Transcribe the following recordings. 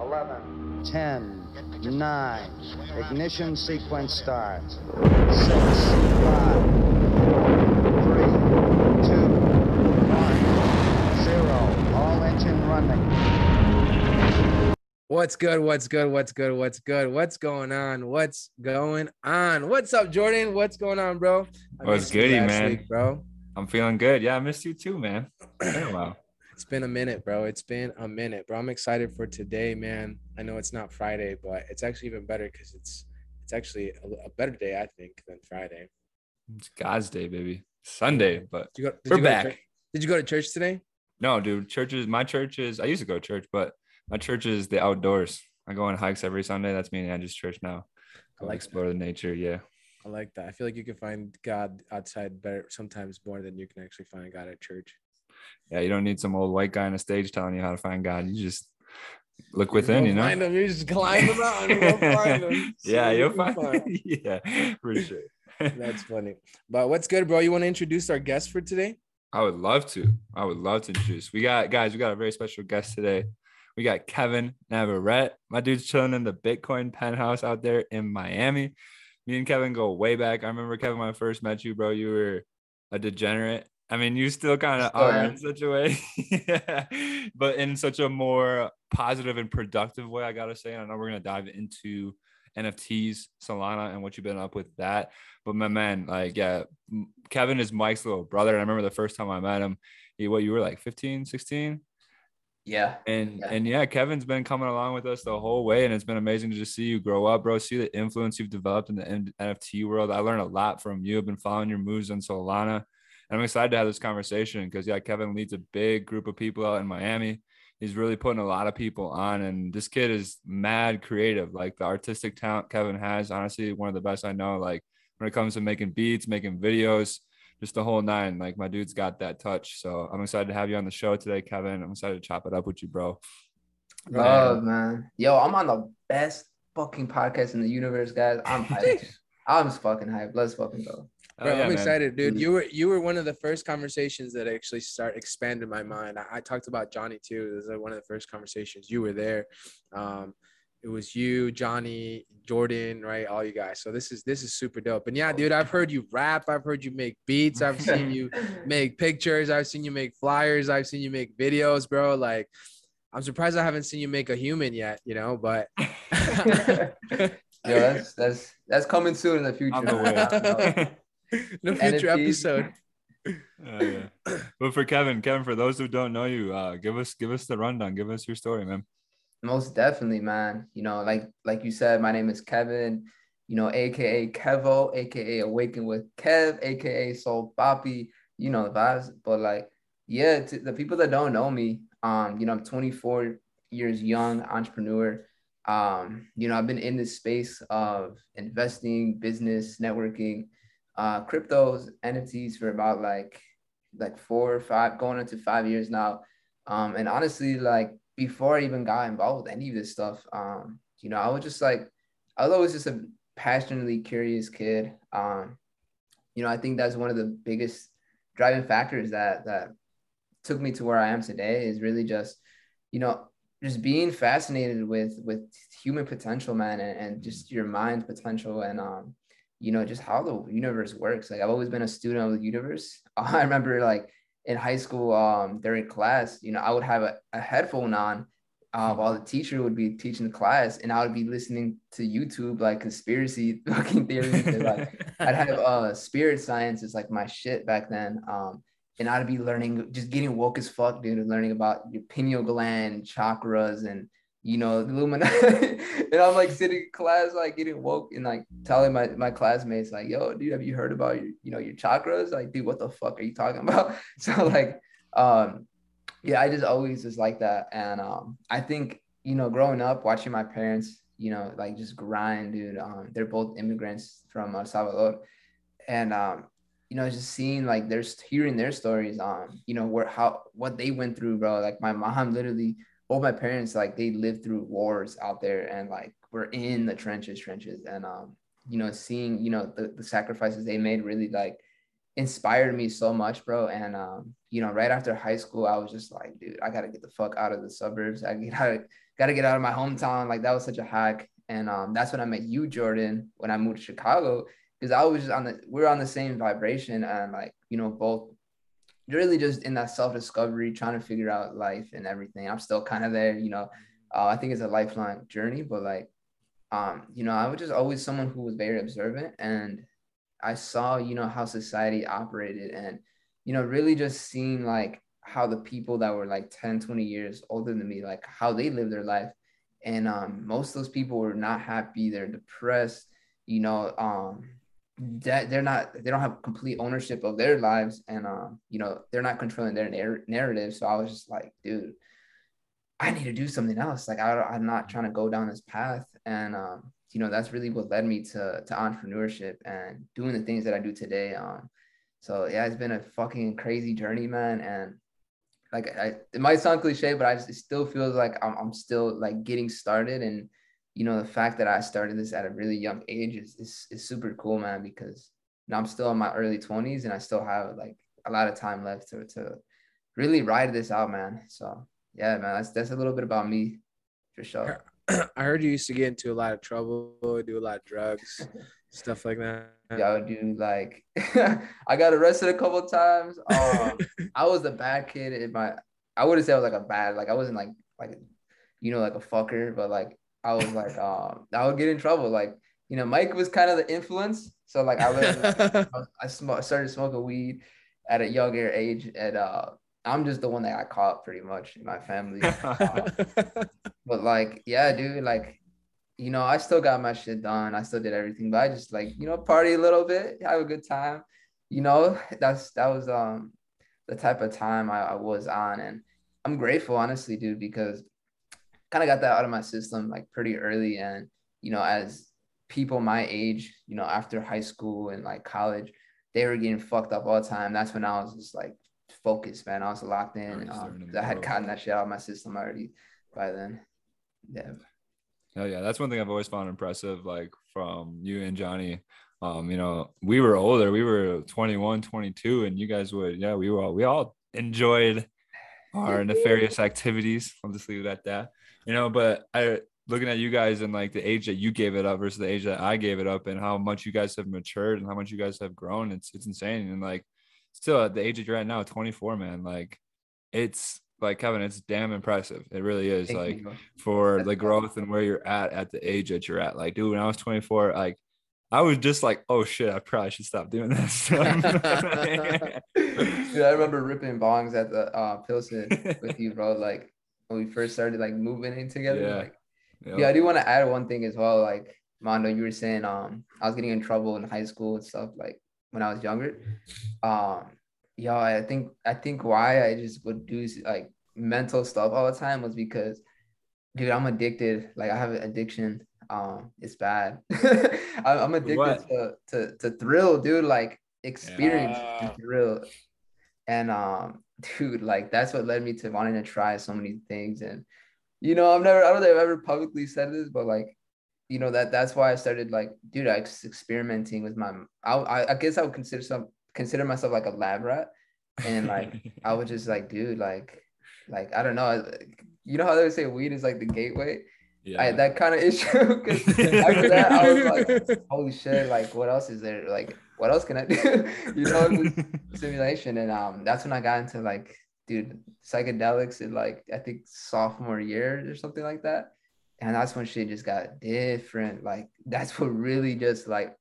11, 10, 9. Ignition sequence starts. 6, 5, 4, 3, 2, 1, 0. All engine running. What's good? What's good? What's good? What's good? What's going on? What's going on? What's up, Jordan? What's going on, bro? I What's missed you goody, man? week, bro. I'm feeling good. Yeah, I missed you too, man. Been a while. It's been a minute, bro. It's been a minute, bro. I'm excited for today, man. I know it's not Friday, but it's actually even better because it's it's actually a, a better day, I think, than Friday. It's God's day, baby. Sunday, but Did you go, did we're go to back. Did you go to church today? No, dude, churches. My church is. I used to go to church, but my church is the outdoors. I go on hikes every Sunday. That's me and Andrew's church now. I like explore the nature. Yeah, I like that. I feel like you can find God outside better sometimes more than you can actually find God at church. Yeah. You don't need some old white guy on a stage telling you how to find God. You just look within. go You know. Find him. You just climb the mountain. Go find. See yeah, you'll you find. yeah, for sure. That's funny. But what's good, bro? You want to introduce our guest for today? I would love to. I would love to introduce. We got guys. We got a very special guest today. We got Kevin Navarrete. My dude's chilling in the Bitcoin penthouse out there in Miami. Me and Kevin go way back. I remember Kevin when I first met you, bro. You were a degenerate. I mean, you still kind of are in such a way, yeah, but in such a more positive and productive way. I gotta say. And I know we're gonna dive into NFTs, Solana, and what you've been up with that. But my man, like, yeah, Kevin is Mike's little brother. And I remember the first time I met him, he, what you were like 15, 16? Yeah. And Yeah. and yeah, Kevin's been coming along with us the whole way, and it's been amazing to just see you grow up, bro. See the influence you've developed in the NFT world. I learned a lot from you. I've been following your moves on Solana, and I'm excited to have this conversation because yeah, Kevin leads a big group of people out in Miami. He's really putting a lot of people on, and this kid is mad creative. Like the artistic talent Kevin has, honestly, one of the best I know. Like when it comes to making beats, making videos, just the whole nine. Like my dude's got that touch. So I'm excited to have you on the show today, Kevin. I'm excited to chop it up with you, bro. Love, man. Yo, I'm on the best fucking podcast in the universe, guys. I'm hyped. I'm fucking hyped. Let's fucking go. Oh, yeah, I'm man. excited, dude. Mhm. You were you were one of the first conversations that actually start expanded my mind. I, I talked about Johnny too. It was like one of the first conversations. You were there. Um, it was you, Johnny, Jordan, right? All you guys. So this is this is super dope. And yeah, dude, I've heard you rap. I've heard you make beats. I've seen you make pictures. I've seen you make flyers. I've seen you make videos, bro. Like, I'm surprised I haven't seen you make a human yet. You know, but yeah, that's that's that's coming soon in the future. On the way. no future NFTs. episode. Oh, yeah. But for Kevin, Kevin, for those who don't know you, uh, give us give us the rundown. Give us your story, man. Most definitely, man. You know, like like you said, my name is Kevin. You know, aka Kevo, aka Awaken with Kev, aka Soul Poppy. You know the vibes. But like, yeah, to the people that don't know me, um, you know, I'm 24 years young, entrepreneur. Um, you know, I've been in this space of investing, business, networking, uh, cryptos, NFTs for about like like four or five, going into five years now. Um, and honestly, like before I even got involved with any of this stuff, um, you know, I was just like, I was always just a passionately curious kid. Um, you know, I think that's one of the biggest driving factors that that took me to where I am today is really just, you know, just being fascinated with with human potential, man, and, and just your mind's potential and um, you know, just how the universe works. Like I've always been a student of the universe. I remember like in high school, um, during class, you know, I would have a, a headphone on uh, while the teacher would be teaching the class, and I would be listening to YouTube like conspiracy fucking theories. and, like I'd have uh spirit science is like my shit back then. Um, and I'd be learning, just getting woke as fuck, dude, learning about your pineal gland, chakras, and you know, Illuminati. and I'm like sitting in class, like getting woke and like telling my, my classmates, like, yo, dude, have you heard about your, you know, your chakras? Like, dude, what the fuck are you talking about? So like, um, yeah, I just always just like that. And um, I think, you know, growing up, watching my parents, you know, like just grind, dude. Um, they're both immigrants from El Salvador. And um, you know, just seeing like their hearing their stories, um, you know, where how what they went through, bro. Like my mom literally, both my parents, like they lived through wars out there and like we're in the trenches, trenches. And um, you know, seeing, you know, the, the sacrifices they made really like inspired me so much, bro. And um, you know, right after high school, I was just like, dude, I gotta get the fuck out of the suburbs. I gotta got to get out of my hometown. Like that was such a hack. And um, that's when I met you, Jordan, when I moved to Chicago, because I was just on the, we are on the same vibration and like, you know, both really just in that self-discovery, trying to figure out life and everything. I'm still kind of there, you know, uh, I think it's a lifelong journey, but like, um, you know, I was just always someone who was very observant and I saw, you know, how society operated and, you know, really just seeing like how the people that were like 10, 20 years older than me, like how they live their life. And um, most of those people were not happy. They're depressed, you know, um, that they're not, they don't have complete ownership of their lives. And, um, you know, they're not controlling their narr- narrative. So I was just like, dude, I need to do something else. Like I, I'm not trying to go down this path. And, um, you know, that's really what led me to, to entrepreneurship and doing the things that I do today. Um, so yeah, it's been a fucking crazy journey, man. And like I, it might sound cliche, but I just, it still feels like I'm, I'm still like getting started. And, you know, the fact that I started this at a really young age is, is, is super cool, man, because know, I'm still in my early 20s and I still have like a lot of time left to, to really ride this out, man. So yeah, man, that's, that's a little bit about me for sure. I heard you used to get into a lot of trouble, do a lot of drugs, stuff like that. Yeah, I would do like I got arrested a couple times. Um, I was a bad kid in my. I wouldn't say I was like a bad like I wasn't like like you know like a fucker, but like I was like um I would get in trouble. Like you know Mike was kind of the influence, so like I was I sm- started smoking weed at a younger age, and uh I'm just the one that got caught pretty much in my family. uh, but like, yeah, dude, like, you know, I still got my shit done. I still did everything, but I just like, you know, party a little bit, have a good time. You know, that's that was um the type of time I, I was on. And I'm grateful, honestly, dude, because kind of got that out of my system like pretty early. And, you know, as people my age, you know, after high school and like college, they were getting fucked up all the time. That's when I was just like focused, man. I was locked in. Um, I had gotten that shit out of my system already by then. Yeah. Oh yeah, that's one thing I've always found impressive, like from you and Johnny. Um, you know, we were older, we were 21, 22, and you guys would, yeah, we were all we all enjoyed our nefarious activities. I'll just leave it at that. You know, but I looking at you guys and like the age that you gave it up versus the age that I gave it up and how much you guys have matured and how much you guys have grown, it's it's insane. And like still at the age that you're at now, 24, man, like it's like Kevin, it's damn impressive. It really is. Thank like you. for the growth and where you're at at the age that you're at. Like, dude, when I was 24, like I was just like, oh shit, I probably should stop doing this. dude, I remember ripping bongs at the uh Pilsen with you, bro. Like when we first started like moving in together. Yeah. Like, yep. yeah, I do want to add one thing as well. Like Mondo, you were saying um I was getting in trouble in high school and stuff. Like when I was younger. Um, yo, I think I think why I just would do like mental stuff all the time was because, dude, I'm addicted. Like I have an addiction. Um, it's bad. I'm addicted to, to to thrill, dude. Like experience yeah. thrill. And um, dude, like that's what led me to wanting to try so many things. And you know, I've never, I don't think I've ever publicly said this, but like you know that that's why I started like, dude, I was experimenting with my. I I guess I would consider some consider myself like a lab rat, and like I was just like, dude, like, like I don't know, you know how they say weed is like the gateway. Yeah. I had that kind of issue after that I was like, holy shit, like what else is there? Like what else can I do? you know, simulation, and um, that's when I got into like, dude, psychedelics in like I think sophomore year or something like that and that's when shit just got different. Like that's what really just like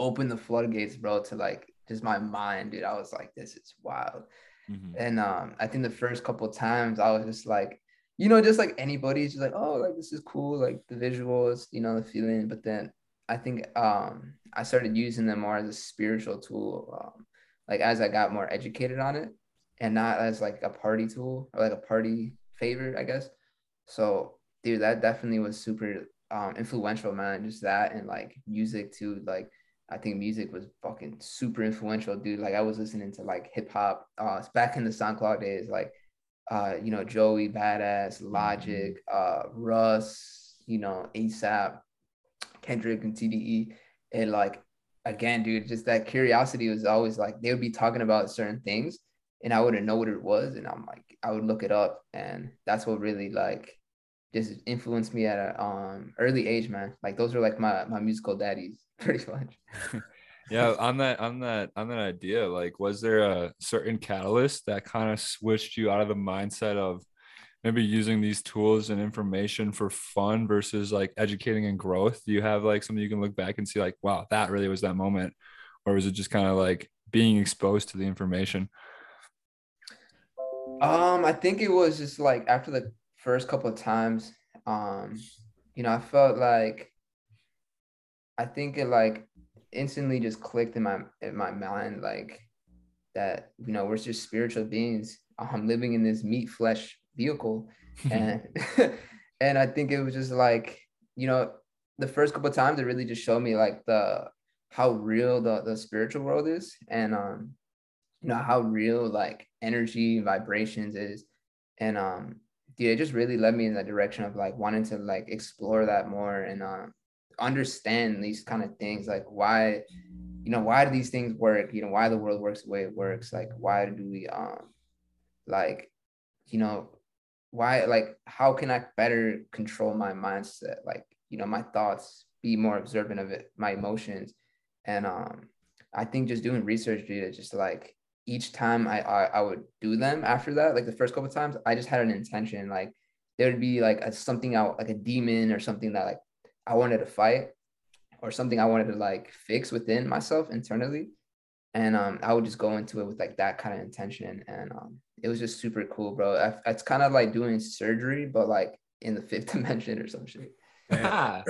opened the floodgates, bro, to like just my mind, dude. I was like, this is wild. Mm-hmm. And um, I think the first couple times I was just like, you know, just like anybody's just like, oh, like this is cool, like the visuals, you know, the feeling. But then I think um I started using them more as a spiritual tool. Um, like as I got more educated on it and not as like a party tool or like a party favor, I guess. So dude, that definitely was super um, influential, man. Just that and like music too. Like I think music was fucking super influential, dude. Like I was listening to like hip hop uh back in the SoundCloud days, like uh, you know, Joey Badass, Logic, uh, Russ, you know, ASAP, Kendrick and TDE. And like again, dude, just that curiosity was always like they would be talking about certain things and I wouldn't know what it was. And I'm like, I would look it up and that's what really like just influenced me at a um early age, man. Like those are like my my musical daddies, pretty much. yeah on that on that on that idea like was there a certain catalyst that kind of switched you out of the mindset of maybe using these tools and information for fun versus like educating and growth? Do you have like something you can look back and see like wow that really was that moment or was it just kind of like being exposed to the information? Um i think it was just like after the first couple of times um you know i felt like i think it like instantly just clicked in my in my mind like that you know we're just spiritual beings i'm living in this meat flesh vehicle. And and i think it was just like you know the first couple times it really just showed me like the how real the, the spiritual world is and um you know how real like energy vibrations is. And um dude it just really led me in that direction of like wanting to like explore that more and um understand these kind of things like why you know why do these things work? You know why the world works the way it works? Like why do we um like you know why like how can i better control my mindset like you know my thoughts be more observant of it my emotions and um i think just doing research data just like each time I, I i would do them after that like the first couple times i just had an intention like there would be like a, something out like a demon or something that like I wanted to fight or something I wanted to like fix within myself internally. And um, I would just go into it with like that kind of intention. And um, it was just super cool, bro. I, it's kind of like doing surgery, but like in the fifth dimension or some shit. I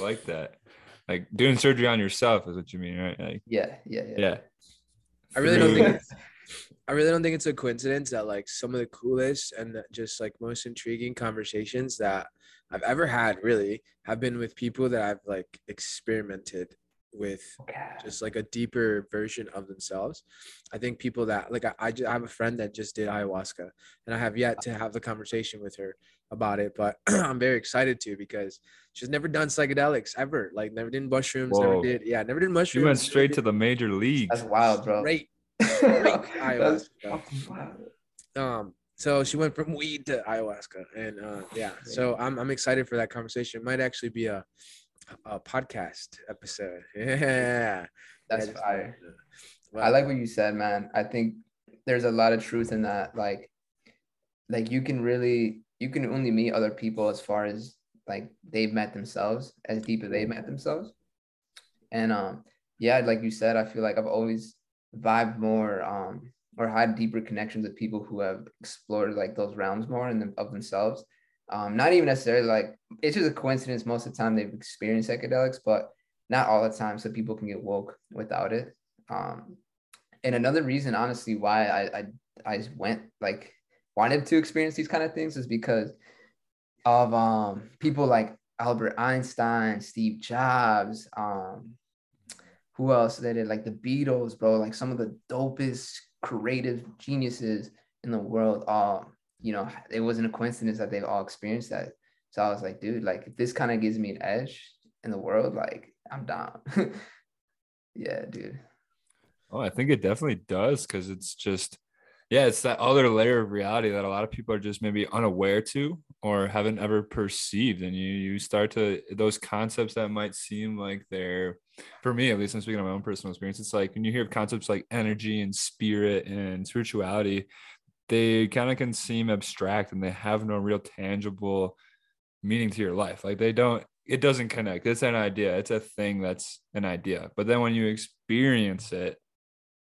like that. Like doing surgery on yourself is what you mean, right? Like, yeah, yeah, yeah. Yeah. I really don't think it's, I really don't think it's a coincidence that like some of the coolest and just like most intriguing conversations that I've ever had really have been with people that I've like experimented with Okay. just like a deeper version of themselves. I think people that like I, I, ju- I have a friend that just did ayahuasca and I have yet to have the conversation with her about it, but I'm very excited to because she's never done psychedelics ever. Like never did mushrooms, never did yeah, never did mushrooms. You went straight to the major leagues. That's wild, bro. straight That's ayahuasca. Um, so she went from weed to ayahuasca, and uh, yeah. So I'm I'm excited for that conversation. It might actually be a a podcast episode. Yeah, That's Yeah, fire. I like what you said, man. I think there's a lot of truth in that. Like, like you can really you can only meet other people as far as like they've met themselves, as deep as they've met themselves. And um, yeah, like you said, I feel like I've always vibed more um or had deeper connections with people who have explored like those realms more and of themselves. Um, not even necessarily like it's just a coincidence. Most of the time they've experienced psychedelics, but not all the time. So people can get woke without it. Um, and another reason, honestly, why I, I I went like wanted to experience these kind of things is because of um people like Albert Einstein, Steve Jobs, um, who else they did like the Beatles, bro, like some of the dopest creative geniuses in the world. Um, you know, it wasn't a coincidence that they've all experienced that. So I was like, dude, like if this kind of gives me an edge in the world, like I'm down. yeah, dude. Oh, I think it definitely does because it's just, yeah, it's that other layer of reality that a lot of people are just maybe unaware to or haven't ever perceived. And you you start to those concepts that might seem like they're, for me at least, I'm speaking of my own personal experience. It's like when you hear of concepts like energy and spirit and spirituality, they kind of can seem abstract and they have no real tangible meaning to your life. Like they don't, it doesn't connect. It's an idea. It's a thing that's an idea. But then when you experience it,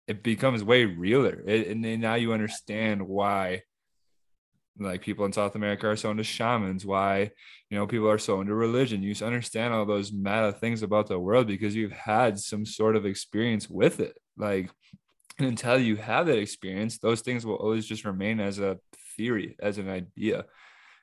it becomes way realer. It, and then now you understand why like people in South America are so into shamans, why you know people are so into religion. You understand all those meta things about the world because you've had some sort of experience with it. Like and until you have that experience, those things will always just remain as a theory, as an idea,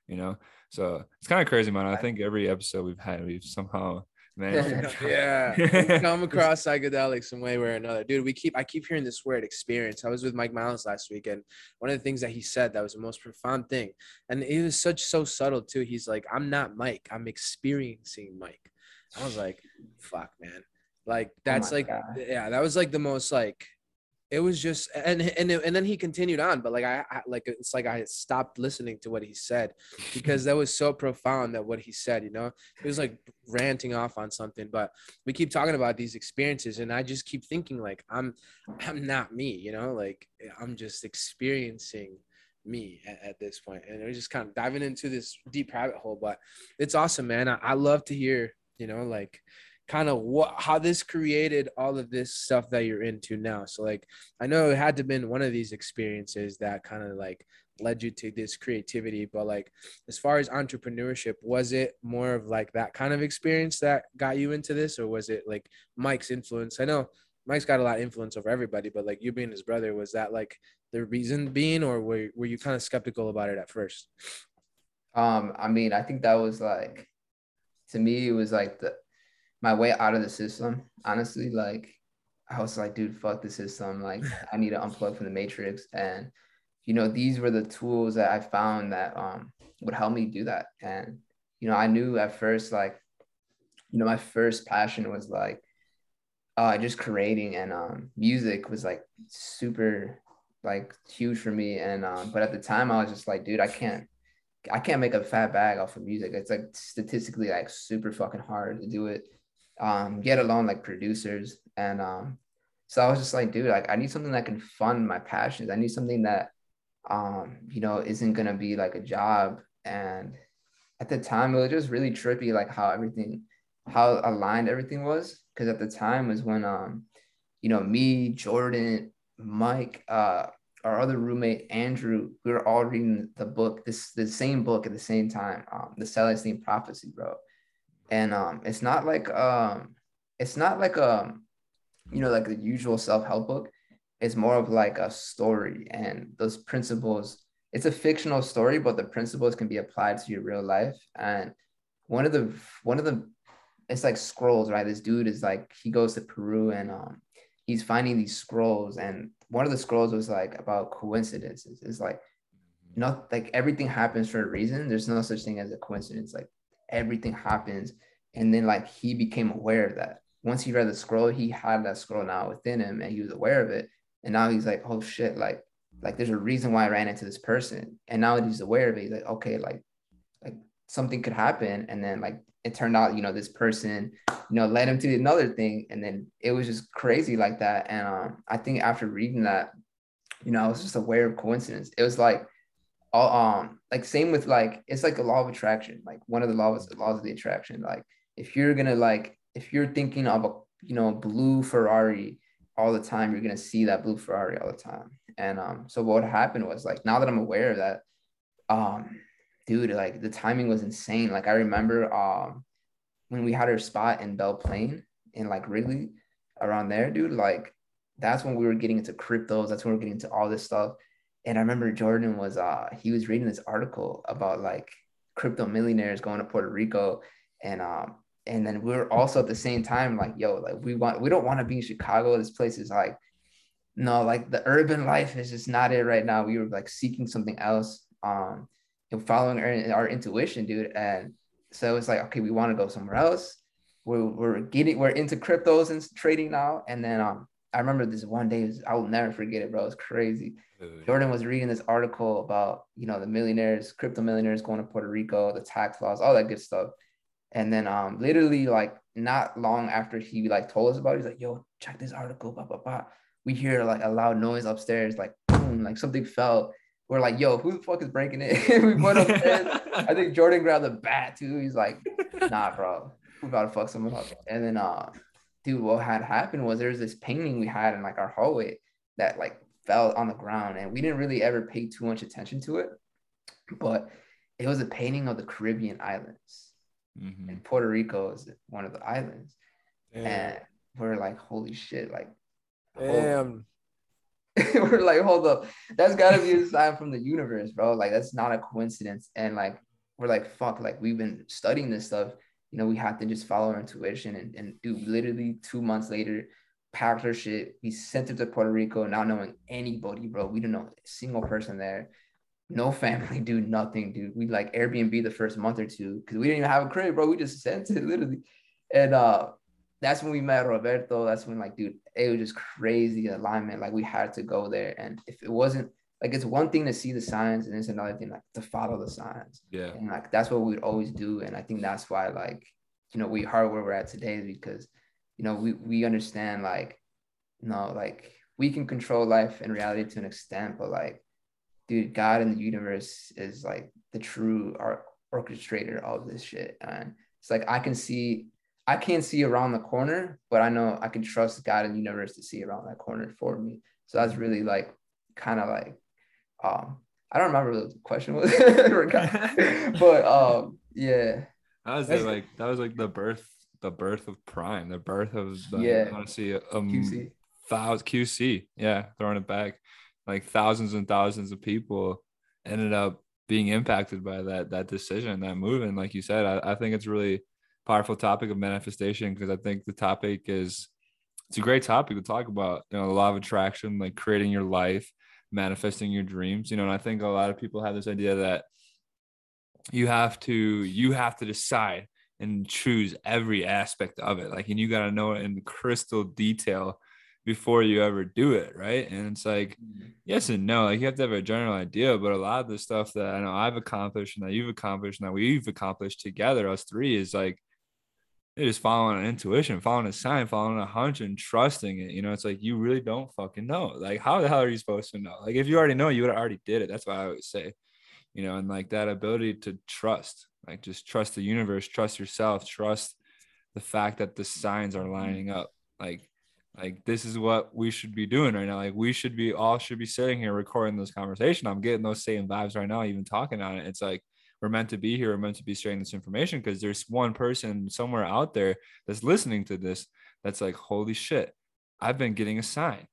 you know. So it's kind of crazy, man. I think every episode we've had, we've somehow managed. yeah, come across psychedelics some way or another, dude. We keep I keep hearing this word experience. I was with Mike Miles last week, and one of the things that he said that was the most profound thing, and it was such so subtle too. He's like, "I'm not Mike. I'm experiencing Mike." I was like, "Fuck, man!" Like oh that's my like, God. yeah, that was like the most like it was just and and and then he continued on but like I, I, like it's like i stopped listening to what he said because that was so profound that what he said you know? It was like ranting off on something but we keep talking about these experiences and i just keep thinking like i'm i'm not me you know? Like i'm just experiencing me at, at this point and we're just kind of diving into this deep rabbit hole but it's awesome man. I, I love to hear you know like kind of what how this created all of this stuff that you're into now. So like I know it had to been one of these experiences that kind of like led you to this creativity, but like as far as entrepreneurship, was it more of like that kind of experience that got you into this or was it like Mike's influence? I know Mike's got a lot of influence over everybody, but like you being his brother, was that like the reason being or were, were you kind of skeptical about it at first? Um, I mean, I think that was like to me, it was like the my way out of the system. Honestly, like I was like, dude, fuck the system. Like I need to unplug from the matrix. And you know, these were the tools that I found that um would help me do that. And you know, I knew at first like, you know, my first passion was like uh just creating and um music was like super like huge for me. And um, but at the time I was just like, dude, I can't I can't make a fat bag off of music. It's like statistically like super fucking hard to do it um, get along like producers. And um, so I was just like, dude, like I need something that can fund my passions. I need something that, um, you know, isn't gonna be like a job. And at the time, it was just really trippy, like how everything, how aligned everything was. Because at the time was when, um, you know, me, Jordan, Mike, uh, our other roommate Andrew, we were all reading the book, this the same book at the same time, um, the Celestine Prophecy, bro and um, it's not like um, it's not like a, you know, like the usual self-help book. It's more of like a story, and those principles. It's a fictional story, but the principles can be applied to your real life. And one of the one of the it's like scrolls, right? This dude is like he goes to Peru and um, he's finding these scrolls, and one of the scrolls was like about coincidences. It's like not like everything happens for a reason. There's no such thing as a coincidence. Like everything happens. And then like he became aware of that. Once he read the scroll, he had that scroll now within him and he was aware of it. And now he's like, oh shit, like, like there's a reason why I ran into this person. And now that he's aware of it, he's like, okay, like, like something could happen. And then like it turned out, you know, this person, you know, led him to another thing. And then it was just crazy like that. And um, I think after reading that, you know, I was just aware of coincidence. It was like um like same with like it's like a law of attraction like one of the laws laws of the attraction like if you're gonna like if you're thinking of a you know blue ferrari all the time you're gonna see that blue ferrari all the time. And um so what happened was like now that i'm aware of that um dude like the timing was insane. Like i remember um when we had our spot in belle plaine in like wrigley around there dude like that's when we were getting into cryptos that's when we are getting into all this stuff and I remember Jordan was uh he was reading this article about like crypto millionaires going to Puerto Rico. And um and then we are also at the same time like yo like we want we don't want to be in Chicago. This place is like no like the urban life is just not it right now. We were like seeking something else um and following our, our intuition dude. And so it's like okay we want to go somewhere else. We're, we're getting we're into cryptos and trading now. And then um I remember this one day was, I will never forget it bro it's crazy Jordan was reading this article about, you know, the millionaires, crypto millionaires going to Puerto Rico, the tax laws, all that good stuff. And then um literally like not long after he like told us about it, he's like, yo, check this article, blah, blah, blah. We hear like a loud noise upstairs, like boom, like something fell. We're like, yo, who the fuck is breaking it? we went upstairs. I think Jordan grabbed a bat too. He's like, nah, bro, we about to fuck someone up. And then uh dude, what had happened was there's this painting we had in like our hallway that like fell on the ground and we didn't really ever pay too much attention to it but it was a painting of the caribbean islands mm-hmm. and puerto rico is one of the islands Damn. and we're like holy shit like Damn. we're like hold up that's got to be a sign from the universe bro like that's not a coincidence and like we're like fuck like we've been studying this stuff you know we had to just follow our intuition and, and do literally two months later packed our shit. We sent it to Puerto Rico, not knowing anybody, bro. We didn't know a single person there. No family, dude, nothing, dude. We like Airbnb the first month or two because we didn't even have a crib, bro. We just sent it literally. And uh that's when we met Roberto. That's when like, dude, it was just crazy alignment. Like we had to go there. And if it wasn't like it's one thing to see the signs and it's another thing like to follow the signs. Yeah. And like that's what we'd always do. And I think that's why like, you know, we are where we're at today is because, you know, we we understand like, you know, like we can control life and reality to an extent, but like, dude, God and the universe is like the true or- orchestrator of this shit. And it's like I can see I can't see around the corner, but I know I can trust God and the universe to see around that corner for me. So that's really like kind of like um I don't remember what the question was, but um yeah. That was the, like that was like the birth the birth of Prime, the birth of the, Yeah. honestly um QC. thousand QC. Yeah, throwing it back. Like thousands and thousands of people ended up being impacted by that that decision, that move. And like you said, I, I think it's really powerful topic of manifestation because I think the topic is it's a great topic to talk about. You know, the law of attraction, like creating your life, manifesting your dreams. You know, and I think a lot of people have this idea that you have to you have to decide and choose every aspect of it. Like, and you got to know it in crystal detail before you ever do it, right? And it's like, mm-hmm. yes and no. Like, you have to have a general idea, but a lot of the stuff that I know I've accomplished and that you've accomplished and that we've accomplished together, us three, is like it is following an intuition, following a sign, following a hunch, and trusting it. You know, it's like you really don't fucking know. Like, how the hell are you supposed to know? Like, if you already know, you would have already did it. That's what I always say. You know, and like that ability to trust, like just trust the universe, trust yourself, trust the fact that the signs are lining up. Like, like this is what we should be doing right now. Like we should be all should be sitting here recording this conversation. I'm getting those same vibes right now, even talking on it. It's like we're meant to be here. We're meant to be sharing this information because there's one person somewhere out there that's listening to this that's like, holy shit, I've been getting a sign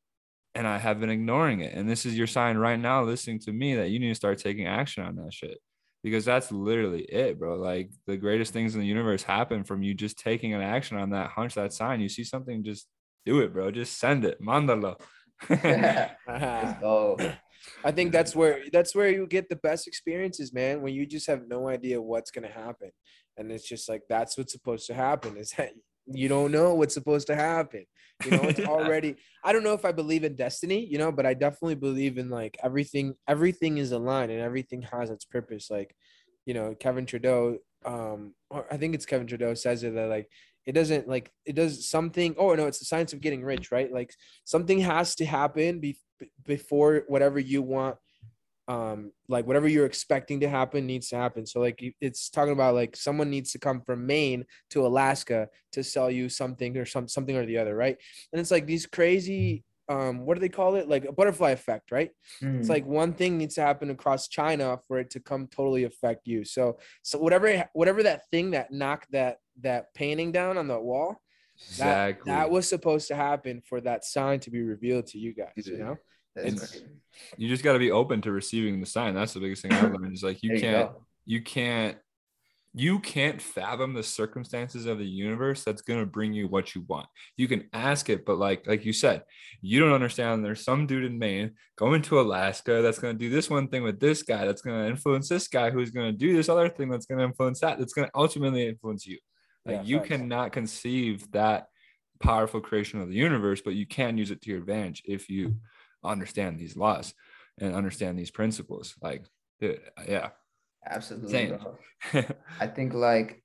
and I have been ignoring it. And this is your sign right now, listening to me that you need to start taking action on that shit. Because that's literally it, bro. Like the greatest things in the universe happen from you just taking an action on that hunch, that sign. You see something, just do it, bro. Just send it. Mandalo. Let's go. I think that's where that's where you get the best experiences, man. When you just have no idea what's gonna happen, and it's just like that's what's supposed to happen. Is that you don't know what's supposed to happen. You know, it's already. I don't know if I believe in destiny, you know, but I definitely believe in like everything. Everything is aligned, and everything has its purpose. Like, you know, Kevin Trudeau. Um, or I think it's Kevin Trudeau says it that like it doesn't like it does something. Oh no, it's the science of getting rich, right? Like something has to happen be, before whatever you want um like whatever you're expecting to happen needs to happen. So like it's talking about like someone needs to come from maine to alaska to sell you something or some something or the other right? And it's like these crazy um what do they call it? Like a butterfly effect right? Mm. it's like one thing needs to happen across china for it to come totally affect you. So so whatever whatever that thing that knocked that that painting down on the wall exactly. that was supposed to happen for that sign to be revealed to you guys you know it's- you just got to be open to receiving the sign. That's the biggest thing I've learned. Is like you There you can't go. you can't you can't fathom the circumstances of the universe that's going to bring you what you want you can ask it but like like you said you don't understand there's some dude in maine going to alaska that's going to do this one thing with this guy that's going to influence this guy who's going to do this other thing that's going to influence that that's going to ultimately influence you like Yeah, you facts. cannot conceive that powerful creation of the universe but you can use it to your advantage if you understand these laws and understand these principles like yeah Absolutely. I think like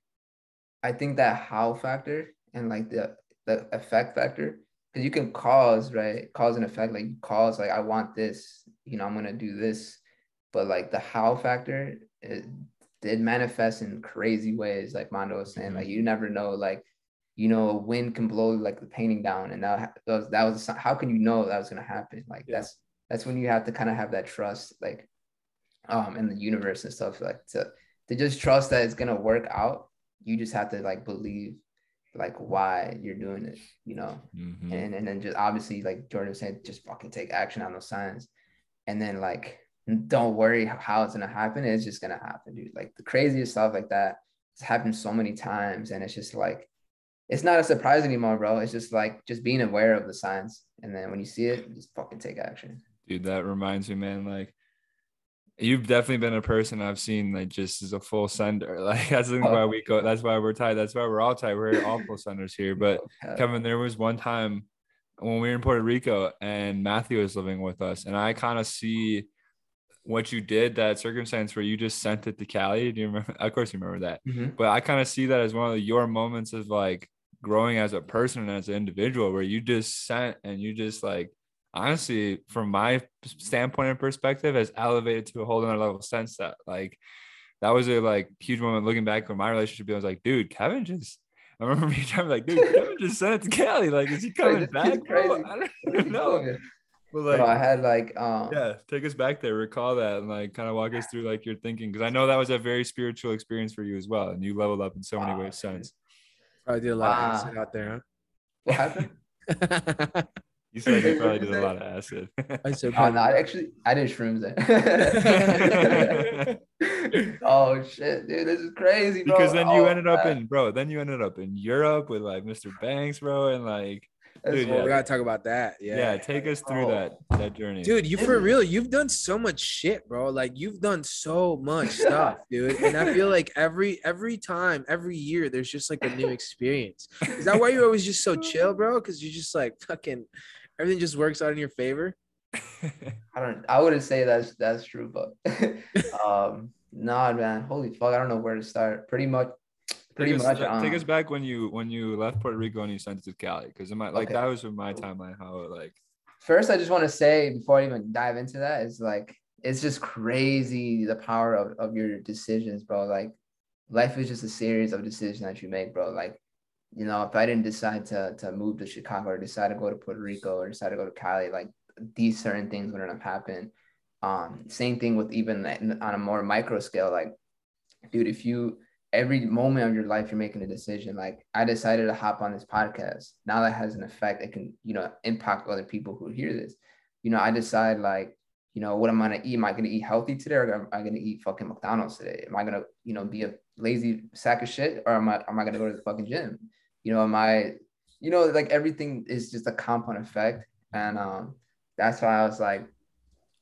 I think that how factor and like the the effect factor because you can cause right cause and effect like you cause like I want this you know I'm gonna do this but like the how factor it did manifests in crazy ways like Mondo was saying like you never know like you know a wind can blow like the painting down and that, that was that was how can you know that was gonna happen like Yeah. that's that's when you have to kind of have that trust like um in the universe and stuff like to to just trust that it's gonna work out you just have to like believe like why you're doing it you know Mhm. and and then just obviously like jordan said just fucking take action on those signs and then like don't worry how it's gonna happen it's just gonna happen dude like the craziest stuff like that it's happened so many times and it's just like it's not a surprise anymore bro it's just like just being aware of the signs and then when you see it just fucking take action dude that reminds me man like You've definitely been a person I've seen like just as a full sender. Like that's oh. why we go. That's why we're tight. That's why we're all tight. We're all full senders here. But Kevin, there was one time when we were in Puerto Rico and Matthew was living with us, and I kind of see what you did that circumstance where you just sent it to Cali. Do you remember? Of course, you remember that. Mhm. But I kind of see that as one of your moments of like growing as a person and as an individual, where you just sent and you just like honestly, from my standpoint and perspective, has elevated to a whole other level sense that like that was a like huge moment looking back on my relationship. I was like, dude, Kevin just. I remember me trying to be like, dude, Kevin just sent it to Cali. Like, is he coming back? Bro? I don't know. But like, Bro, I had like um yeah take us back there recall that and like kind of walk us through like your thinking because i know that was a very spiritual experience for you as well and you leveled up in so many Wow, ways since Probably did a lot Wow. of acid out there, what happened? you said you probably did a lot of acid I said Oh, probably no, I actually I did shrooms there. oh shit, dude, this is crazy, bro. because then you Oh, ended up man. in bro then you ended up in europe with like mr banks bro and like That's dude, Well, yeah. we gotta talk about that. yeah, Yeah. take us through Oh. that that journey Dude, you for real, you've done so much shit, bro. Like you've done so much stuff, dude. And I feel like every every time, every year, there's just like a new experience. Is that why you're always just so chill, bro? Because you're just like fucking everything just works out in your favor. I don't. I wouldn't say that's that's true, but um, nah, man. Holy fuck, I don't know where to start. Pretty much, pretty take us, much. ta- take um, us back when you when you left Puerto Rico and you sent it to Cali because in my like Okay. that was in my timeline how it like First, I just want to say before I even dive into that is like it's just crazy the power of of your decisions, bro. Like life is just a series of decisions that you make, bro. Like you know, if I didn't decide to to move to Chicago or decide to go to Puerto Rico or decide to go to Cali, like these certain things wouldn't have happened. Um, same thing with even on a more micro scale, like dude, if you every moment of your life you're making a decision, like I decided to hop on this podcast. Now that has an effect, it can, you know, impact other people who hear this. You know, I decide like, you know, what am I gonna eat? Am I gonna eat healthy today or am I gonna eat fucking McDonald's today? Am I gonna, you know, be a lazy sack of shit or am I am I gonna go to the fucking gym? You know, am I, you know, like everything is just a compound effect. And um that's why I was like,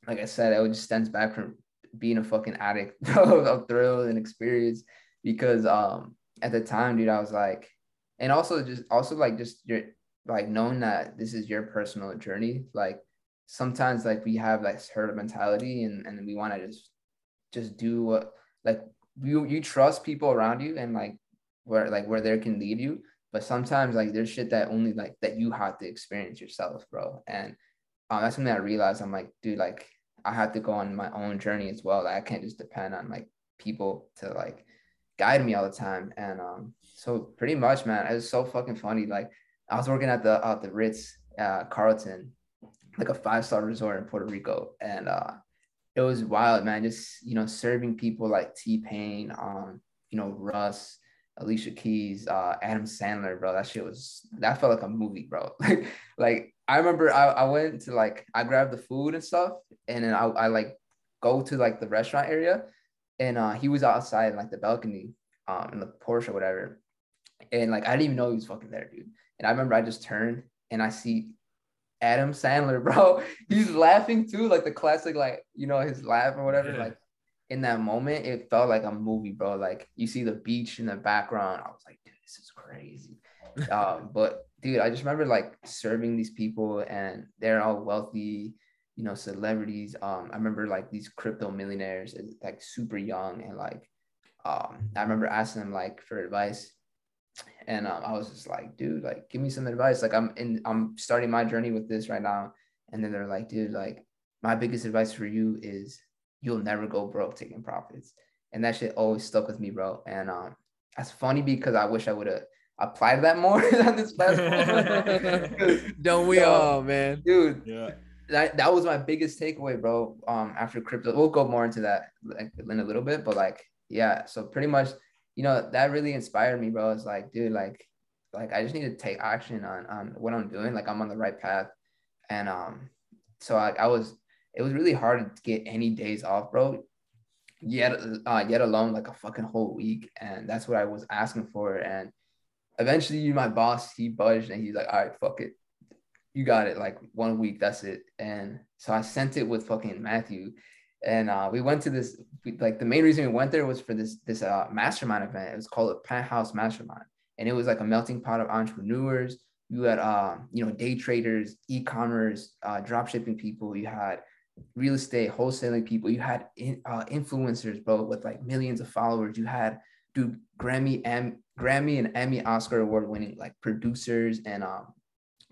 like I said, it just stems back from being a fucking addict of thrill and experience because um at the time, dude, I was like, and also just also like just your like knowing that this is your personal journey. Like sometimes like we have like herd mentality and and we want to just just do what like you you trust people around you and like where like where they can lead you. But sometimes like there's shit that only like that you have to experience yourself, bro. And um, that's something I realized. I'm like, dude, like I have to go on my own journey as well. Like, I can't just depend on like people to like guide me all the time. And um, so pretty much, man, it was so fucking funny. Like I was working at the at the Ritz uh, Carlton, like a five star resort in Puerto Rico, and uh, it was wild, man. Just you know, serving people like T Pain, um, you know, Russ. Alicia Keys, uh, Adam Sandler, bro. That shit was that felt like a movie, bro. Like, like I remember I, I went to like I grabbed the food and stuff, and then I, I like go to like the restaurant area, and uh, he was outside in like the balcony, um, in the Porsche or whatever, and like I didn't even know he was fucking there, dude. And I remember I just turned and I see Adam Sandler, bro. He's laughing too, like the classic, like you know his laugh or whatever, Yeah. like in that moment, it felt like a movie, bro. Like you see the beach in the background. I was like, dude, this is crazy. um, but dude, I just remember like serving these people and they're all wealthy, you know, celebrities. Um, I remember like these crypto millionaires, uh, like super young, and like um, I remember asking them like for advice. And um, I was just like, dude, like, give me some advice. Like, I'm in, I'm starting my journey with this right now. And then they're like, dude, like, my biggest advice for you is you'll never go broke taking profits. And that shit always stuck with me, bro. And um, that's funny because I wish I would have applied that more on this platform Don't we Yo. all, man? dude, yeah that, that was my biggest takeaway, bro. Um, after crypto, we'll go more into that like, in a little bit, but like, yeah. So pretty much, you know, that really inspired me, bro. It's like, dude, like, like I just need to take action on on what I'm doing. Like I'm on the right path, and um, so I, I was. It was really hard to get any days off, bro. Yet, uh, yet alone like a fucking whole week, and that's what I was asking for. And eventually, my boss he budged, and he's like, "All right, fuck it, you got it. Like one week, that's it." And so I sent it with fucking Matthew, and uh, we went to this. We, like the main reason we went there was for this this uh, mastermind event. It was called a Penthouse Mastermind, and it was like a melting pot of entrepreneurs. You had uh, you know day traders, e-commerce, uh, drop shipping people. You had real estate wholesaling people. You had in, uh, influencers, bro, with like millions of followers. You had dude Grammy and Grammy and Emmy Oscar award winning like producers and um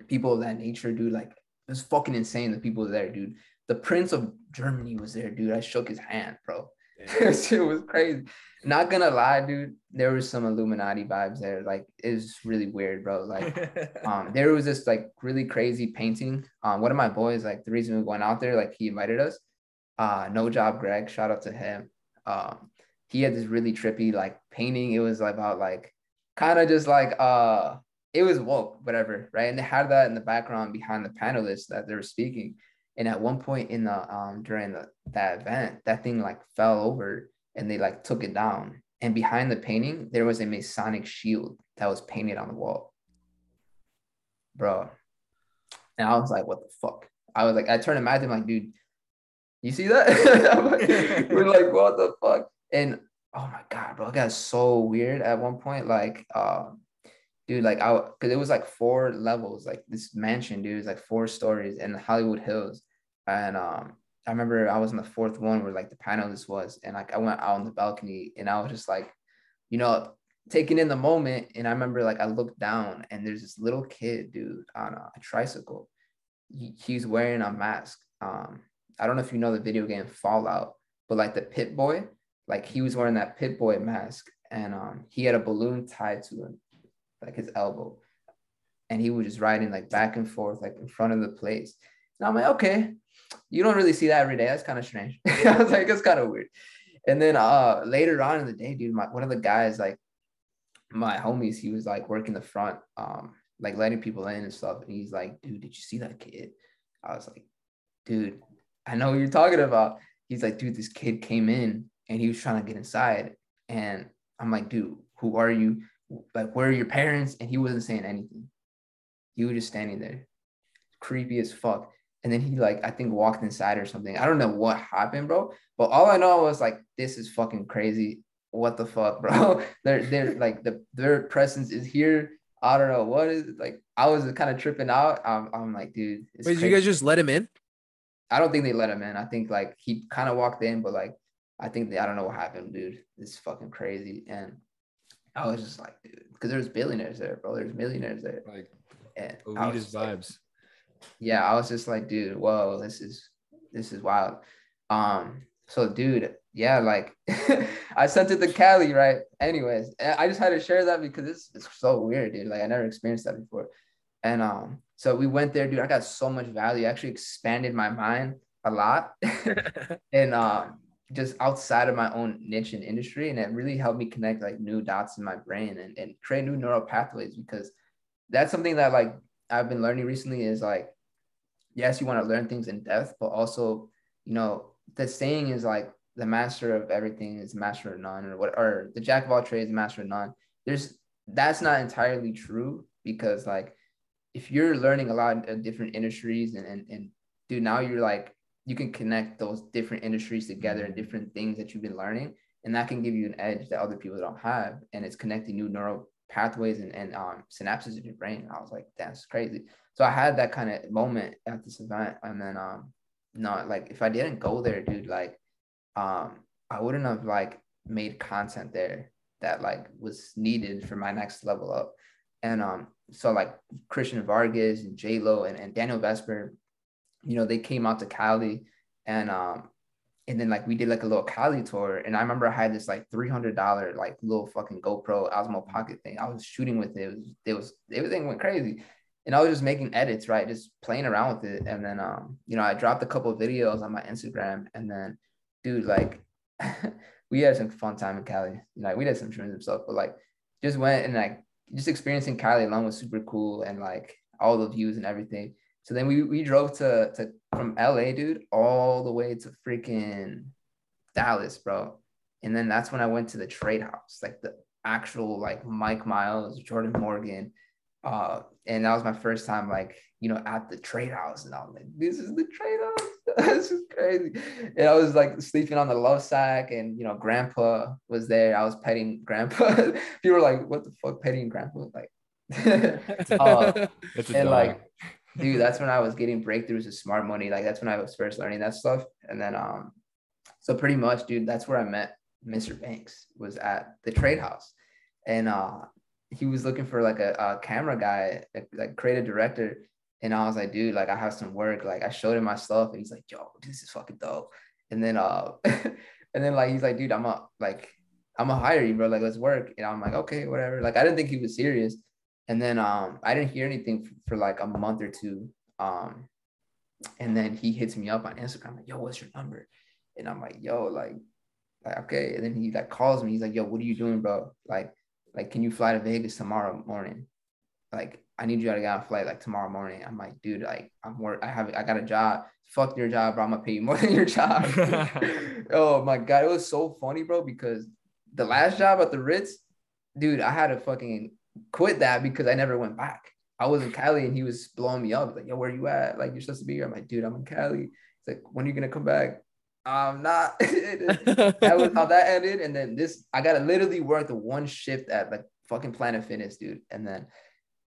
people of that nature, dude. Like it was fucking insane. The people there, dude. The Prince of Germany was there, dude. I shook his hand, bro. it was crazy. Not gonna lie, dude. There was some Illuminati vibes there. Like it was really weird, bro. Like um, there was this like really crazy painting. Um, one of my boys, like the reason we went out there, like he invited us. Uh, no job, Greg. Shout out to him. Um, he had this really trippy like painting. It was about like kind of just like uh it was woke, whatever, right? And they had that in the background behind the panelists that they were speaking. And at one point in the um during the that event, that thing like fell over and they like took it down. And behind the painting, there was a Masonic shield that was painted on the wall. Bro. And I was like, what the fuck? I was like, I turned to Matt, I'm like, dude, you see that? we're like, what the fuck? And oh my god, bro, it got so weird at one point. Like, um, dude, like I because it was like four levels, like this mansion, dude, is like four stories in Hollywood Hills. And um, I remember I was in the fourth one where like the panelist was, and like I went out on the balcony and I was just like, you know, taking in the moment. And I remember like I looked down and there's this little kid, dude, on a, a tricycle. He, he's wearing a mask. Um, I don't know if you know the video game Fallout, but like the Pip-Boy, like he was wearing that Pip-Boy mask, and um, he had a balloon tied to him, like his elbow, and he was just riding like back and forth, like in front of the place. And I'm like, okay, you don't really see that every day. That's kind of strange. I was like, it's kind of weird. And then uh later on in the day, dude, my one of the guys, like my homies, he was like working the front, um, like letting people in and stuff. And he's like, dude, did you see that kid? I was like, dude, I know what you're talking about. He's like, dude, this kid came in and he was trying to get inside. And I'm like, dude, who are you? Like, where are your parents? And he wasn't saying anything. He was just standing there, creepy as fuck. And then he like, I think walked inside or something. I don't know what happened, bro. But all I know was like, this is fucking crazy. What the fuck, bro? they're they're like the their presence is here. I don't know what is it? like. I was kind of tripping out. I'm, I'm like, dude. Wait, did you guys just let him in? I don't think they let him in. I think like he kind of walked in, but like I think they, I don't know what happened, dude. It's fucking crazy. And I was just like, dude, because there's billionaires there, bro. There's millionaires there. Like and elitist vibes. Like, yeah, I was just like, dude, whoa, this is this is wild. Um, so dude, yeah, like I sent it to Cali, right? Anyways, I just had to share that because it's it's so weird, dude. Like I never experienced that before. And um, so we went there, dude. I got so much value. I actually expanded my mind a lot. and um just outside of my own niche and industry. And it really helped me connect like new dots in my brain and, and create new neural pathways because that's something that like I've been learning recently is like, yes, you want to learn things in depth, but also, you know, the saying is like the master of everything is master of none or what, or the jack of all trades, master of none. There's, that's not entirely true because like, if you're learning a lot of different industries and, and, and dude, now you're like you can connect those different industries together and different things that you've been learning and that can give you an edge that other people don't have and it's connecting new neural pathways and, and um, synapses in your brain. I was like that's crazy. So i had that kind of moment at this event and then um not like if i didn't go there dude like um i wouldn't have like made content there that like was needed for my next level up. And um so like christian vargas and j lo and, and daniel vesper you know, they came out to Cali and um and then like we did like a little Cali tour. And I remember I had this like $300 like little fucking GoPro Osmo Pocket thing. I was shooting with it. It was, it was everything went crazy. And I was just making edits, right? Just playing around with it. And then um, you know, I dropped a couple videos on my Instagram and then dude, like we had some fun time in Cali. Like we did some trims and stuff, but like just went and like just experiencing Cali alone was super cool and like all the views and everything. So then we we drove to to from LA, dude, all the way to freaking Dallas, bro. And then that's when I went to the trade house, like the actual like Mike Miles, Jordan Morgan. Uh, and that was my first time like, you know, at the trade house. And I was like, this is the trade house. this is crazy. And I was like sleeping on the love sack, and you know, grandpa was there. I was petting grandpa. People were like, what the fuck, petting grandpa? Like, uh, It's and dog. like, dude, that's when I was getting breakthroughs of smart money. Like, that's when I was first learning that stuff. And then, um, so pretty much, dude, that's where I met Mr. Banks. Was at the trade house, and uh, he was looking for like a, a camera guy, like creative director. And I was like, dude, like I have some work. Like I showed him my stuff, and he's like, yo, this is fucking dope. And then, uh, and then like he's like, dude, I'm a like, I'm gonna hire you, bro. Like let's work. And I'm like, okay, whatever. Like I didn't think he was serious. And then um, I didn't hear anything for, for like a month or two. Um, and then he hits me up on Instagram, like, yo, what's your number? And I'm like, yo, like, like okay. And then he like calls me. He's like, yo, what are you doing, bro? Like, like, can you fly to Vegas tomorrow morning? Like, I need you to get on a flight like tomorrow morning. I'm like, dude, like, I'm work. I have, I got a job. Fuck your job, bro. I'm gonna pay you more than your job. oh my god, it was so funny, bro. Because the last job at the Ritz, dude, I had a fucking quit that because I never went back. I was in Cali and he was blowing me up. Like, yo, where are you at? Like, you're supposed to be here. I'm like, dude, I'm in Cali. He's like, when are you gonna come back? I'm not. that was how that ended. And then this, I gotta literally work the one shift at like fucking Planet Fitness, dude. And then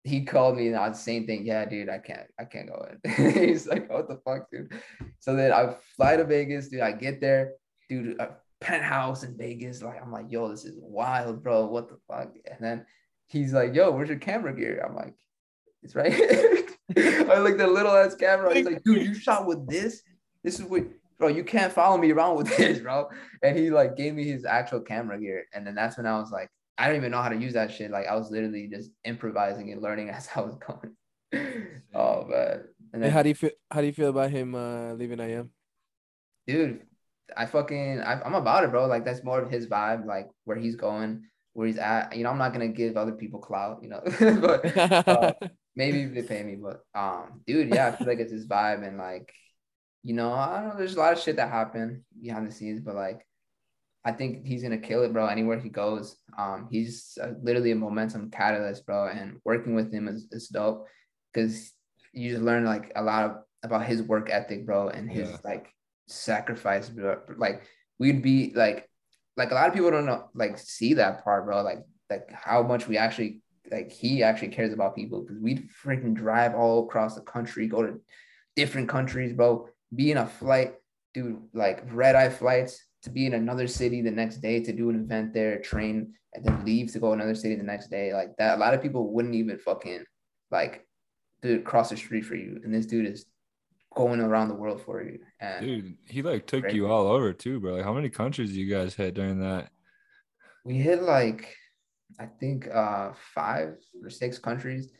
he called me and I the same thing. Yeah, dude, I can't, I can't go in. He's like, what the fuck, dude? So then I fly to Vegas, dude. I get there, dude, a penthouse in Vegas. Like, I'm like, yo, this is wild, bro. What the fuck? And then he's like, yo, where's your camera gear? I'm like, it's right here. I like the little ass camera. He's like, dude, you shot with this? This is what bro, you can't follow me around with this, bro. And he like gave me his actual camera gear. And then that's when I was like, I don't even know how to use that shit. Like I was literally just improvising and learning as I was going. oh man. And Hey, then, how do you feel? How do you feel about him uh, leaving IM? dude, I fucking I, I'm about it, bro. Like that's more of his vibe, like where he's going, where he's at. You know, I'm not gonna give other people clout, you know, but uh, maybe if they pay me, but um, dude, yeah, I feel like it's his vibe and like, you know, I don't know. There's a lot of shit that happened behind the scenes, but like, I think he's gonna kill it, bro. Anywhere he goes, um, he's uh, literally a momentum catalyst, bro. And working with him is, is dope because you just learn like a lot of about his work ethic, bro, and his Yeah. like sacrifice, bro. Like we'd be like, like a lot of people don't know, like see that part, bro. Like, like how much we actually like he actually cares about people because we'd freaking drive all across the country, go to different countries, bro. Be in a flight, do like red eye flights to be in another city the next day to do an event there, train, and then leave to go another city the next day. Like that, a lot of people wouldn't even fucking like dude cross the street for you, and this dude is going around the world for you. And Dude, he like took you all over too, bro. Like, how many countries you guys hit during that? we hit like I think uh five or six countries.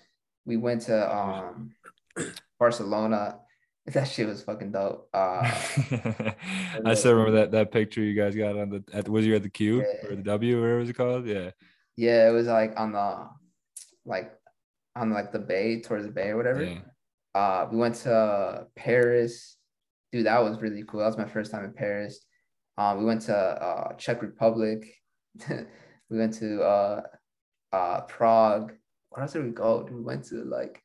We went to um Barcelona. That shit was fucking dope. Uh I still remember that that picture you guys got on the at was you at the Q Yeah. or the W, or whatever it was called? Yeah. yeah, it was like on the like on like the bay towards the bay or whatever. Yeah. Uh we went to Paris. Dude, that was really cool. That was my first time in Paris. Um, we went to uh Czech Republic. we went to uh uh Prague. Where else did we go? Dude, we went to like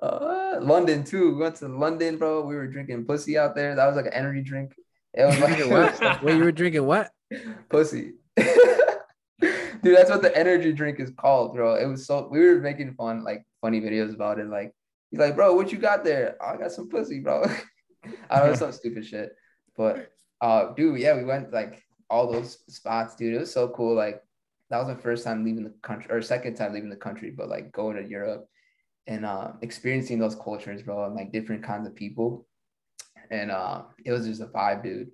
uh London too. We went to London, bro. We were drinking pussy out there. That was like an energy drink. It was like what? Wait, you were drinking what? pussy. Dude, that's what the energy drink is called, bro. It was so we were making fun, like funny videos about it. Like, he's like, bro, what you got there? Oh, I got some pussy, bro. I don't know, some stupid shit. But uh dude, yeah, we went like all those spots, dude. It was so cool. Like that was my first time leaving the country or second time leaving the country, but like going to Europe and uh experiencing those cultures, bro, and like different kinds of people. And uh it was just a vibe, dude.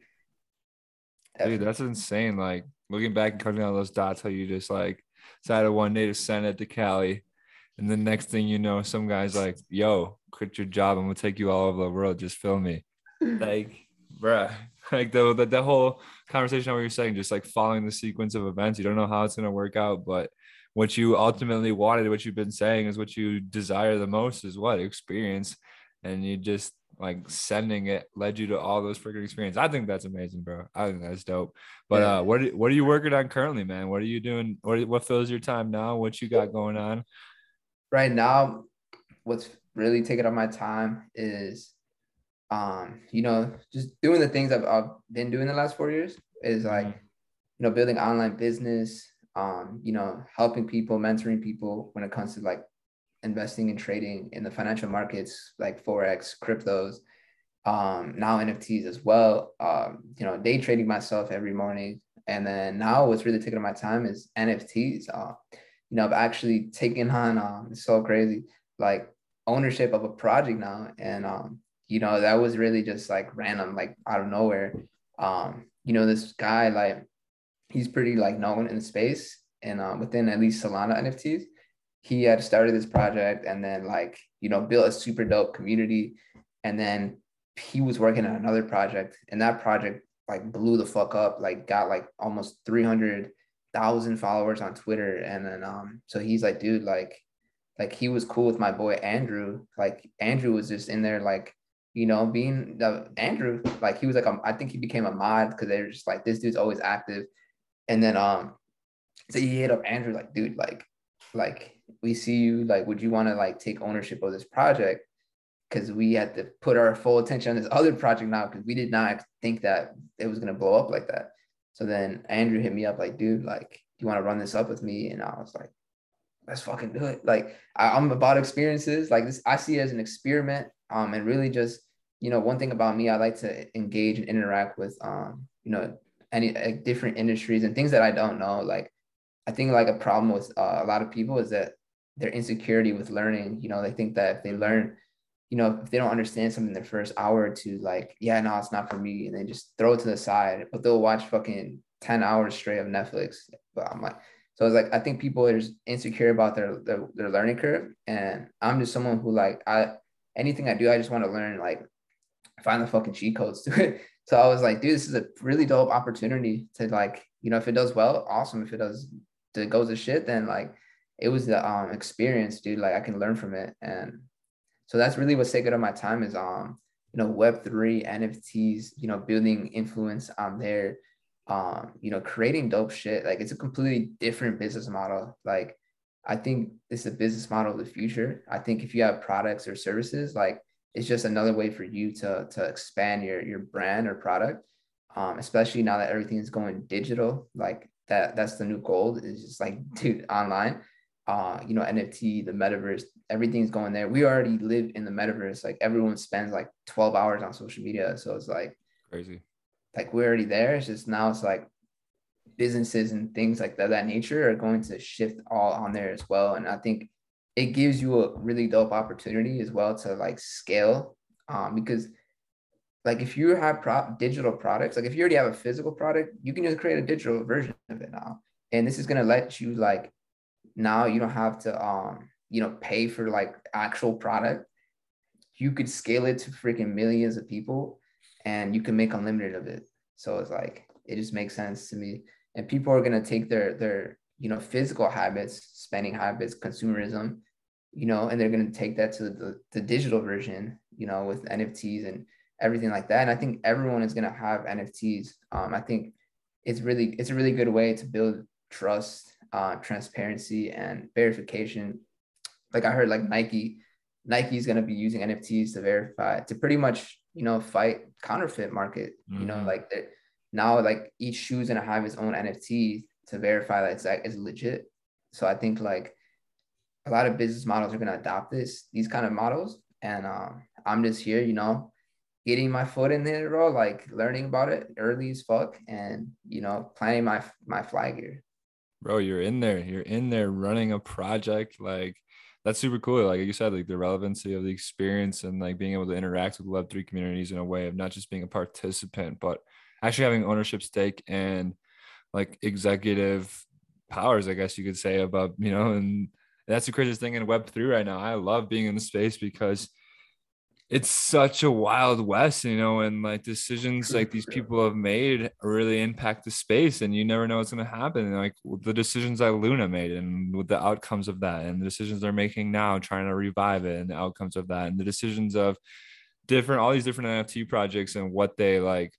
Dude, that's insane. Like looking back and cutting all those dots, how you just like decided one day to send it to Cali. And the next thing you know, some guy's like, yo, quit your job. I'm gonna take you all over the world. Just film me. Like, bruh. Like the, the the whole conversation on what you're saying, just like following the sequence of events. You don't know how it's gonna work out, but what you ultimately wanted, what you've been saying is what you desire the most is what experience. And you just like sending it led you to all those freaking experience. I think that's amazing, bro. I think that's dope. But Yeah. uh, what are, what are you working on currently, man? What are you doing? What what fills your time now? What you got going on? Right now, what's really taking up my time is um, you know, just doing the things I've, I've been doing the last four years is like, Mhm. you know, building online business, um, you know, helping people, mentoring people when it comes to like investing and trading in the financial markets, like Forex, cryptos, um, now NFTs as well. Um, you know, day trading myself every morning. And then now what's really taking up my time is NFTs. Uh, you know, I've actually taken on um it's so crazy, like ownership of a project now. And um, you know, that was really just like random, like out of nowhere. Um, you know, this guy, like he's pretty like known in the space and um, within at least Solana NFTs. He had started this project and then like, you know, built a super dope community. And then he was working on another project and that project like blew the fuck up, like got like almost 300,000 followers on Twitter. And then, um, so he's like, dude, like, like he was cool with my boy Andrew. Like Andrew was just in there, like, you know, being the Andrew, like he was like, a, I think he became a mod because they were just like, this dude's always active. And then, um, so he hit up Andrew, like, dude, like, like we see you, like, would you want to like take ownership of this project? because we had to put our full attention on this other project now because we did not think that it was going to blow up like that. So then Andrew hit me up like, dude, like, do you want to run this up with me? And I was like, let's fucking do it. Like, I, am about experiences. Like this, I see it as an experiment. Um, and really just, you know, one thing about me, I like to engage and interact with, um, you know, any like, different industries and things that I don't know. Like, I think like a problem with uh, a lot of people is that their insecurity with learning. You know, they think that if they learn you know, if they don't understand something the first hour or two, like, yeah, no, it's not for me. And they just throw it to the side, but they'll watch fucking 10 hours straight of Netflix. But I'm like, so it's like, I think people are insecure about their, their, their learning curve. And I'm just someone who like, I, anything I do, I just want to learn, like find the fucking cheat codes to it. So I was like, dude, this is a really dope opportunity to like, you know, if it does well, awesome. If it does, it goes to shit, then like, it was the um experience, dude. Like I can learn from it. And so that's really what's taking up my time is um, you know, web three, NFTs, you know, building influence on there, um, you know, creating dope shit. Like it's a completely different business model. Like I think it's a business model of the future. I think if you have products or services, like it's just another way for you to to expand your your brand or product. Um, especially now that everything is going digital, like that that's the new gold is just like dude online uh, you know, NFT, the metaverse, everything's going there. We already live in the metaverse. Like everyone spends like 12 hours on social media. So it's like crazy. Like we're already there. It's just now it's like businesses and things like that, that nature are going to shift all on there as well. And I think it gives you a really dope opportunity as well to like scale. Um, because like if you have pro- digital products, like if you already have a physical product, you can just create a digital version of it now. And this is gonna let you like now you don't have to um you know pay for like actual product. You could scale it to freaking millions of people and you can make unlimited of it. So it's like it just makes sense to me. And people are going to take their their you know physical habits spending habits consumerism you know and they're going to take that to the, the digital version you know with nfts and everything like that. And i think everyone is going to have nfts um, i think it's really it's a really good way to build trust uh, transparency and verification. Like I heard, like Nike, Nike is going to be using NFTs to verify to pretty much you know fight counterfeit market. Mm-hmm. You know, mm-hmm. like now like each shoe is going to have its own NFT to verify that it's like is legit. So I think like a lot of business models are going to adopt this these kind of models, and um, I'm just here, you know, getting my foot in there, bro, like learning about it early as fuck, and you know, planting my my flag here bro, you're in there. You're in there running a project. Like that's super cool. Like you said, like the relevancy of the experience and like being able to interact with Web3 communities in a way of not just being a participant, but actually having ownership stake and like executive powers, I guess you could say, about, you know, and that's the craziest thing in Web3 right now. I love being in the space because it's such a wild west, you know, and like decisions like these people have made really impact the space, and you never know what's going to happen. And like the decisions that Luna made, and with the outcomes of that, and the decisions they're making now, trying to revive it, and the outcomes of that, and the decisions of different all these different NFT projects and what they like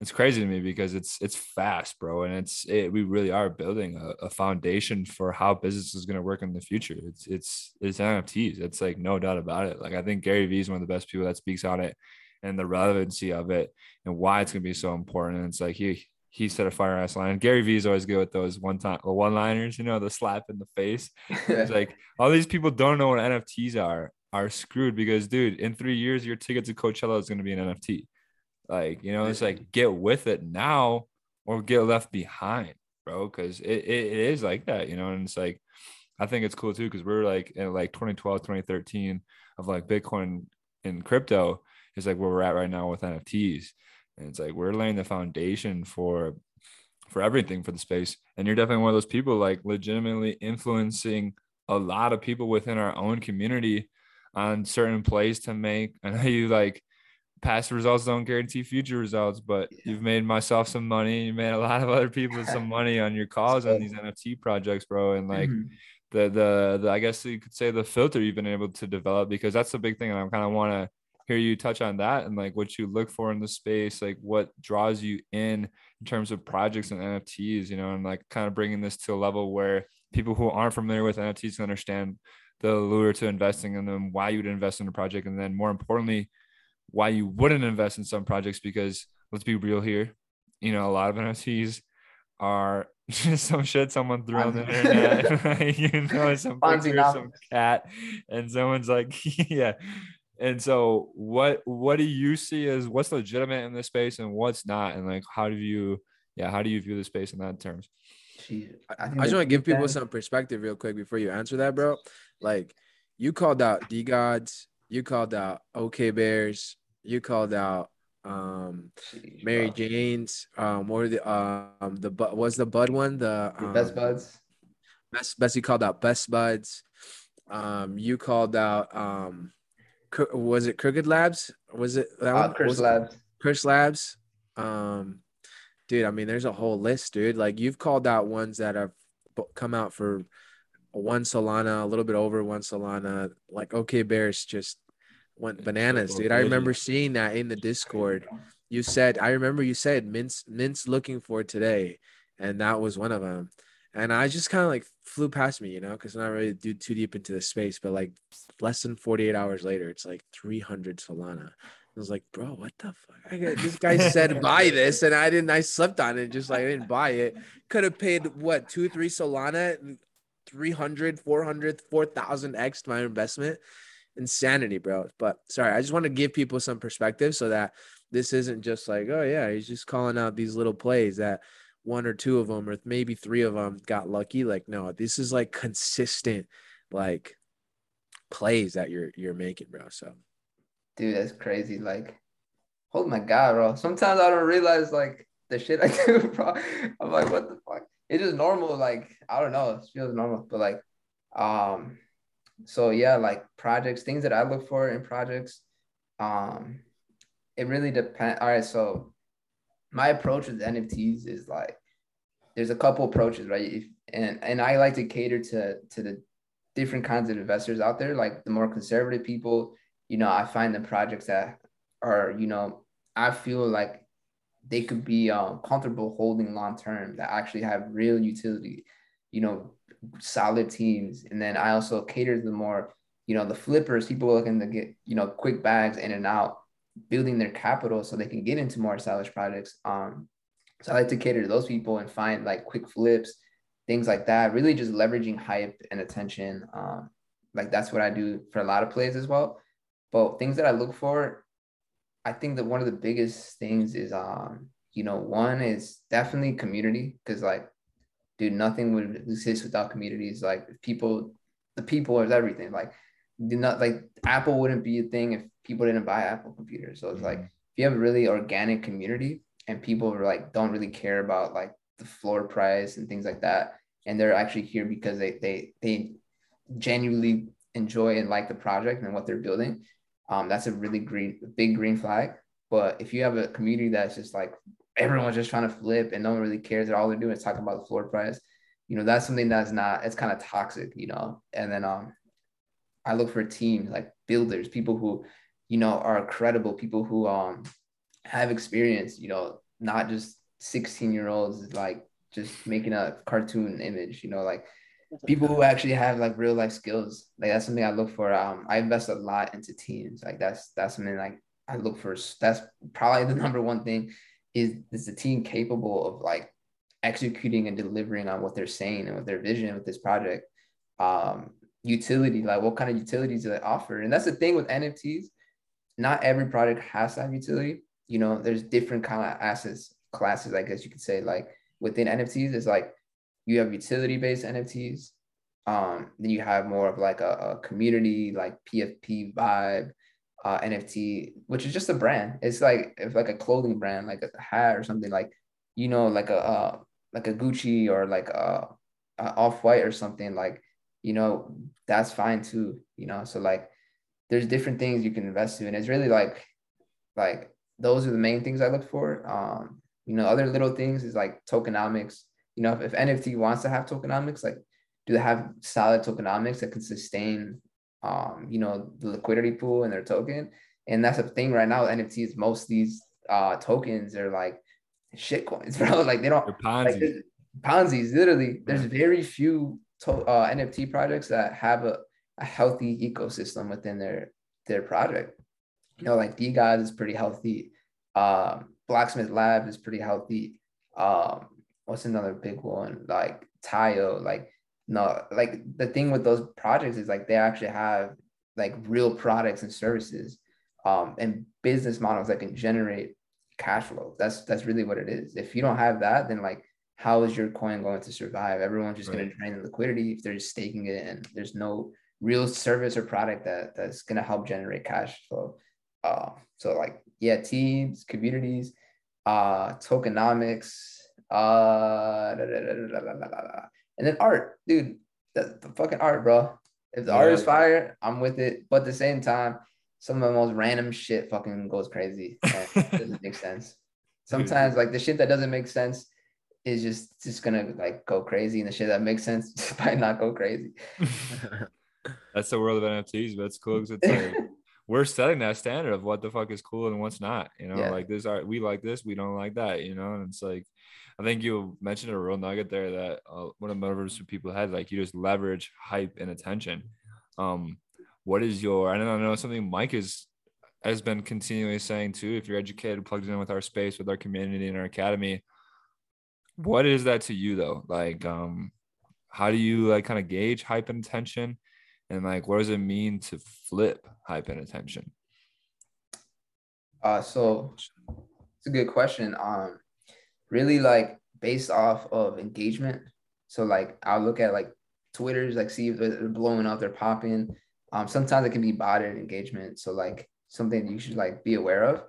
it's crazy to me because it's it's fast bro and it's it, we really are building a, a foundation for how business is going to work in the future it's it's it's nfts it's like no doubt about it like i think gary vee is one of the best people that speaks on it and the relevancy of it and why it's gonna be so important. And it's like he he said a fire ass line. Gary Vee is always good with those one time one liners, you know, the slap in the face. It's like all these people don't know what NFTs are are screwed because dude, in three years your ticket to Coachella is gonna be an NFT. Like, you know, it's like get with it now or get left behind, bro. Cause it, it, it is like that, you know, and it's like I think it's cool too, because we're like in like 2012, 2013 of like Bitcoin and crypto is like where we're at right now with NFTs. And it's like we're laying the foundation for for everything for the space. And you're definitely one of those people like legitimately influencing a lot of people within our own community on certain plays to make. I know you like past results don't guarantee future results, but yeah. you've made myself some money. You made a lot of other people some money on your cause on these NFT projects, bro. And like mm-hmm. the, the the I guess you could say the filter you've been able to develop because that's the big thing. And I kind of want to hear you touch on that and like what you look for in the space, like what draws you in in terms of projects and NFTs, you know, and like kind of bringing this to a level where people who aren't familiar with NFTs can understand the lure to investing in them, why you would invest in a project, and then more importantly, why you wouldn't invest in some projects because let's be real here, you know, a lot of NFTs are just some shit someone threw on the internet, you know, some picture, some cat, and someone's like, yeah, and so what what do you see as what's legitimate in this space and what's not? And like how do you yeah, how do you view the space in that terms? I, I, just want to give people some perspective real quick before you answer that, bro. Like you called out DeGods, you called out OK Bears, you called out um Mary. Jane's, um what were the um the was the Bud one, the um, best buds. Best Bessie called out best buds. Um you called out um was it Crooked Labs? Was it that uh, one? Chris Labs. Chris Labs. Um, dude, I mean, there's a whole list, dude. Like you've called out ones that have come out for one Solana, a little bit over one Solana. Like OK Bears just went bananas, dude. I remember seeing that in the Discord. You said, I remember you said Mint's Mint's looking for today, and that was one of them and I just kind of like flew past me, you know, because I'm not really do too deep into the space. But like less than 48 hours later, it's like 300 Solana. I was like, bro, what the fuck? I got, this guy said buy this, and I didn't. I slept on it, just like I didn't buy it. Could have paid what two, three Solana, 300, 400, 4,000 x to my investment. Insanity, bro. But sorry, I just want to give people some perspective so that this isn't just like, oh yeah, he's just calling out these little plays that one or two of them or maybe three of them got lucky. Like no this is like consistent like plays that you're you're making bro so. Dude that's crazy. Like oh my god bro. Sometimes i don't realize like the shit i do bro. I'm like what the fuck it's just normal like i don't know it feels normal but like um so yeah like projects things that i look for in projects um it really depends all right so my approach with NFTs is like there's a couple approaches, right? If, and and I like to cater to to the different kinds of investors out there, like the more conservative people. You know, I find the projects that are, you know, I feel like they could be um, comfortable holding long term that actually have real utility. You know, solid teams, and then I also cater to the more, you know, the flippers, people looking to get, you know, quick bags in and out building their capital so they can get into more established projects. Um, so I like to cater to those people and find like quick flips, things like that. Really just leveraging hype and attention. Um, like that's what I do for a lot of plays as well. But things that I look for, I think that one of the biggest things is, um, you know, one is definitely community because like, dude, nothing would exist without communities. Like people, the people is everything. Like, not like Apple wouldn't be a thing if people didn't buy Apple computers. So it's like mm-hmm. if you have a really organic community and people are like don't really care about like the floor price and things like that, and they're actually here because they they they genuinely enjoy and like the project and what they're building. Um, that's a really green big green flag. But if you have a community that's just like everyone's just trying to flip and no one really cares, and all they're doing is talking about the floor price, you know, that's something that's not it's kind of toxic, you know. And then um I look for teams like builders, people who you know, are credible people who um have experience, you know, not just 16 year olds like just making a cartoon image, you know, like people who actually have like real life skills. Like that's something I look for. Um, I invest a lot into teams. Like that's that's something like I look for. That's probably the number one thing. Is is the team capable of like executing and delivering on what they're saying and what their vision with this project? Um, utility, like what kind of utilities do they offer? And that's the thing with NFTs. Not every product has to have utility. You know, there's different kind of assets classes, I guess you could say. Like within NFTs, is like you have utility based NFTs. Um, then you have more of like a, a community, like PFP vibe uh, NFT, which is just a brand. It's like it's like a clothing brand, like a hat or something like, you know, like a uh, like a Gucci or like a, a off white or something like, you know, that's fine too. You know, so like, there's different things you can invest in. It's really like, like those are the main things I look for. Um, you know, other little things is like tokenomics. You know, if, if NFT wants to have tokenomics, like do they have solid tokenomics that can sustain um, you know, the liquidity pool in their token? And that's the thing right now with NFTs, most of these uh tokens are like shit coins, bro. Like they don't They're Ponzi. like Ponzi's literally there's very few to, uh, NFT projects that have a, a healthy ecosystem within their their project. You know, like DeGods is pretty healthy. Um, Blocksmith Lab is pretty healthy. Um, what's another big one? Like Taiyo, like no, like the thing with those projects is like they actually have like real products and services um, and business models that can generate cash flow. That's that's really what it is. If you don't have that, then like how is your coin going to survive? Everyone's just Right. going to drain the liquidity if they're just staking it and there's no real service or product that that's going to help generate cash flow. Uh, so like yeah, teams, communities, uh, tokenomics, uh, and then art, dude, the, the fucking art, bro. If the yeah. art is fire, I'm with it. But at the same time, some of the most random shit fucking goes crazy. doesn't make sense. Sometimes like the shit that doesn't make sense is just just gonna like go crazy, and the shit that makes sense might not go crazy. that's the world of NFTs, but it's cool because it's like we're setting that standard of what the fuck is cool and what's not. You know, yeah. like this art, we like this, we don't like that. You know, and it's like I think you mentioned a real nugget there that uh, one of the for people had like you just leverage hype and attention. Um, what is your? I don't know something Mike is has been continually saying too. If you're educated, plugged in with our space, with our community and our academy, what is that to you though? Like, um, how do you like kind of gauge hype and attention? And like, what does it mean to flip hype and attention? Uh, so it's a good question. Um, really like based off of engagement. So like I'll look at like Twitter's like see if they're blowing up, they're popping. Um, sometimes it can be botted engagement. So like something you should like be aware of.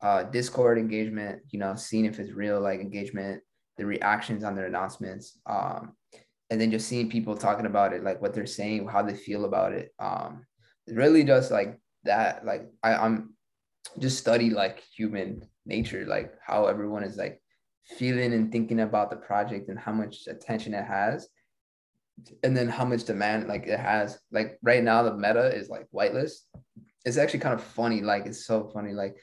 Uh, Discord engagement, you know, seeing if it's real like engagement, the reactions on their announcements. Um, and then just seeing people talking about it, like what they're saying, how they feel about it. Um, it really does like that. Like I, I'm just study like human nature, like how everyone is like feeling and thinking about the project and how much attention it has. And then how much demand like it has. Like right now the meta is like whitelist. It's actually kind of funny. Like it's so funny. Like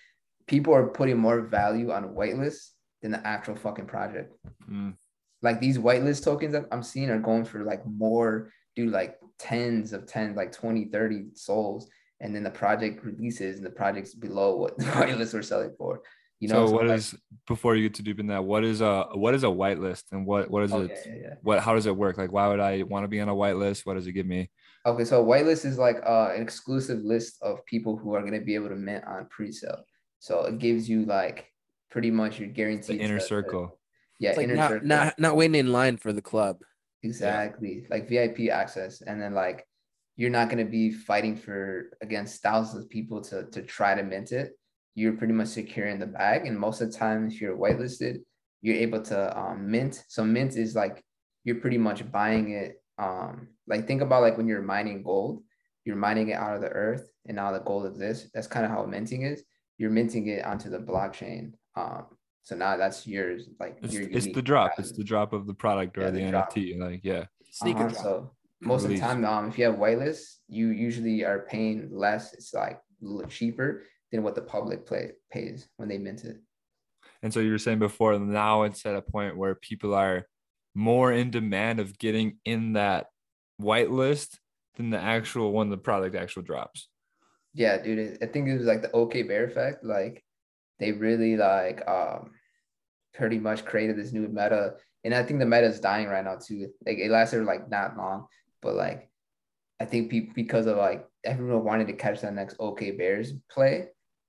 people are putting more value on whitelist than the actual fucking project. Mm. like these whitelist tokens that i'm seeing are going for like more do like tens of 10 like 20 30 souls. And then the project releases and the project's below what the whitelist were selling for you know so what is like- before you get too deep in that? What is a what is a whitelist and what what is Okay, it? yeah, yeah. What how does it work? Like, why would I want to be on a whitelist? What does it give me? Okay, so whitelist is like uh, an exclusive list of people who are going to be able to mint on pre-sale. So it gives you like pretty much your guaranteed The inner to- to- circle. yeah, It's like inner not, circle. not not waiting in line for the club. exactly like VIP access, and then like you're not going to be fighting for against thousands of people to to try to mint it. You're pretty much securing the bag, and most of the time, if you're whitelisted, you're able to um, mint. So mint is like you're pretty much buying it. Um, like think about like when you're mining gold, you're mining it out of the earth, and now the gold exists. That's kind of how minting is. You're minting it onto the blockchain. Um, so now that's yours. Like It's, your it's the drop. It's the drop of the product or Yeah, the, the drop. NFT. Like, yeah. Sneaker Uh-huh, drop. So most of the time, um, if you have whitelist, you usually are paying less. It's like a little cheaper than what the public play pays when they mint it. And so you were saying before, now it's at a point where people are more in demand of getting in that whitelist than the actual when the product actual drops. Yeah, dude. I think it was like the OK Bear effect. Like they really like um pretty much created this new meta. And I think the meta is dying right now too. Like it lasted like not long, but like I think people because of like everyone wanted to catch that next OK Bears play.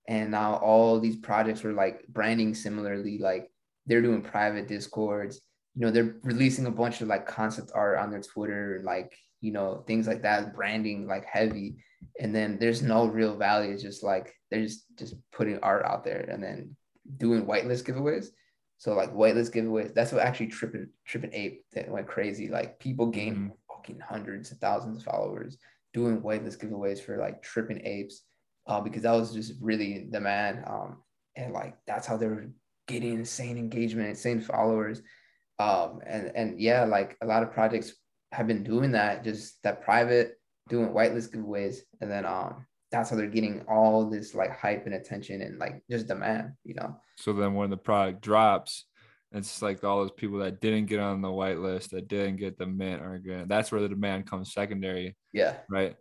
And now all these projects were like branding similarly, like they're doing private discords, you know, they're releasing a bunch of like concept art on their Twitter, like, you know, things like that, branding like heavy. And then there's no real value. It's just like they're just just putting art out there and then doing whitelist giveaways. So like whitelist giveaways, that's what actually tripping tripping ape that went crazy. Like people gained mm-hmm. fucking hundreds of thousands of followers doing whitelist giveaways for like tripping apes, uh, because that was just really in demand. Um, and like that's how they were getting insane engagement, insane followers. Um, and and yeah, like a lot of projects have been doing that, just that private doing whitelist giveaways, and then um that's how they're getting all this like hype and attention and like just demand, you know. So then when the product drops, it's like all those people that didn't get on the white list, that didn't get the mint are good. That's where the demand comes secondary, Yeah. right?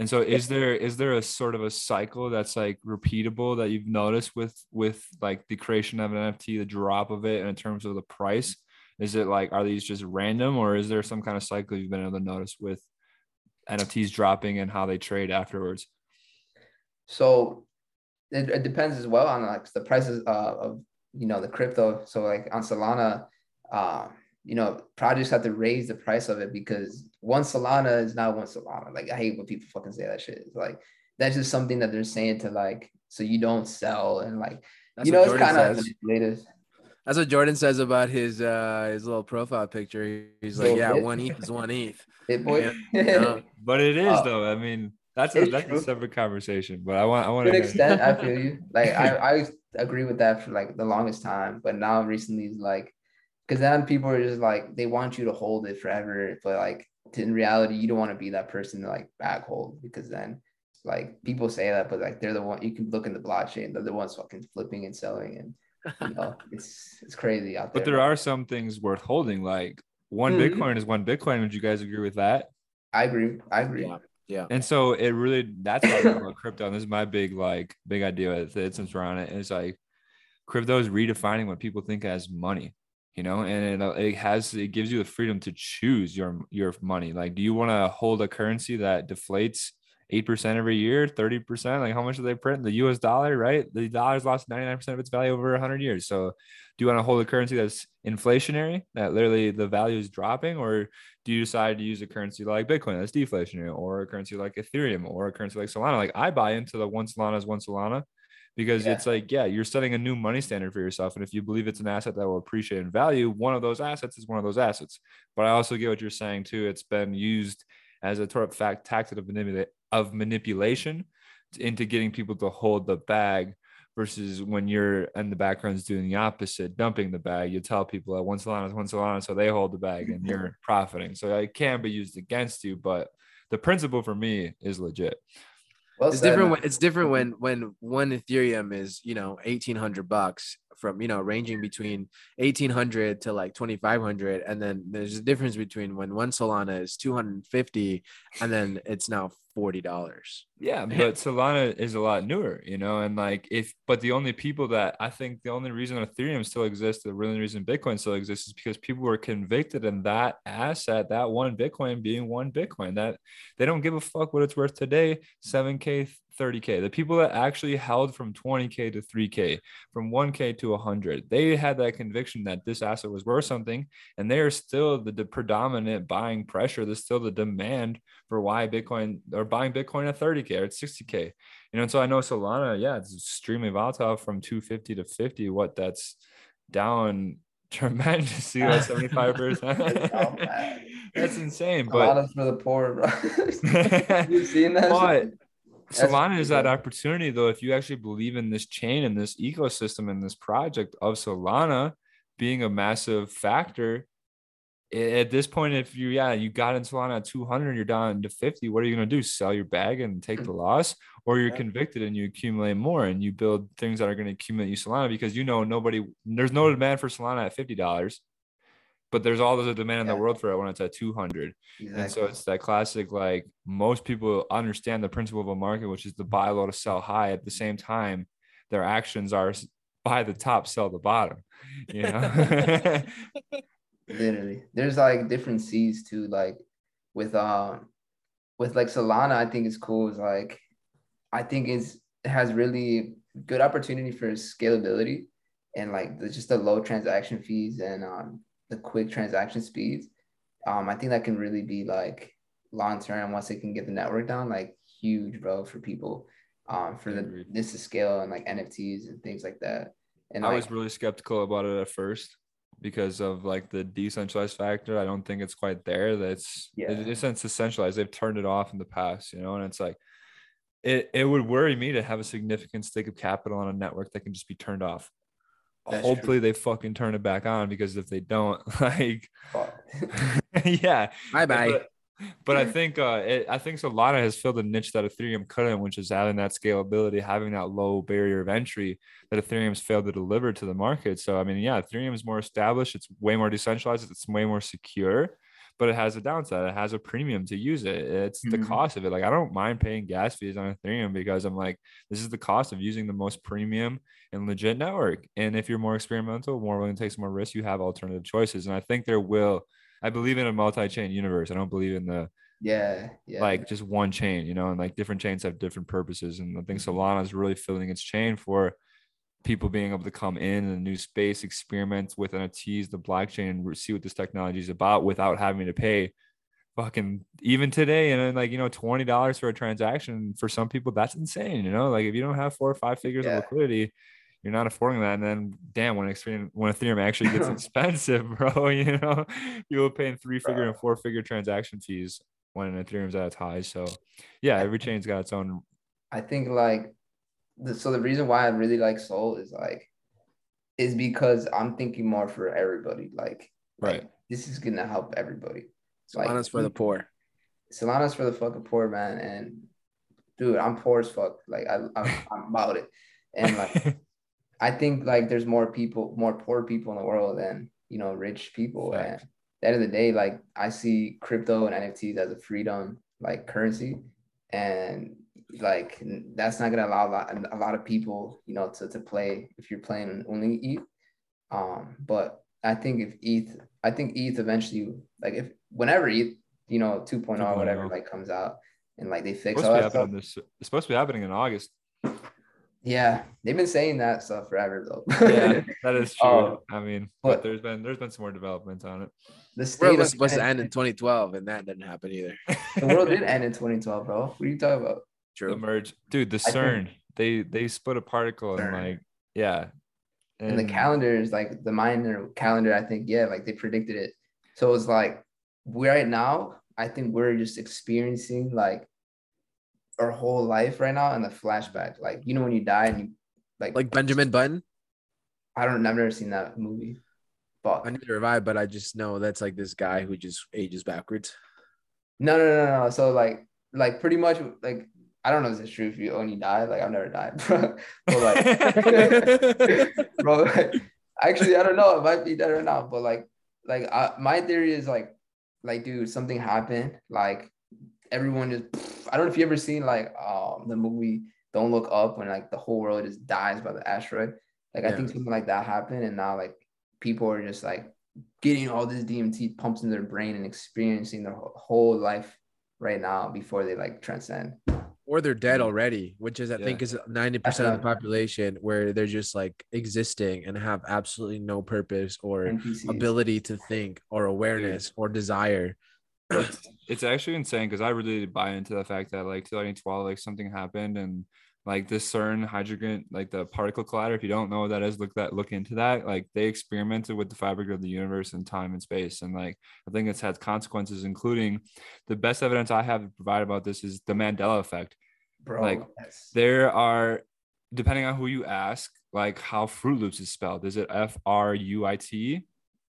And so is there is there a sort of a cycle that's like repeatable that you've noticed with with like the creation of an NFT, the drop of it, and in terms of the price? Is it like are these just random or is there some kind of cycle you've been able to notice with NFTs dropping and how they trade afterwards? So it, it depends as well on like the prices uh, of you know the crypto. So like on Solana, uh, you know projects have to raise the price of it because one Solana is not one Solana. Like I hate when people fucking say that shit. It's like that's just something that they're saying to like so you don't sell and like That's you know it's kind of says. manipulative. That's what Jordan says about his uh his little profile picture. He's like, yeah, bit. one ETH is one ETH. It boy. Yeah. But it is Uh, though. I mean, that's a that's true. a separate conversation. But I want I to want an to extent, I feel you. Like I, I agree with that for like the longest time, but now recently it's like, because then people are just like they want you to hold it forever, but like in reality, you don't want to be that person to like bag hold because then like people say that, but like they're the one you can look in the blockchain, they're the ones fucking flipping and selling, and you know it's it's crazy out there. But there are some things worth holding. Like one Mhm. Bitcoin is one Bitcoin. Would you guys agree with that? I agree. I agree. Yeah. Yeah. And so it really that's why I love about crypto. And this is my big like big idea with it since we're on it. It's like crypto is redefining what people think as money, you know, and it, uh, it has it gives you the freedom to choose your your money. Like, do you want to hold a currency that deflates eight percent every year, thirty percent? Like, how much do they print? The U.S. dollar, right? The dollar's lost ninety nine percent of its value over hundred years. So, do you want to hold a currency that's inflationary, that literally the value is dropping, or do you decide to use a currency like Bitcoin that's deflationary, or a currency like Ethereum, or a currency like Solana? Like I buy into the one Solana is one Solana because Yeah. it's like, yeah, you're setting a new money standard for yourself. And if you believe it's an asset that will appreciate in value, one of those assets is one of those assets. But I also get what you're saying too. It's been used as a sort of fact tactic of, manipula- of manipulation into getting people to hold the bag versus when you're in the background's doing the opposite, dumping the bag, you tell people that one Solana is one Solana, so they hold the bag and you're profiting. So it can be used against you, but the principle for me is legit. Well It's said, different. When, it's different when when one Ethereum is you know eighteen hundred bucks from you know ranging between eighteen hundred to like twenty five hundred, and then there's a difference between when one Solana is two hundred and fifty, and then it's now forty dollars. Yeah, but Solana is a lot newer, you know, and like if, but the only people that I think the only reason Ethereum still exists, the only reason Bitcoin still exists is because people were convicted in that asset, that one Bitcoin being one Bitcoin, that they don't give a fuck what it's worth today, 7K, 30K. The people that actually held from 20K to 3K, from 1K to 100, they had that conviction that this asset was worth something, and they are still the, the predominant buying pressure. There's still the demand for why Bitcoin or buying Bitcoin at 30K or at 60K. You know, and so I know Solana, yeah, it's extremely volatile from 250 to 50. What that's down tremendously, like 75%. that's insane. But lot of for the poor, bro. you seen that? but shit? Solana is that opportunity, though, if you actually believe in this chain and this ecosystem and this project of Solana being a massive factor. At this point, if you yeah you got in Solana at 200, you're down to 50. What are you gonna do? Sell your bag and take the mm. loss, or you're Yeah. convicted and you accumulate more and you build things that are gonna accumulate you Solana because you know nobody there's no demand for Solana at fifty dollars. But there's all the demand in the world for it when it's at 200. And so it's that classic, like most people understand the principle of a market, which is to buy low to sell high. At the same time, their actions are buy the top, sell the bottom. You know, Literally, there's like different C's too. Like with um, with like Solana, I think it's cool. Is like, I think it's it has really good opportunity for scalability and like the, just the low transaction fees and um the quick transaction speeds. Um, I think that can really be like long term once they can get the network down, like huge, bro, for people. Um, for the this to scale and like NFTs and things like that. And I like, was really skeptical about it at first because of like the decentralized factor. I don't think it's quite there. That's Yeah. it, it's. They've turned it off in the past, you know, and it's like it it would worry me to have a significant stake of capital on a network that can just be turned off. That's true. Hopefully they fucking turn it back on because if they don't, like yeah. Bye bye. But, but I think uh it, I think Solana has filled a niche that Ethereum couldn't, which is having that scalability, having that low barrier of entry that Ethereum's failed to deliver to the market. So I mean, yeah, Ethereum is more established, it's way more decentralized, it's way more secure, but it has a downside. It has a premium to use it. It's the Mhm. cost of it. Like I don't mind paying gas fees on Ethereum because I'm like, this is the cost of using the most premium and legit network. And if you're more experimental, more willing to take some more risks, you have alternative choices. And I think there will. I believe in a multi-chain universe. I don't believe in the Yeah, yeah. like just one chain, you know, and like different chains have different purposes. And I think Solana is really filling its chain for people being able to come in a new space, experiment with NFTs, the blockchain, and see what this technology is about without having to pay fucking even today. And then like, you know, $20 for a transaction for some people, that's insane. You know, like if you don't have four or five figures Yeah. of liquidity, you're not affording that. And then damn, when Ethereum, when Ethereum actually gets expensive, bro, you know, you're paying three figure and four figure transaction fees when Ethereum's at its high. So yeah, every chain's got its own. I think like the, so the reason why I really like Sol is like is because I'm thinking more for everybody. Like, like, Right. this is gonna help everybody. Solana's for the poor. Solana's for the fucking poor man, and dude, I'm poor as fuck. Like I, I'm, I'm about it, and like I think like there's more people, more poor people in the world than you know rich people. And at the end of the day, like I see crypto and NFTs as a freedom like currency, and like that's not gonna allow a lot, a lot of people, you know, to, to play if you're playing only ETH. Um, but I think if ETH, I think ETH eventually, like if whenever ETH, you know, 2.0 or whatever like comes out and like they It's fix supposed, all that stuff. this, it's supposed to be happening in August. Yeah, they've been saying that stuff forever though. Yeah, that is true. Oh, I mean, but- but there's been there's been some more developments on it. the The state world was supposed to end in 2012, and that didn't happen either. The world did end in 2012, bro. What are you talking about? The merge, dude. The think- CERN, they they split a particle and like yeah, And the calendars, like the Mayan calendar, I think, yeah, like they predicted it. So it's like we right now, I think we're just experiencing like our whole life right now in the flashback. Like, you know, when you die and you like Like Benjamin Button. I don't I've never seen that movie. But I need to revive, but I just know that's like this guy who just ages backwards. No, no, no, no. So like, like pretty much like I don't know if it's true if you only die. Like I've never died, bro. but like, bro, like, actually I don't know. It might be dead or not. But like, like I, my theory is like, like dude, something happened. Like everyone just. I don't know if you ever seen like um the movie Don't Look Up when like the whole world just dies by the asteroid. Like I think something like that happened, and now like people are just like getting all this DMT pumped in their brain and experiencing their whole life right now before they like transcend. Or they're dead mm-hmm. already, which is I Yeah. think is 90% of the population where they're just like existing and have absolutely no purpose or NPCs. ability to think or awareness or desire. it's, it's actually insane because I really buy into the fact that like 2012, like something happened and like this CERN hydrogen, like the particle collider. If you don't know what that is, look that look into that. Like they experimented with the fabric of the universe and time and space, and like I think it's had consequences, including the best evidence I have provided about this is the Mandela effect. Bro. like, that's- There are, depending on who you ask, like how Fruit Loops is spelled. Is it F R U I T,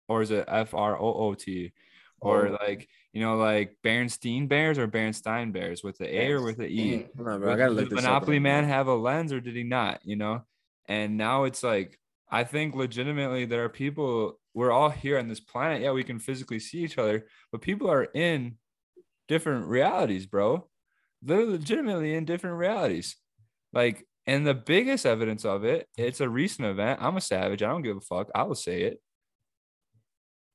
or is it F R O O T? Or Oh. like you know, like Berenstain Bears or Berenstein Bears with the A or with the E. Dang. Hold on, bro. I gotta look this up Monopoly Man have a lens or did he not? You know, and now it's like I think legitimately there are people we're all here on this planet. Yeah, we can physically see each other, but people are in different realities, bro. They're legitimately in different realities. Like, and the biggest evidence of it, it's a recent event. I'm a savage. I don't give a fuck. I will say it.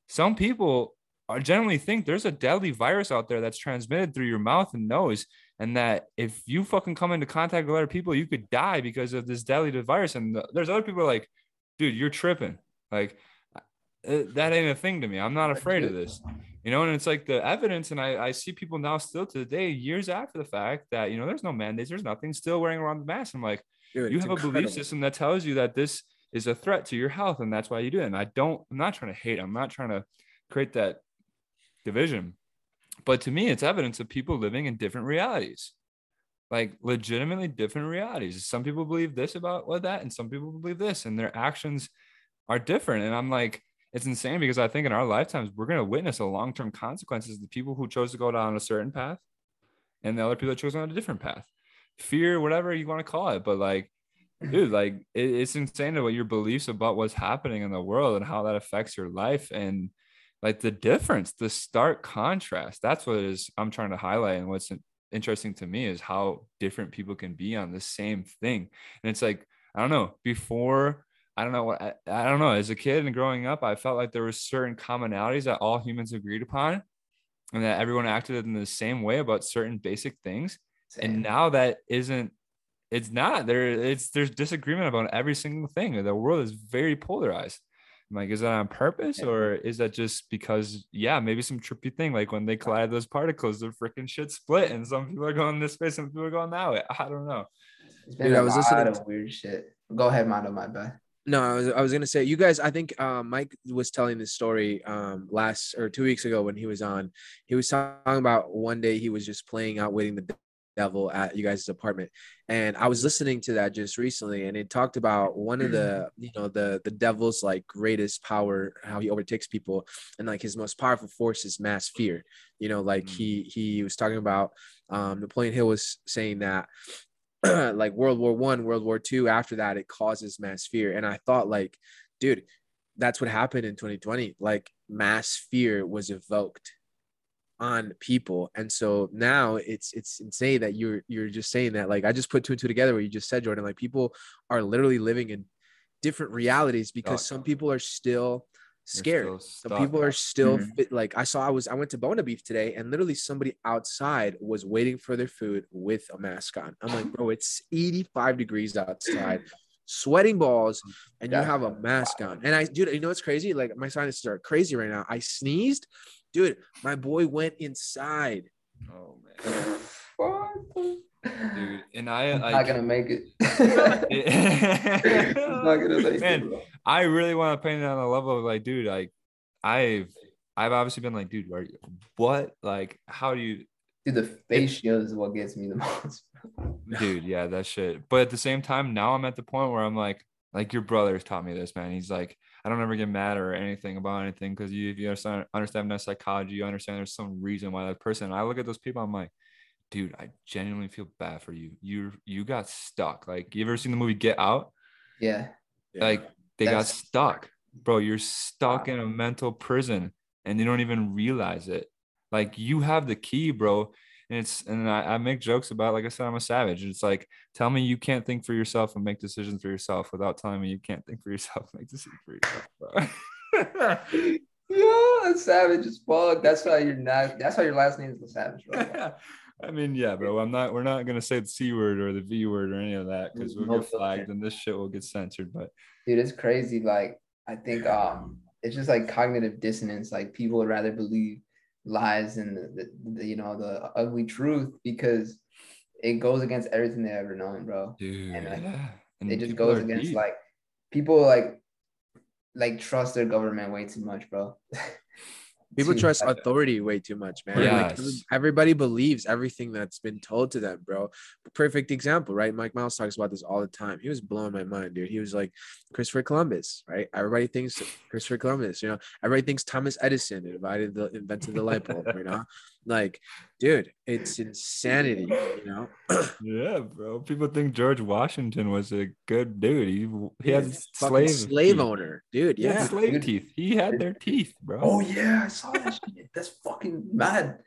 Some people are generally think there's a deadly virus out there that's transmitted through your mouth and nose, and that if you fucking come into contact with other people, you could die because of this deadly virus. And the, there's other people like, dude, you're tripping. Like, uh, that ain't a thing to me. I'm not afraid of this you know and it's like the evidence and I, I see people now still to the day years after the fact that you know there's no mandates there's nothing still wearing around the mask i'm like Dude, you have incredible. a belief system that tells you that this is a threat to your health and that's why you do it and i don't i'm not trying to hate i'm not trying to create that division but to me it's evidence of people living in different realities like legitimately different realities some people believe this about what that and some people believe this and their actions are different and i'm like it's insane because I think in our lifetimes we're going to witness a long term consequences. The people who chose to go down a certain path, and the other people that chose on a different path, fear, whatever you want to call it. But like, dude, like it, it's insane what your beliefs about what's happening in the world and how that affects your life and like the difference, the stark contrast. That's what is I'm trying to highlight, and what's interesting to me is how different people can be on the same thing. And it's like I don't know before I don't know what I, I, don't know. As a kid and growing up, I felt like there were certain commonalities that all humans agreed upon, and that everyone acted in the same way about certain basic things. Same. And now that isn't. It's not there. It's there's disagreement about every single thing. The world is very polarized. I'm like, is that on purpose or is that just because? Yeah, maybe some trippy thing like when they collide those particles, the freaking shit split, and some people are going this way, some people are going that way. I don't know. It's been Dude, a I was lot listening of weird shit. Go ahead, Mondo. My bad. No, I was, I was gonna say you guys. I think uh, Mike was telling this story um, last or two weeks ago when he was on. He was talking about one day he was just playing out, waiting the devil at you guys' apartment, and I was listening to that just recently, and it talked about one of the you know the the devil's like greatest power, how he overtakes people, and like his most powerful force is mass fear. You know, like mm. he he was talking about um, Napoleon Hill was saying that like World War One, World War Two. After that, it causes mass fear. And I thought, like, dude, that's what happened in 2020. Like, mass fear was evoked on people, and so now it's it's insane that you're you're just saying that. Like, I just put two and two together. What you just said, Jordan. Like, people are literally living in different realities because some people are still scared. Some people are still mm-hmm. fit, like I saw. I was I went to Bona Beef today, and literally somebody outside was waiting for their food with a mask on. I'm like, bro, it's 85 degrees outside, sweating balls, and you have a mask on. And I, dude, you know what's crazy? Like my sinuses are crazy right now. I sneezed, dude. My boy went inside. Oh man. Dude, and I like, not gonna make it. not gonna make Man, it, I really want to paint it on a level of like, dude, like I've I've obviously been like, dude, are you, what? Like, how do you Dude, the face shield is what gets me the most. dude, yeah, that shit. But at the same time, now I'm at the point where I'm like, like your brother's taught me this, man. He's like, I don't ever get mad or anything about anything because you, if you understand understand that psychology, you understand there's some reason why that person. I look at those people, I'm like, dude, I genuinely feel bad for you. You you got stuck. Like, you ever seen the movie Get Out? Yeah. Like they That's, got stuck, bro. You're stuck wow. in a mental prison, and you don't even realize it. Like you have the key, bro. And it's and I, I make jokes about like I said, I'm a savage. It's like tell me you can't think for yourself and make decisions for yourself without telling me you can't think for yourself and make decisions for yourself, bro. yeah, savage as fuck. That's why you're not. That's why your last name is the Savage, bro. I mean, yeah, bro. I'm not. We're not gonna say the c word or the v word or any of that because we'll get flagged and this shit will get censored. But dude, it's crazy. Like I think um, it's just like cognitive dissonance. Like people would rather believe lies and the, the, the you know the ugly truth because it goes against everything they've ever known, bro. Dude, and, like, yeah. and it just goes against deep. like people like like trust their government way too much, bro. People trust authority way too much, man. Yes. Like everybody believes everything that's been told to them, bro. Perfect example, right? Mike Miles talks about this all the time. He was blowing my mind, dude. He was like Christopher Columbus, right? Everybody thinks Christopher Columbus, you know. Everybody thinks Thomas Edison invented the invented the light bulb, you know. Like, dude, it's insanity, you know? Yeah, bro. People think George Washington was a good dude. He he had slave slave teeth. owner, dude. He Yeah. slave Dude. teeth. He had their teeth, bro. Oh yeah, I saw that shit. That's fucking mad.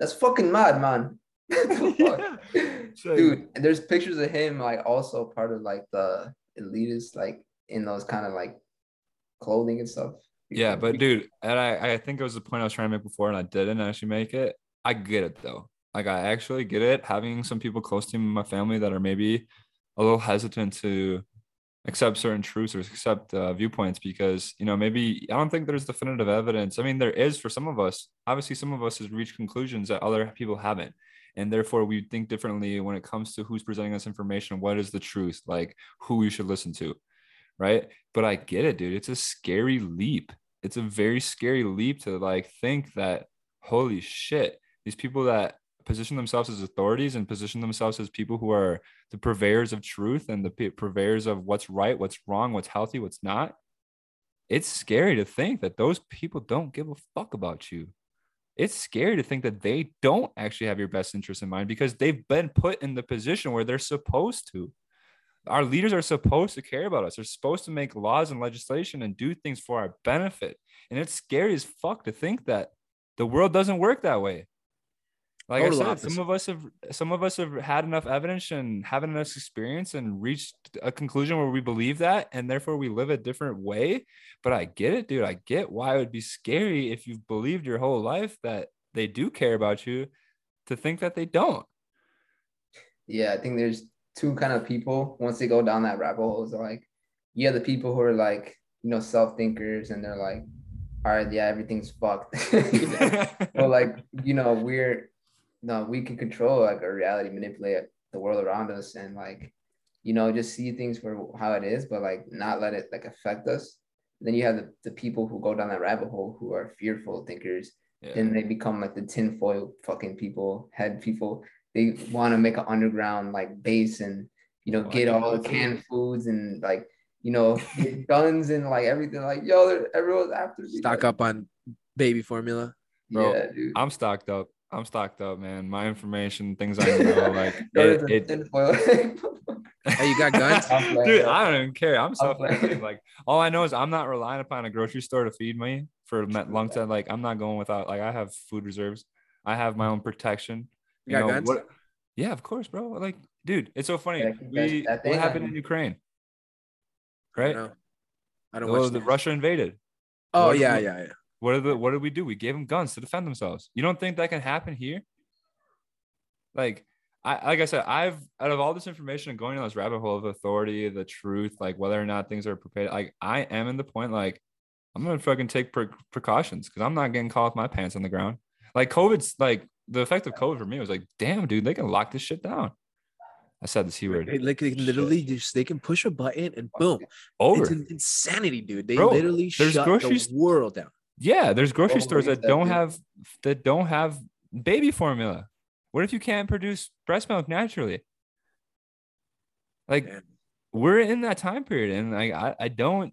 That's fucking mad, man. The fuck? So- Dude, and there's pictures of him like also part of like the elitists, like in those kind of like clothing and stuff. Yeah, but dude, and I, I think it was the point I was trying to make before, and I didn't actually make it. I get it though. Like I actually get it. Having some people close to me in my family that are maybe a little hesitant to accept certain truths or accept uh, viewpoints because you know maybe I don't think there's definitive evidence. I mean, there is for some of us. Obviously, some of us has reached conclusions that other people haven't, and therefore we think differently when it comes to who's presenting us information. What is the truth? Like who you should listen to, right? But I get it, dude. It's a scary leap. It's a very scary leap to like think that holy shit, these people that position themselves as authorities and position themselves as people who are the purveyors of truth and the purveyors of what's right, what's wrong, what's healthy, what's not. It's scary to think that those people don't give a fuck about you. It's scary to think that they don't actually have your best interest in mind because they've been put in the position where they're supposed to. Our leaders are supposed to care about us. They're supposed to make laws and legislation and do things for our benefit. And it's scary as fuck to think that the world doesn't work that way. Like Total I oh, said, opposite. some of us have some of us have had enough evidence and have enough experience and reached a conclusion where we believe that, and therefore we live a different way. But I get it, dude. I get why it would be scary if you've believed your whole life that they do care about you, to think that they don't. Yeah, I think there's two kind of people once they go down that rabbit hole. Is like, yeah, the people who are like, you know, self thinkers and they're like, all right, yeah, everything's fucked. But like, you know, we're no, we can control like our reality, manipulate the world around us, and like, you know, just see things for how it is, but like not let it like affect us. Then you have the, the people who go down that rabbit hole who are fearful thinkers Yeah. then they become like the tinfoil fucking people, head people. They want to make an underground like base and you know Oh, get all the canned foods and like you know guns and like everything. Like yo, everyone's after me. Stock up on baby formula. Bro, Yeah, dude. I'm stocked up. I'm stocked up, man. My information, things I know, like Go to it, it tinfoil. Hey, you got guns? I'm dude. I don't even care. I'm self like all I know is I'm not relying upon a grocery store to feed me for me- long time. Like I'm not going without. Like I have food reserves. I have my own protection. You got guns? what- yeah, of course, bro. Like, dude, it's so funny. Yeah, that's- we what thing happened in Ukraine, I right? don't know. I don't Well, watch the. Russia invaded. Oh what- yeah, yeah, yeah. What did the, what did we do? We gave them guns to defend themselves. You don't think that can happen here? Like I like I said, I've out of all this information and going down this rabbit hole of authority, the truth, like whether or not things are prepared, like I am in the point like I'm gonna fucking take pre- precautions because I'm not getting caught with my pants on the ground. Like COVID's like the effect of COVID for me was like, damn, dude, they can lock this shit down. I said the c word. Like they literally just they can push a button and boom. Over. It's an insanity, dude. They Bro, literally shut groceries- the world down. Yeah, there's grocery stores that don't have that don't have baby formula. What if you can't produce breast milk naturally? Like Man. we're in that time period, and like I, I don't.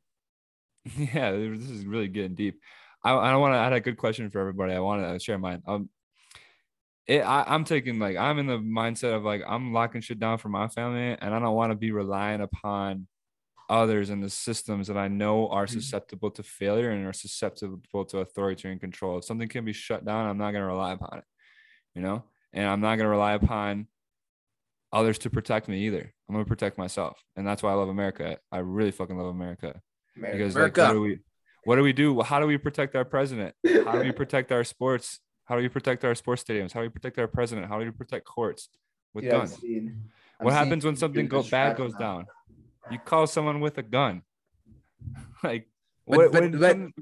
Yeah, this is really getting deep. I, I want to. add a good question for everybody. I want to share mine. Um, it, I, I'm taking like I'm in the mindset of like I'm locking shit down for my family, and I don't want to be relying upon others and the systems that I know are susceptible to failure and are susceptible to authoritarian control. If something can be shut down, I'm not going to rely upon it, you know, and I'm not going to rely upon others to protect me either. I'm going to protect myself, and that's why I love America. I really fucking love America America. because like, what do we, what do we do? How do we protect our president? How do we protect our sports? How do we protect our sports stadiums? How do we protect our president? How do we protect courts with I've guns? seen- what happens when something go, bad goes down? You call someone with a gun. like But- what, but- when but- some-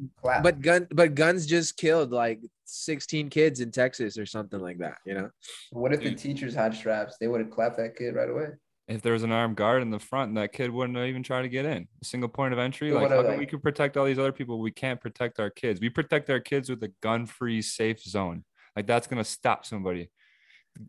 But gun but guns just killed like 16 kids in Texas or something like that, you know? what if the teachers had straps? They would have clapped that kid right away. if there was an armed guard in the front, that kid wouldn't even try to get in. A single point of entry. Like how are come we can protect all these other people? We can't protect our kids. We protect our kids with a gun-free safe zone. Like that's gonna stop somebody.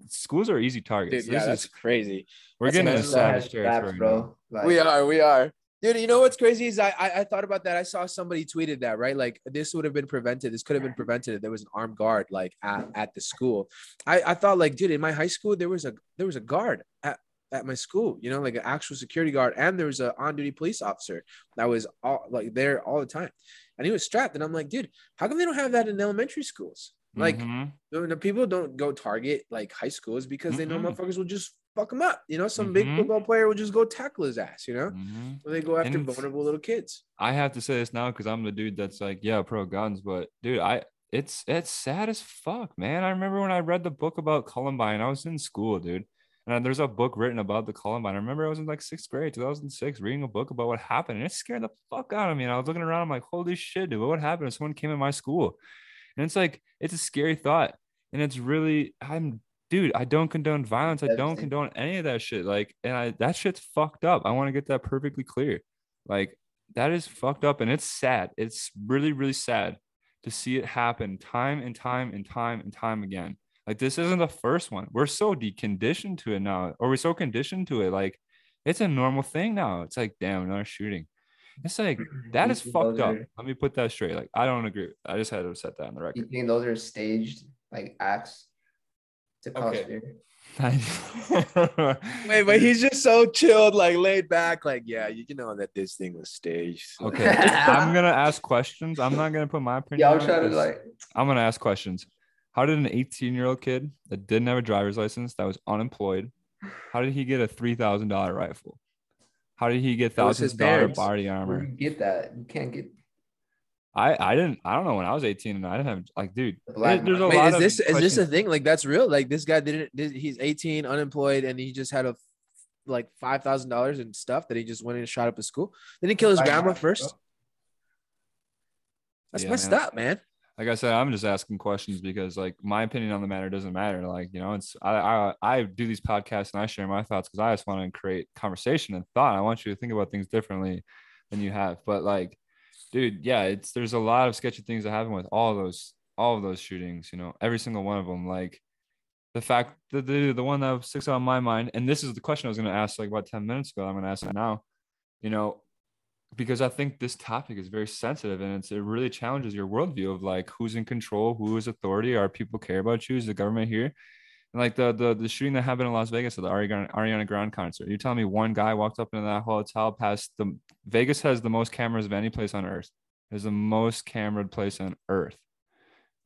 Schools are easy targets. Dude, yeah, this that's is crazy. we're that's getting into amazing. That savage straps, territory. now. bro. Like, we are, we are. Dude, you know what's crazy is I, I I thought about that. I saw somebody tweeted that right. Like this would have been prevented. This could have been prevented if there was an armed guard like at, at the school. I I thought like, dude, in my high school there was a there was a guard at at my school. You know, like an actual security guard, and there was a on duty police officer that was all like there all the time, and he was strapped. And I'm like, dude, how come they don't have that in elementary schools? Like Mhm. the, people don't go target like high schools because they know motherfuckers will just fuck them up. You know, some big Mhm. football player will just go tackle his ass. You know, Mhm. or they go after vulnerable little kids. I have to say this now because I'm the dude that's like, yeah, pro guns, but dude, I it's it's sad as fuck, man. I remember when I read the book about Columbine. I was in school, dude. And there's a book written about the Columbine. I remember I was in like sixth grade, 2006, reading a book about what happened, and it scared the fuck out of me. And I was looking around, I'm like, holy shit, dude, what happened if someone came in my school? And it's like, it's a scary thought. And it's really, I'm, dude, I don't condone violence. I don't condone any of that shit. Like, and I, that shit's fucked up. I want to get that perfectly clear. Like, that is fucked up. And it's sad. It's really, really sad to see it happen time and time and time and time again. Like, this isn't the first one. We're so deconditioned to it now, or we're so conditioned to it. Like, it's a normal thing now. It's like, damn, another shooting. It's like, that is fucked up. are- Let me put that straight. Like, I don't agree. I just had to set that on the record. You think those are staged like acts to cause Okay. fear? Wait, but he's just so chilled, like laid back, like yeah, you can know that this thing was staged. so- okay. I'm gonna ask questions. I'm not gonna put my opinion. Yeah, I'll on try it, to 'cause like. I'm gonna ask questions. How did an 18 year old kid that didn't have a driver's license, that was unemployed, how did he get a three thousand dollar rifle? How did he get That was his thousands of dollar parents. body Where armor? you get that? You can't get I I didn't I don't know when I was 18 and I didn't have like dude. Black there's a Wait, lot is of this is this a thing? Like that's real? Like this guy didn't? He's 18, unemployed, and he just had a like five thousand dollars in stuff that he just went in and shot up his school. Didn't he kill his black grandma first? That's Yeah, messed man. up, man. like I said, I'm just asking questions because like my opinion on the matter doesn't matter. Like, you know, it's I I, I do these podcasts and I share my thoughts because I just want to create conversation and thought. I want you to think about things differently than you have. But like, dude, yeah, it's there's a lot of sketchy things that happen with all those all of those shootings, you know, every single one of them. Like the fact that the the one that sticks out in my mind, and this is the question I was gonna ask like about 10 minutes ago. I'm gonna ask it now, you know, because I think this topic is very sensitive and it's, it really challenges your worldview of like who's in control, who is authority, are people care about you, is the government here? Like the the the shooting that happened in Las Vegas at the Ariana, Ariana Grande concert. You're telling me one guy walked up into that hotel past the Vegas has the most cameras of any place on earth. It's the most cameraed place on earth.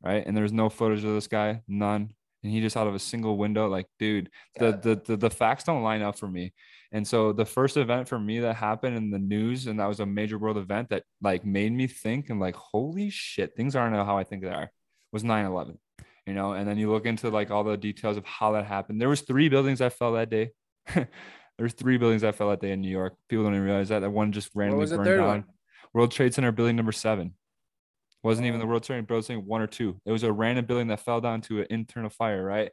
Right. And there's no footage of this guy, none. And he just out of a single window, like, dude, the, the the the facts don't line up for me. And so the first event for me that happened in the news, and that was a major world event that like made me think and like, holy shit, things aren't how I think they are, was 9-11. You know, and then you look into like all the details of how that happened. There was three buildings that fell that day. There's three buildings that fell that day in New York. People don't even realize that. That one just randomly burned down. one? World Trade Center building number seven. Wasn't even the Oh. World Trade Building one or two. It was a random building that fell down to an internal fire, right?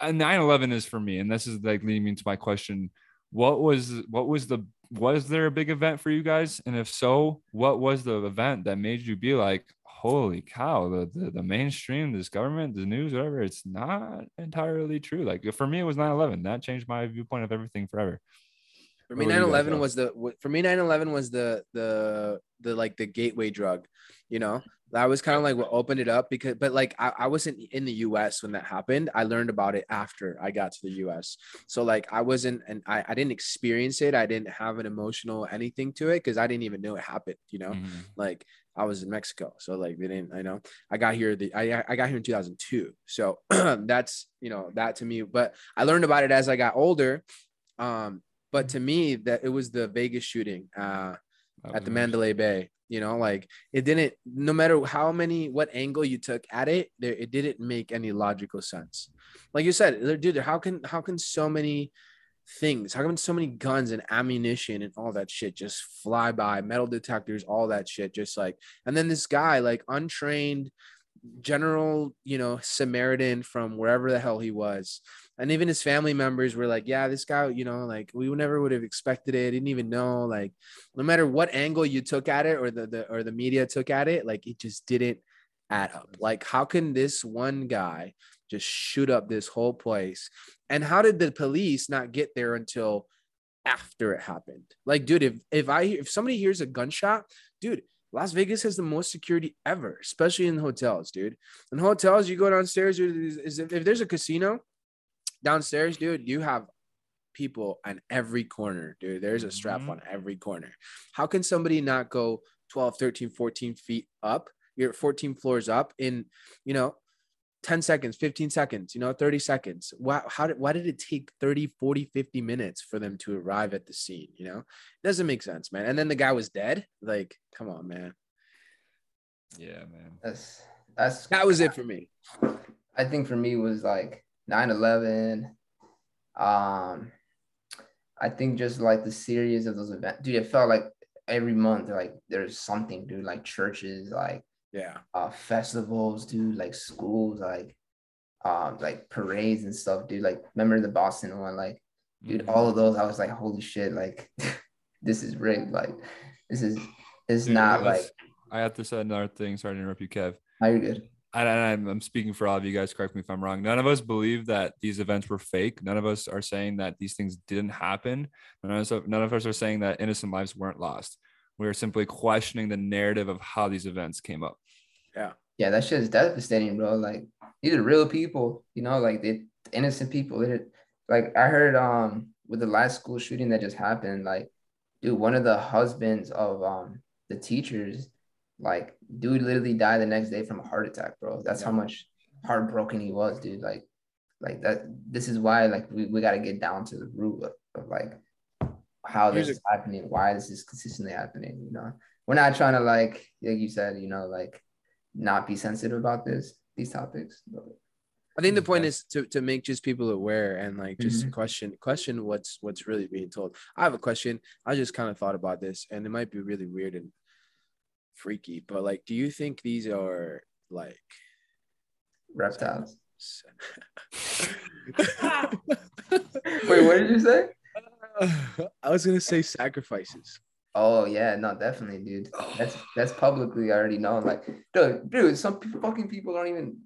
And 9-11 is for me, and this is like leading me into my question. What was what was the was there a big event for you guys? And if so, what was the event that made you be like, holy cow, the the, the mainstream, this government, the news, whatever, it's not entirely true. Like for me, it was 9-11. That changed my viewpoint of everything forever. For me, What were you guys 9/11 was the for me 9/11 was the the the like the gateway drug, you know. That was kind of like what opened it up because, but like I, I wasn't in the U.S. when that happened. I learned about it after I got to the U.S. So like I wasn't, and I, I didn't experience it. I didn't have an emotional anything to it because I didn't even know it happened. You know, Mhm. like I was in Mexico, so like they didn't. I know I got here. The I I got here in 2002, so that's you know that to me. But I learned about it as I got older. Um, but to me, that it was the Vegas shooting uh, at the Mandalay Bay. You know, like it didn't. No matter how many, what angle you took at it, there it didn't make any logical sense. Like you said, dude, how can how can so many things, how come so many guns and ammunition and all that shit just fly by, metal detectors, all that shit, just like, and then this guy, like untrained general, you know, Samaritan from wherever the hell he was. And even his family members were like, yeah, this guy, you know, like we never would have expected it. Didn't even know, like, no matter what angle you took at it or the, the or the media took at it, like it just didn't add up. Like, how can this one guy just shoot up this whole place? And how did the police not get there until after it happened. Like, dude, if if I if somebody hears a gunshot, dude, Las Vegas has the most security ever, especially in hotels, dude. In hotels, you go downstairs, dude, is, is if, if there's a casino downstairs, dude, you have people on every corner, dude. There's a strap Mhm. on every corner. How can somebody not go 12, 13, 14 feet up? You're 14 floors up in, you know, 10 seconds, 15 seconds, you know, 30 seconds. Why, how did, why did it take 30, 40, 50 minutes for them to arrive at the scene? You know, it doesn't make sense, man. And then the guy was dead. Like, come on, man. Yeah, man. That's that's That was it for me. I think for me was like 9-11. Um I think just like the series of those events, dude, it felt like every month like there's something, dude, like churches, like Yeah. uh festivals, dude, like schools, like um like parades and stuff, dude. Like remember the Boston one, like dude, Mhm. all of those, I was like, holy shit, like this is rigged. Like this is it's Dude, not let's- like I have to say another thing. Sorry to interrupt you, Kev. now you're good. and I'm, I'm speaking for all of you guys. Correct me if I'm wrong. None of us believe that these events were fake. None of us are saying that these things didn't happen. None of us, none of us are saying that innocent lives weren't lost. We're simply questioning the narrative of how these events came up. Yeah, Yeah, that shit is devastating, bro. Like these are real people, you know, like they innocent people. Like I heard um with the last school shooting that just happened, like dude, one of the husbands of um the teachers, like dude literally died the next day from a heart attack, bro. That's how much heartbroken he was, dude. Like like that this is why like we, we gotta get down to the root of, of like how this Here's is happening, why this is consistently happening, you know. We're not trying to like like you said, you know, like not be sensitive about this these topics. I think the mm, point is to, to make just people aware and like just mm-hmm. question question what's what's really being told. I have a question. I just kind of thought about this and it might be really weird and freaky, but like do you think these are like reptiles. Wait, what did you say? I was gonna say sacrifices. Oh yeah, no, definitely, dude. That's that's publicly already known. Like, dude, dude, some pe- fucking people don't even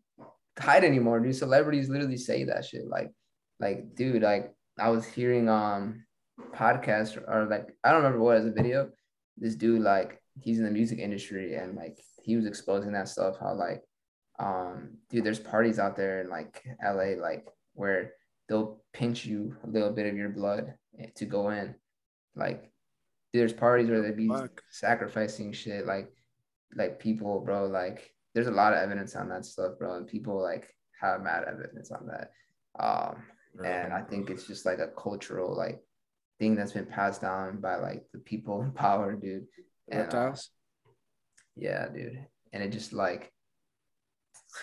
hide anymore, dude. Celebrities literally say that shit. Like, like, dude, like I was hearing um podcast or like I don't remember what as a video. This dude, like, he's in the music industry and like he was exposing that stuff. How like, um, dude, there's parties out there in like LA, like where they'll pinch you a little bit of your blood eh, to go in, like there's parties where they'd be Fuck. sacrificing shit like like people bro like there's a lot of evidence on that stuff bro and people like have mad evidence on that. Um and i think it's just like a cultural like thing that's been passed down by like the people in power dude. And uh, Reptiles. yeah dude. And it just like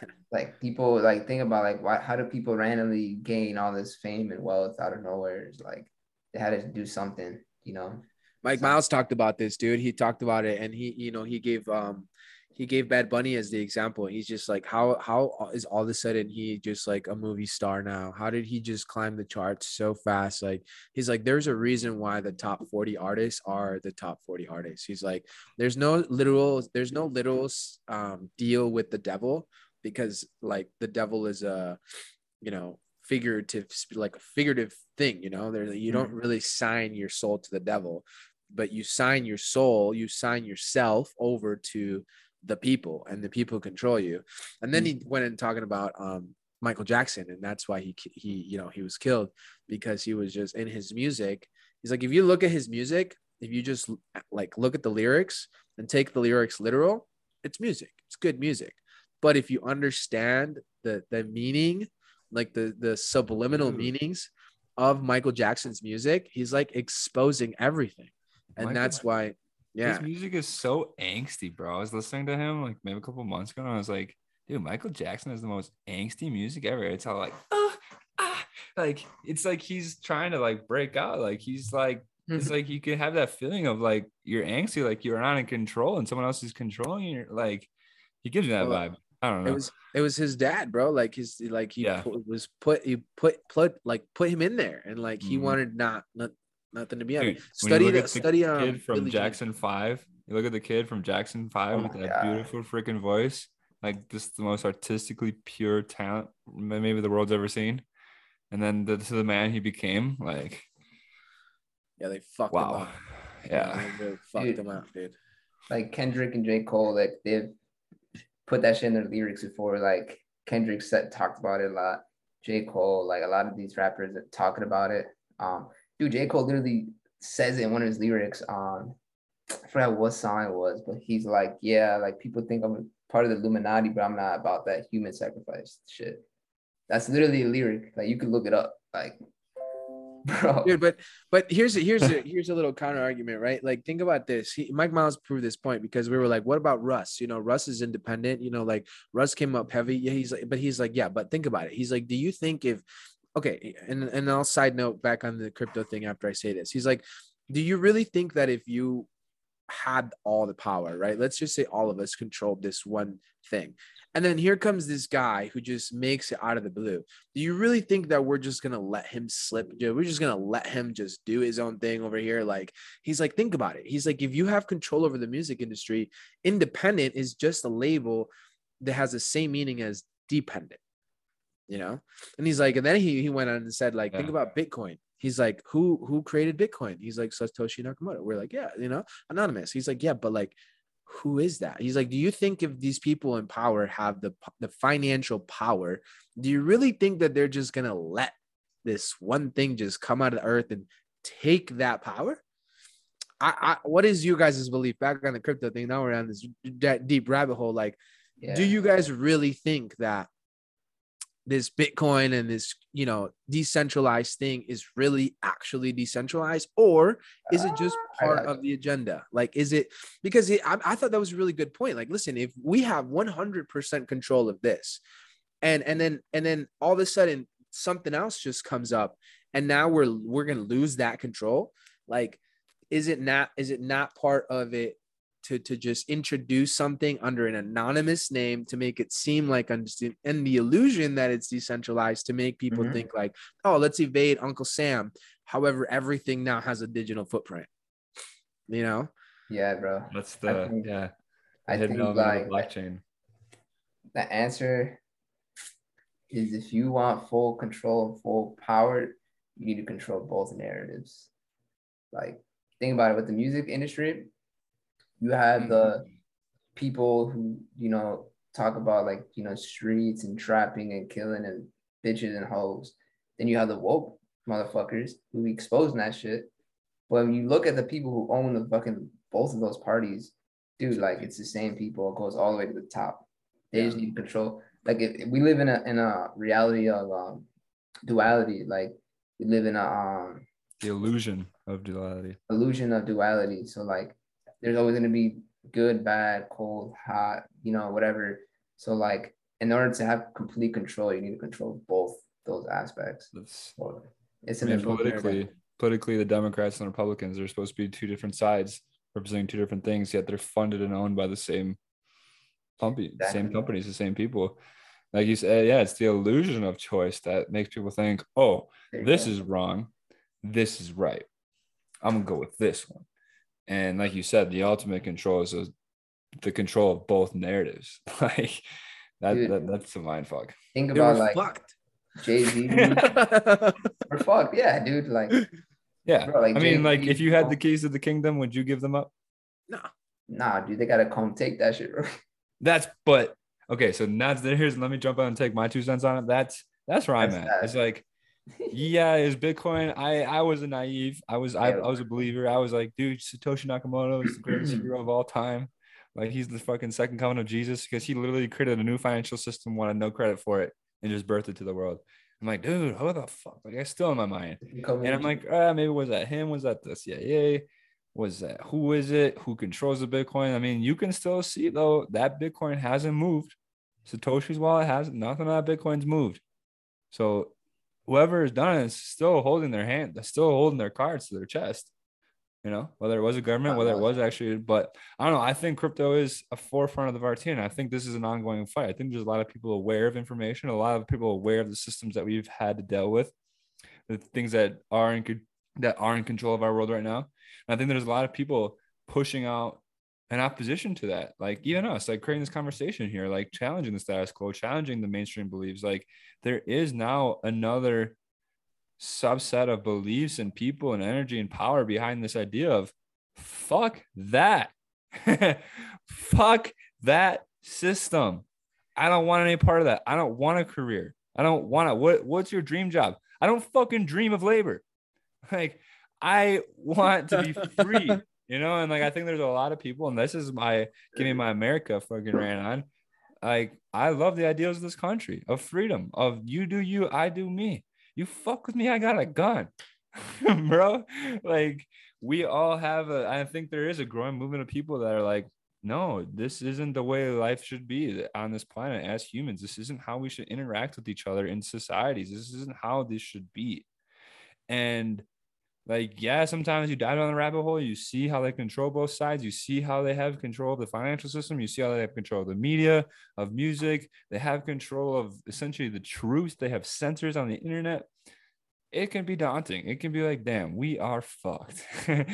like people like think about like why how do people randomly gain all this fame and wealth out of nowhere? It's like they had to do something you know Mike Miles talked about this, dude. He talked about it, and he, you know, he gave um, he gave Bad Bunny as the example. He's just like, how how is all of a sudden he just like a movie star now? How did he just climb the charts so fast? Like he's like, there's a reason why the top forty artists are the top forty artists. He's like, there's no literal, there's no literal um deal with the devil because like the devil is a, you know, figurative like a figurative thing. You know, there you don't really sign your soul to the devil but you sign your soul, you sign yourself over to the people, and the people control you. And then he went in talking about um, Michael Jackson, and that's why he he you know he was killed because he was just in his music. He's like, if you look at his music, if you just like look at the lyrics and take the lyrics literal, it's music. It's good music. But if you understand the the meaning, like the the subliminal meanings of Michael Jackson's music, he's like exposing everything and Michael- that's why yeah His music is so angsty, bro. I was listening to him like maybe a couple months ago, and I was like, dude, Michael Jackson has the most angsty music ever. It's all like, ah, ah, like it's like he's trying to like break out. Like he's like, it's like you can have that feeling of like you're angsty, like you're not in control, and someone else is controlling you. Like he gives you that Well, vibe. I don't know. it was it was his dad bro like his like he Yeah. was put he put put like put him in there and like he Mhm. wanted not, not nothing to be on it. Dude, study look the the study um kid from Billie Jean. Jackson Five. You look at the kid from Jackson Five Oh with that God. beautiful freaking voice, like just the most artistically pure talent maybe the world's ever seen. And then the, to the man he became, like Yeah, they fucked Wow. him up. Yeah. they really fucked Dude. him up, dude. like Kendrick and J. Cole, like they've put that shit in their lyrics before. Like Kendrick said talked about it a lot. J. Cole, like a lot of these rappers are talking about it. Um, dude, J. Cole literally says in one of his lyrics. Um, I forgot what song it was, but he's like, yeah, like people think I'm part of the Illuminati, but I'm not about that human sacrifice shit. That's literally a lyric. Like you could look it up. Like, bro, dude but but here's a, here's a here's a little counter argument right like think about this he, mike miles proved this point because we were like what about russ you know russ is independent you know like russ came up heavy yeah he's like but he's like yeah but think about it he's like do you think if okay and and i'll side note back on the crypto thing after i say this he's like do you really think that if you had all the power right let's just say all of us controlled this one thing and then here comes this guy who just makes it out of the blue do you really think that we're just gonna let him slip? Dude, we're just gonna let him just do his own thing over here. Like he's like, think about it. He's like, if you have control over the music industry, independent is just a label that has the same meaning as dependent. You know? And he's like, and then he he went on and said, like, think about Bitcoin. He's like, who who created Bitcoin? He's like Satoshi Nakamoto. We're like, yeah, you know, anonymous. He's like, yeah, but like who is that? He's like, do you think if these people in power have the the financial power, do you really think that they're just gonna let this one thing just come out of the earth and take that power? I, I what is you guys' belief back on the crypto thing? Now we're on this deep rabbit hole. Like, yeah. do you guys really think that this Bitcoin and this, you know, decentralized thing is really actually decentralized, or is it just ah, part got of the agenda? Like, is it because it, I, I thought that was a really good point. Like, listen, if we have 100% control of this, and and then and then all of a sudden something else just comes up, and now we're we're gonna lose that control. Like, is it not? Is it not part of it? To, to just introduce something under an anonymous name to make it seem like and the illusion that it's decentralized to make people Mhm. think like oh let's evade uncle sam however everything now has a digital footprint you know yeah, bro. That's I the think- yeah. I think like the blockchain. the answer is if you want full control, and full power, you need to control both narratives. Like, think about it with the music industry, you have the people who, you know, talk about like, you know, streets and trapping and killing and bitches and hoes. Then you have the woke motherfuckers who be exposing that shit. But when you look at the people who own the fucking both of those parties, dude, like it's the same people. It goes all the way to the top. They just need control. Like if, if we live in a in a reality of um duality, like we live in a um The illusion of duality. illusion of duality. So like there's always gonna be good, bad, cold, hot, you know, whatever. So like in order to have complete control, you need to control both those aspects. That's So it's I mean, politically, politically, the Democrats and Republicans are supposed to be two different sides representing two different things, yet they're funded and owned by the same company, same companies, the same people. Like you said, yeah, it's the illusion of choice that makes people think, oh, this go. is wrong, this is right. I'm gonna go with this one. And like you said, the ultimate control is those- the control of both narratives. like that, Dude. that that's a mind fuck. think they about were like fucked Jay Z. We're fucked. Yeah, dude. Like Yeah. Bro, like I mean, like Jay-Z, if you had the keys to the kingdom, would you give them up? No. Nah, dude, they gotta come take that shit. Bro. That's but okay. So now here's let me jump on and take my two cents on it. That's that's where I'm at. that. It's like, yeah, is Bitcoin. I I was a naive. I was I, I was a believer. I was like, dude, Satoshi Nakamoto is the greatest hero of all time. Like he's the fucking second coming of Jesus because he literally created a new financial system, wanted no credit for it, and just birthed it to the world. I'm like, dude, how the fuck? Like, it's still in my mind. And I'm like, ah, maybe was that him? Was that the CIA? Was that who is it? Who controls the Bitcoin? I mean, you can still see though that Bitcoin hasn't moved. Satoshi's wallet has nothing that Bitcoin's moved. So whoever has done it is still holding their hand, they're still holding their cards to their chest. You know, whether it was a government, whether it was actually, but I don't know. I think crypto is a forefront of the RT, and I think this is an ongoing fight. I think there's a lot of people aware of information, a lot of people aware of the systems that we've had to deal with, the things that are in that are in control of our world right now. And I think there's a lot of people pushing out an opposition to that, like even us, like creating this conversation here, like challenging the status quo, challenging the mainstream beliefs. Like there is now another subset of beliefs and people and energy and power behind this idea of fuck that. fuck that system. I don't want any part of that. I don't want a career. I don't want to. What What's your dream job? I don't fucking dream of labor. Like I want to be free, you know. And like I think there's a lot of people, and this is my giving my America fucking ran on. Like I love the ideals of this country of freedom, of you do you, I do me. You fuck with me, I got a gun, bro. Like we all have a. I think there is a growing movement of people that are like, no, this isn't the way life should be on this planet as humans. This isn't how we should interact with each other in societies. This isn't how this should be. And like, yeah, sometimes you dive down the rabbit hole, you see how they control both sides, you see how they have control of the financial system, you see how they have control of the media, of music, they have control of essentially the truth, they have censors on the internet. It can be daunting. It can be like, damn, we are fucked.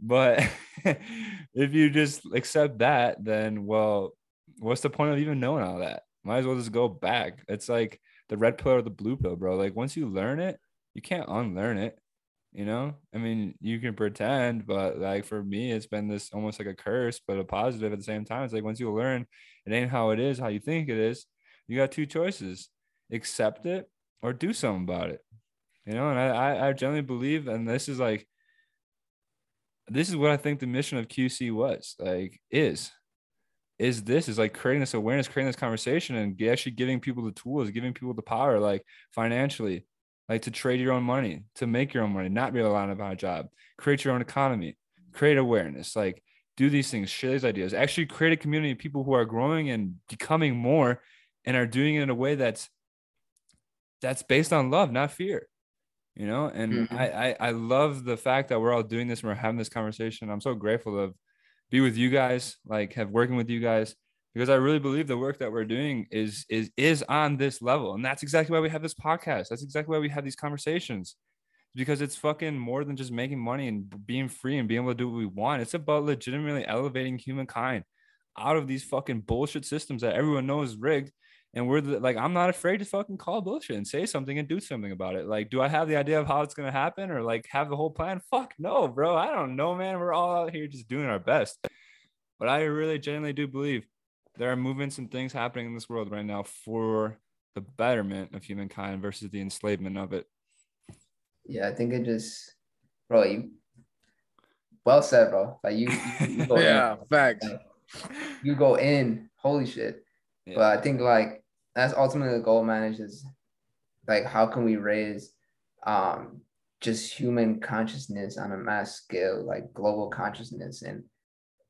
But if you just accept that, then well, what's the point of even knowing all that? Might as well just go back. It's like the red pill or the blue pill, bro. Like once you learn it, you can't unlearn it. You know, I mean, you can pretend, but like for me, it's been this almost like a curse, but a positive at the same time. It's like once you learn it ain't how it is, how you think it is, you got two choices accept it or do something about it. You know, and I, I generally believe, and this is like this is what I think the mission of QC was like is is this is like creating this awareness, creating this conversation, and actually giving people the tools, giving people the power, like financially, like to trade your own money, to make your own money, not be reliant upon a job, create your own economy, create awareness, like do these things, share these ideas, actually create a community of people who are growing and becoming more and are doing it in a way that's that's based on love, not fear you know? And mm-hmm. I, I i love the fact that we're all doing this and we're having this conversation. I'm so grateful to be with you guys like have working with you guys because i really believe the work that we're doing is is is on this level. And that's exactly why we have this podcast. That's exactly why we have these conversations. Because it's fucking more than just making money and being free and being able to do what we want. It's about legitimately elevating humankind out of these fucking bullshit systems that everyone knows rigged. And we're the, like i'm not afraid to fucking call bullshit and say something and do something about it. Like do i have the idea of how it's to happen or like have the whole plan? Fuck no bro. I don't know man. We're all out here just doing our best. But i really genuinely do believe there are movements and things happening in this world right now for the betterment of humankind versus the enslavement of it. Yeah i think it just bro you well said bro. Like you, you, you yeah in, facts. Like, you go in. Holy shit. Yeah. But I think like that's ultimately the goal, man. Is like how can we raise um just human consciousness on a mass scale, like global consciousness, and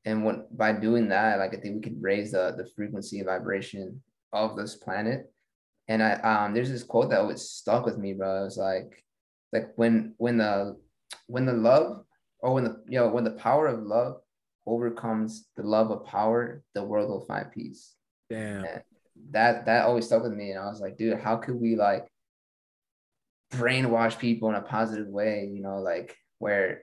and when by doing that, like I think we could raise the the frequency vibration of this planet. And I um there's this quote that was stuck with me, bro. It was like like when when the when the love or when the you know when the power of love overcomes the love of power, the world will find peace. Damn. And that that always stuck with me. And I was like, dude, how could we like brainwash people in a positive way, you know, like where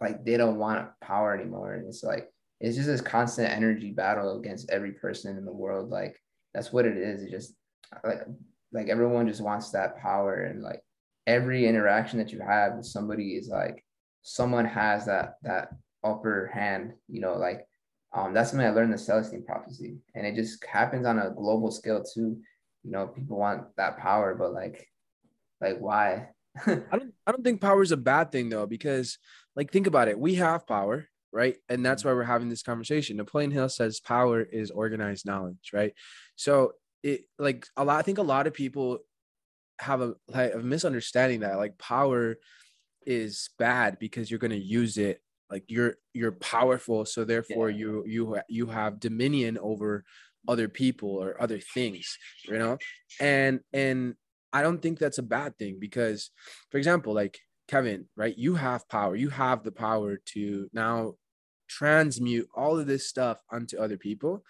like they don't want power anymore. And it's like it's just this constant energy battle against every person in the world. Like that's what it is. It just like like everyone just wants that power and like every interaction that you have with somebody is like someone has that that upper hand, you know, like um, that's something I learned the Celestine prophecy, and it just happens on a global scale too. You know, people want that power, but like, like why? I don't. I don't think power is a bad thing though, because like think about it. We have power, right? And that's mm-hmm. why we're having this conversation. Napoleon Hill says power is organized knowledge, right? So it like a lot. I think a lot of people have a like a misunderstanding that like power is bad because you're going to use it like you're you're powerful so therefore yeah. you you you have dominion over other people or other things you know and and i don't think that's a bad thing because for example like kevin right? You have power. You have the power to now transmute all of this stuff onto other people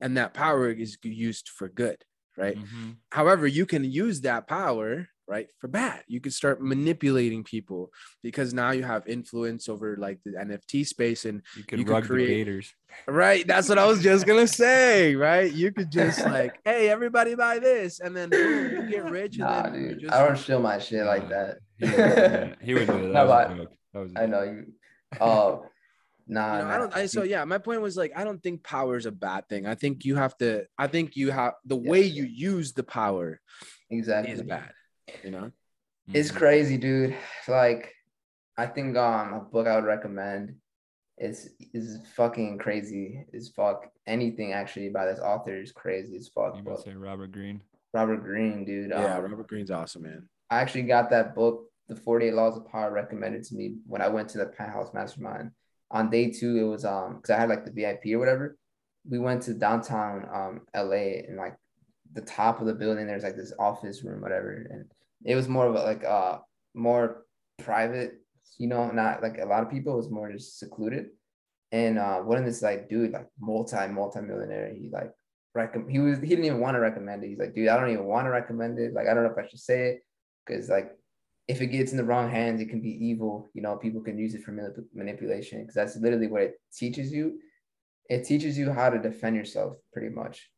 and that power is used for good right? Mm-hmm. however you can use that power right for bad. You could start manipulating people because now you have influence over like the nft space and you could, you could create gators. Right that's what i was just gonna say right? You could just like hey everybody buy this and then boom, you get rich nah, and dude, just... i don't steal my shit like that He would, do that. he would do that. No, That was but a joke. That was a I joke. know you. Oh, nah. You know, I don't. I, so yeah, my point was like, I don't think power is a bad thing. I think you have to. I think you have the Yeah. way you use the power exactly. is bad. You know. It's Mhm. crazy, dude. Like, I think um a book I would recommend is is fucking crazy as fuck. Anything actually by this author is crazy as fuck. You about But say Robert Greene? Robert Greene, dude. Yeah, um, Robert Greene's awesome, man. I actually got that book, The 48 Laws of Power, recommended to me when I went to the Penthouse Mastermind. On day two, it was um because I had like the VIP or whatever. We went to downtown um LA and like the top of the building, there's like this office room, whatever. And it was more of a like uh more private, you know, not like a lot of people, it was more just secluded. And uh one of this like dude, like multi, multi millionaire, he like recommend he was he didn't even want to recommend it. He's like, dude, I don't even want to recommend it. Like, I don't know if I should say it because like if it gets in the wrong hands, it can be evil. You know, people can use it for manip- manipulation because that's literally what it teaches you. It teaches you how to defend yourself, pretty much.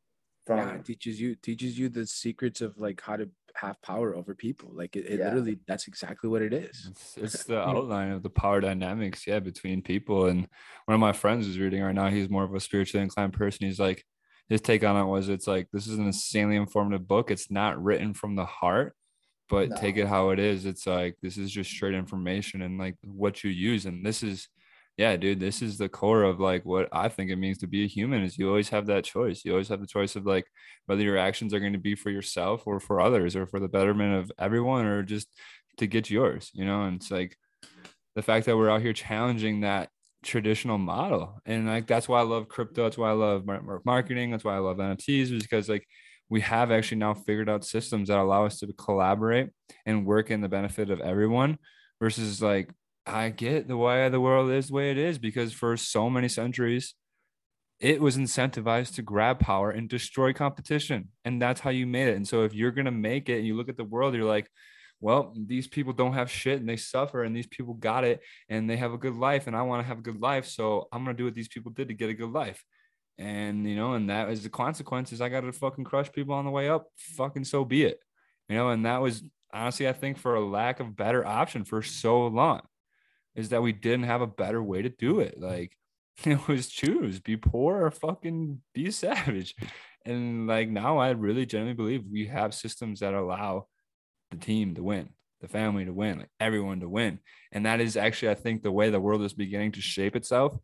From yeah, it teaches you teaches you the secrets of like how to have power over people. Like it, it Yeah. literally that's exactly what it is. It's, it's the outline of the power dynamics, yeah, between people. And one of my friends is reading right now. He's more of a spiritually inclined person. He's like, his take on it was, it's like this is an insanely informative book. It's not written from the heart, but take it how it is. It's like this is just straight information and like what you use. And this is, yeah, dude, this is the core of like what I think it means to be a human. Is you always have that choice. You always have the choice of like whether your actions are going to be for yourself or for others or for the betterment of everyone or just to get yours, you know? And it's like the fact that we're out here challenging that traditional model. And like that's why I love crypto. That's why I love mar- mar- marketing. That's why I love NFTs, is because like we have actually now figured out systems that allow us to collaborate and work in the benefit of everyone versus like I get the way the world is the way it is because for so many centuries it was incentivized to grab power and destroy competition. And that's how you made it. And so if you're going to make it and you look at the world, you're like, well, these people don't have shit and they suffer, and these people got it and they have a good life, and I want to have a good life. So I'm going to do what these people did to get a good life. And, you know, and that is the consequences. I got to fucking crush people on the way up. Fucking so be it. You know, and that was honestly, I think, for a lack of better option for so long, is that we didn't have a better way to do it. Like, it was choose be poor or fucking be savage and like now i really genuinely believe we have systems that allow the team to win the family to win like everyone to win and that is actually i think the way the world is beginning to shape itself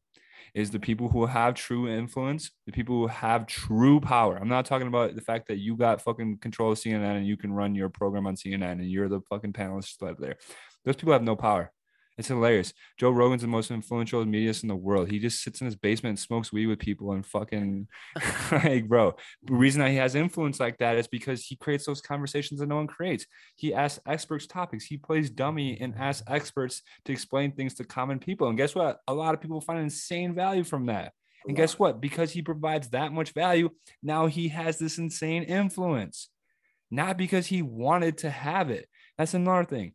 is the people who have true influence the people who have true power. I'm not talking about the fact that you got fucking control of cnn and you can run your program on cnn and you're the fucking panelist there. Those people have no power it's hilarious. Joe Rogan's the most influential mediaist in the world. He just sits in his basement and smokes weed with people and fucking like, bro. The reason that he has influence like that is because he creates those conversations that no one creates. He asks experts topics. He plays dummy and asks experts to explain things to common people. And guess what? A lot of people find insane value from that. And guess what? Because he provides that much value, now he has this insane influence. Not because he wanted to have it. That's another thing.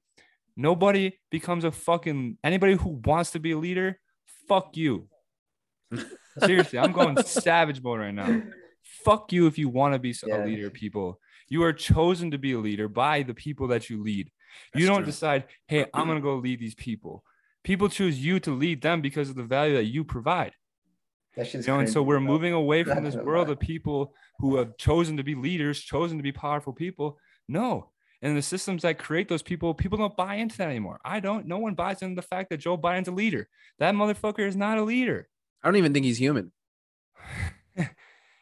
Nobody becomes a fucking anybody who wants to be a leader. Fuck you. Seriously, I'm going savage mode right now. Fuck you if you want to be a Yeah. leader, people. You are chosen to be a leader by the people that you lead. you don't true. decide, hey, I'm going to go lead these people. People choose you to lead them because of the value that you provide. that You know, and so we're moving away from this world of people who have chosen to be leaders, chosen to be powerful people. No. And the systems that create those people, people don't buy into that anymore. I don't. No one buys into the fact that Joe Biden's a leader. That motherfucker is not a leader. I don't even think he's human.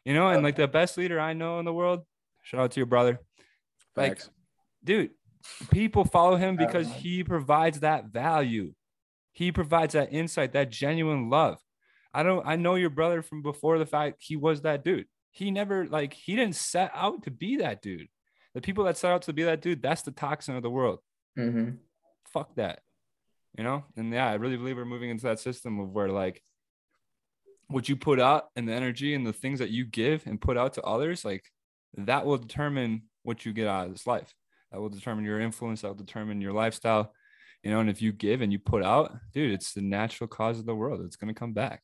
You know, and like the best leader I know in the world, shout out to your brother. Like, dude, people follow him because he provides that value. He provides that insight, that genuine love. I don't I know your brother from before the fact he was that dude. He never like he didn't set out to be that dude. The people that set out to be that dude, that's the toxin of the world. Mhm. Fuck that. You know? And yeah, I really believe we're moving into that system of where like what you put out and the energy and the things that you give and put out to others, like that will determine what you get out of this life. That will determine your influence, that will determine your lifestyle. You know, and if you give and you put out, dude, it's the natural cause of the world. It's gonna come back.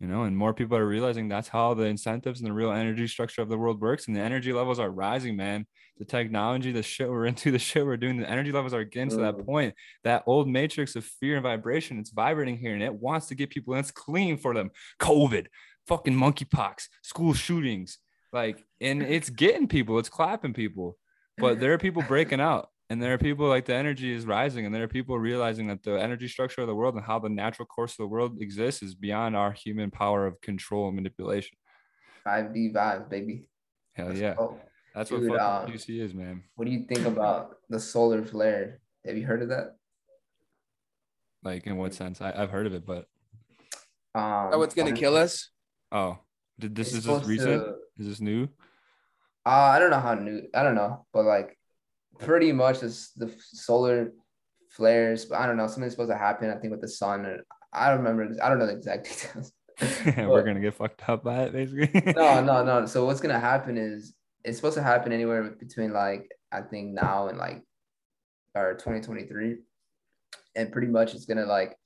You know, and more people are realizing that's how the incentives and the real energy structure of the world works. And the energy levels are rising, man. The technology, the shit we're into, the shit we're doing, the energy levels are getting to that Mm. point. That old matrix of fear and vibration, it's vibrating here and it wants to get people, and it's clean for them. COVID, fucking monkeypox, school shootings, like, and it's getting people, it's clapping people. But there are people breaking out. And there are people like the energy is rising, and there are people realizing that the energy structure of the world and how the natural course of the world exists is beyond our human power of control and manipulation. 5D vibes, baby. Hell Let's yeah. go. That's Dude, what um, fucking juicy is, man. What do you think about the solar flare? Have you heard of that? Like in what sense? I, I've heard of it, but Um, Oh, what's gonna kill us? oh, did this is this recent? to- Is this new? Uh, I don't know how new. I don't know, but like, pretty much it's the solar flares. But I don't know. Something's supposed to happen. I think with the sun. I don't remember. I don't know the exact details. We're gonna get fucked up by it, basically. no, no, no. So what's gonna happen is it's supposed to happen anywhere between like I think now and like or 2023, and pretty much it's gonna like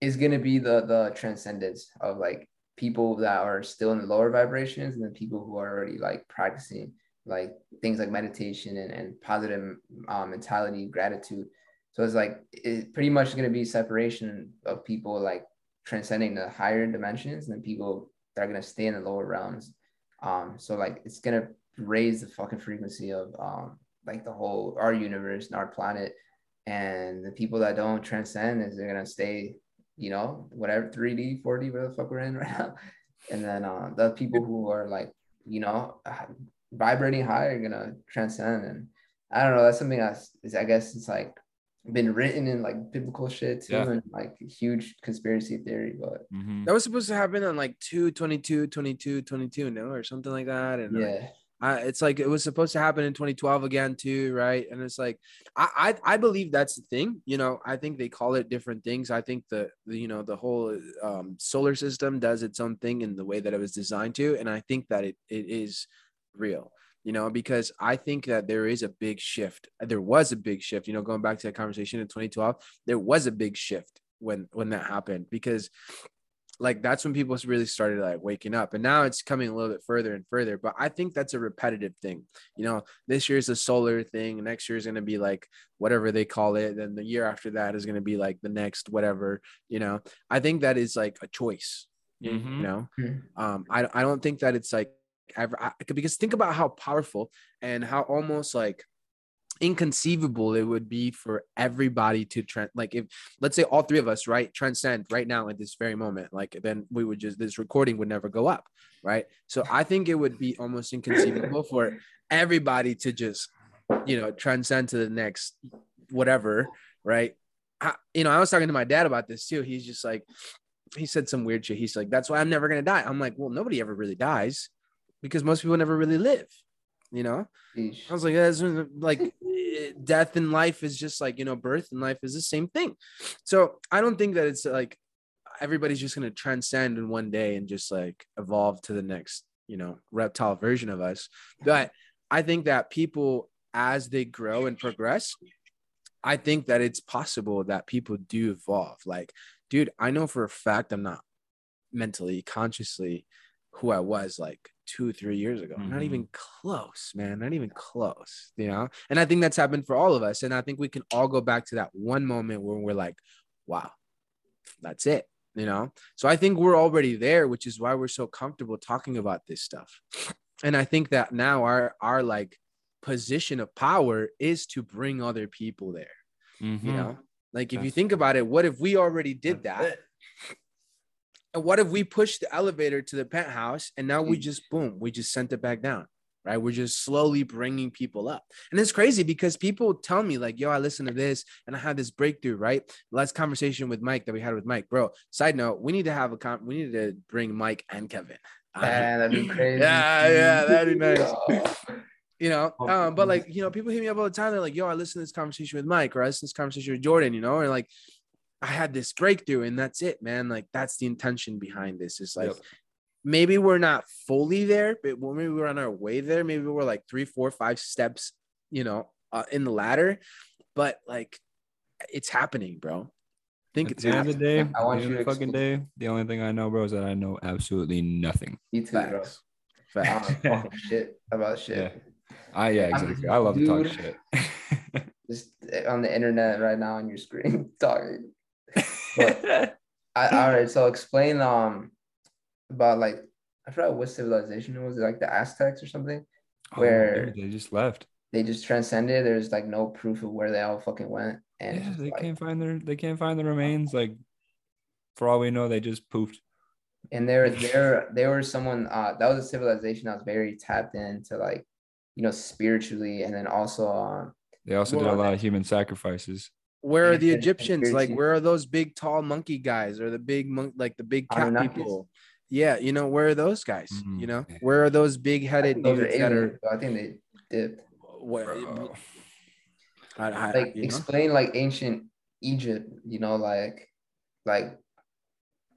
it's gonna be the the transcendence of like people that are still in the lower vibrations and then people who are already like practicing like things like meditation and, and positive um, mentality, gratitude. So it's like it's pretty much going to be separation of people like transcending the higher dimensions and people that are going to stay in the lower realms. Um, so like it's going to raise the fucking frequency of um, like the whole our universe and our planet. And the people that don't transcend is they're going to stay, you know, whatever 3D, 4D, where the fuck we're in right now. And then uh, the people who are like, you know, vibrating high are gonna transcend. And I don't know, that's something that's is I guess it's like been written in like biblical shit too, Yeah. and like huge conspiracy theory. But Mhm. That was supposed to happen on like 2 22, 22, 22, no, or something like that. And yeah, I, it's like it was supposed to happen in 2012 again too, right? And it's like I, I I believe that's the thing. You know, I think they call it different things. I think the, the you know the whole um, solar system does its own thing in the way that it was designed to, and I think that it it is real. You know, because I think that there is a big shift. There was a big shift. You know, going back to that conversation in 2012, there was a big shift when when that happened because like that's when people really started like waking up and now it's coming a little bit further and further but i think that's a repetitive thing you know this year's a solar thing next year is going to be like whatever they call it then the year after that is going to be like the next whatever you know i think that is like a choice you Mhm. know Mhm. um I, I don't think that it's like ever I, because think about how powerful and how almost like inconceivable it would be for everybody to trend like if let's say all three of us right transcend right now at this very moment like then we would just this recording would never go up right? So i think it would be almost inconceivable for everybody to just you know transcend to the next whatever right? I, you know i was talking to my dad about this too. He's just like he said some weird shit. He's like that's why i'm never gonna die. I'm like well nobody ever really dies because most people never really live you know Sheesh. I was like, that's like death and life is just like, you know, birth and life is the same thing. So I don't think that it's like everybody's just going to transcend in one day and just like evolve to the next, you know, reptile version of us. But I think that people, as they grow and progress, I think that it's possible that people do evolve. Like, dude, I know for a fact I'm not mentally, consciously who I was like two, three years ago. Not Mhm. even close, man. Not even close, you know? And I think that's happened for all of us. And I think we can all go back to that one moment where we're like, wow, that's it, you know? So I think we're already there, which is why we're so comfortable talking about this stuff. And I think that now our, our like position of power is to bring other people there, Mhm. you know? Like if you think about it, what if we already did That's that? And what if we pushed the elevator to the penthouse and now we Mm. just boom, we just sent it back down, right? We're just slowly bringing people up. And it's crazy because people tell me, like, yo, I listen to this and I had this breakthrough, right? Last conversation with Mike that we had with Mike, bro. Side note, we need to have a con, we need to bring Mike and Kevin. Man, that'd be crazy. Yeah, yeah, that'd be nice. You know um but like you know people hit me up all the time they're like yo i listen to this conversation with mike or i listen to this conversation with jordan you know and like i had this breakthrough and that's it man like that's the intention behind this is like Yep. maybe we're not fully there but when we were on our way there maybe we're like three four five steps you know uh, in the ladder but like it's happening bro I think At it's the end of the day, I want the you end of to the fucking day, the only thing I know, bro, is that I know absolutely nothing. You too, bro. facts. I Facts. don't know fucking shit about shit. I yeah, I'm- exactly. I love to talk shit. Just on the internet right now on your screen talking. But- I, all right, so explain um about like I forgot what civilization it was, like the Aztecs or something. Oh, Where- dude, they just left. They just transcended. There's like no proof of where they all fucking went, and Yeah, they like- can't find their they can't find the remains. Like for all we know, they just poofed. and there, there, they're they were someone uh that was a civilization that was very tapped into like you know spiritually, and then also um They also did a lot of human sacrifices. Where are the And- and Egyptians? Like, where are those big, tall monkey guys, or the big monk, like the big cat people? Yeah, you know, where are those guys? Mm, You know, where are those big-headed think those are dudes that are? I think they did Where, I, I, like you know? explain like ancient Egypt, you know, like like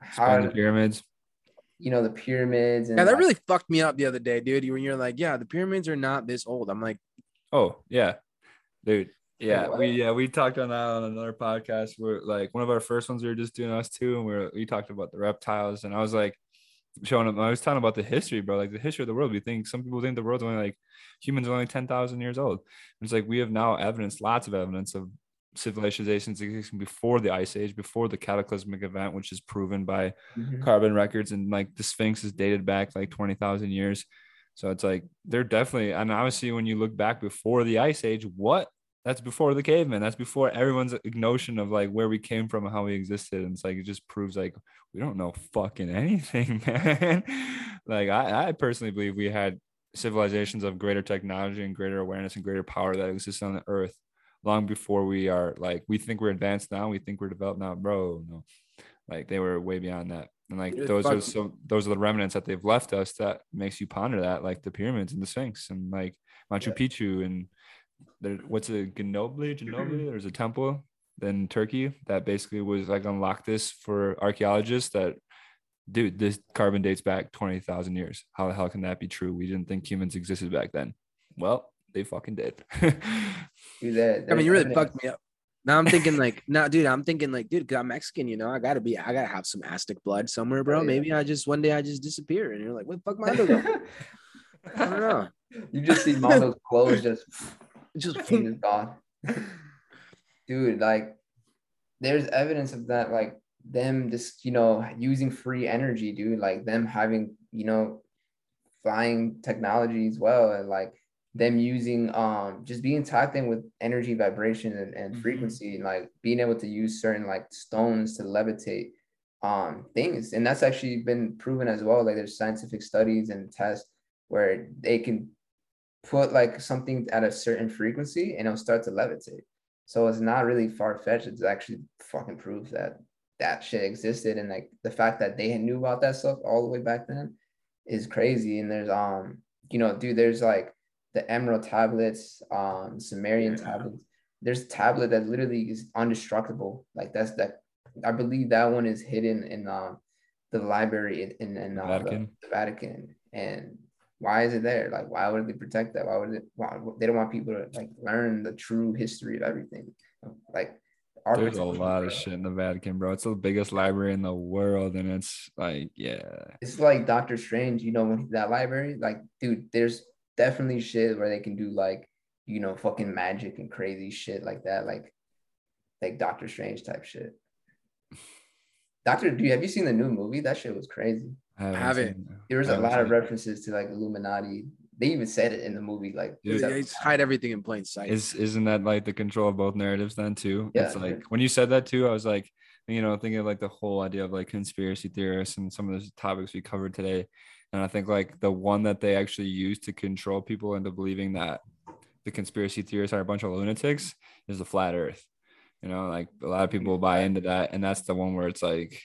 how Explain the pyramids. you know the pyramids and Yeah, that like, really fucked me up the other day, dude. When you're like, yeah, the pyramids are not this old. I'm like, Oh yeah, dude. Yeah, we yeah we talked on that on another podcast. We're like one of our first ones we were just doing us two, and we are we talked about the reptiles, and I was like showing them. I was talking about the history, bro. Like the history of the world. We think some people think the world's only like humans are only ten thousand years old. It's like we have now evidence, lots of evidence of civilizations existing before the ice age, before the cataclysmic event, which is proven by Mhm. carbon records and like the sphinx is dated back like 20,000 years. So it's like they're definitely and obviously when you look back before the ice age, what that's before the caveman. That's before everyone's notion of like where we came from and how we existed. And it's like it just proves like we don't know fucking anything, man. like I, I personally believe we had civilizations of greater technology and greater awareness and greater power that exists on the earth long before we are like we think we're advanced now, we think we're developed now, bro. No, like they were way beyond that. And like those are so those are the remnants that they've left us that makes you ponder that, like the pyramids and the Sphinx and like Machu Yeah. Picchu and there what's a Ginobili? Ginobili? Mm-hmm. There's a temple in Turkey that basically was like unlocked this for archaeologists that dude, this carbon dates back 20,000 years. How the hell can that be true? We didn't think humans existed back then. Well, they fucking did. Do that. I mean, you really evidence. fucked me up. Now I'm thinking like, nah, dude. I'm thinking like, dude, because I'm Mexican, you know, I gotta be, I gotta have some Aztec blood somewhere, bro. Oh, yeah. Maybe I just one day I just disappear, and you're like, what the fuck, my go? I don't know. you just see Mondo's clothes just Just is gone. Dude, like there's evidence of that, like them just, you know, using free energy, dude, like them having, you know, flying technology as well. And like them using um just being tapped in with energy vibration and, and Mhm. frequency and like being able to use certain like stones to levitate um things. And that's actually been proven as well. Like there's scientific studies and tests where they can put like something at a certain frequency and it'll start to levitate. So it's not really far fetched. It's actually fucking proof that that shit existed, and like the fact that they knew about that stuff all the way back then is crazy. And there's um, you know, dude, there's like the Emerald tablets, um, Sumerian Yeah. tablets. There's a tablet that literally is indestructible. Like that's that. I believe that one is hidden in um the library in in, in uh, Vatican. The, the Vatican. And why is it there? Like, why would they protect that? Why would it? Why, they don't want people to like learn the true history of everything. Like, There's a lot of shit in the Vatican, bro. It's the biggest library in the world, and it's like, yeah, It's like Doctor Strange. You know, that library, like, dude, there's definitely shit where they can do like, you know, fucking magic and crazy shit like that, like, like Doctor Strange type shit. Doctor, do you have you seen the new movie? That shit was crazy. I haven't. haven't. it. There was I a lot of references to like Illuminati. They even said it in the movie, like Dude, Yeah, just hide everything in plain sight. Is isn't that like the control of both narratives then too? Yeah. It's Yeah. like when you said that too, I was like, you know, thinking of like the whole idea of like conspiracy theorists and some of those topics we covered today. And I think like the one that they actually use to control people into believing that the conspiracy theorists are a bunch of lunatics is the flat earth. You know, like a lot of people buy into that. And that's the one where it's like,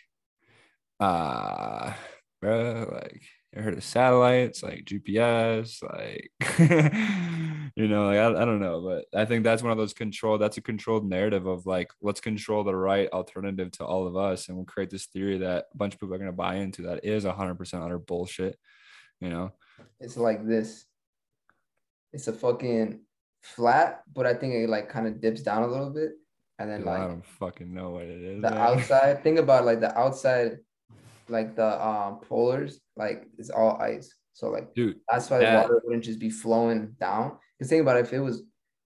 uh, bro, like you heard of satellites, like GPS, like you know, like I, I don't know, but I think that's one of those control. That's a controlled narrative of like let's control the right alternative to all of us, and we'll create this theory that a bunch of people are gonna buy into that is hundred percent utter bullshit. You know, it's like this. It's a fucking flat, but I think it like kind of dips down a little bit. and then Dude, I don't fucking know what it is. the man. outside. Think about like the outside, like the um polars, like it's all ice. So like Dude, that's why that- the water wouldn't just be flowing down. Because think about it, if it was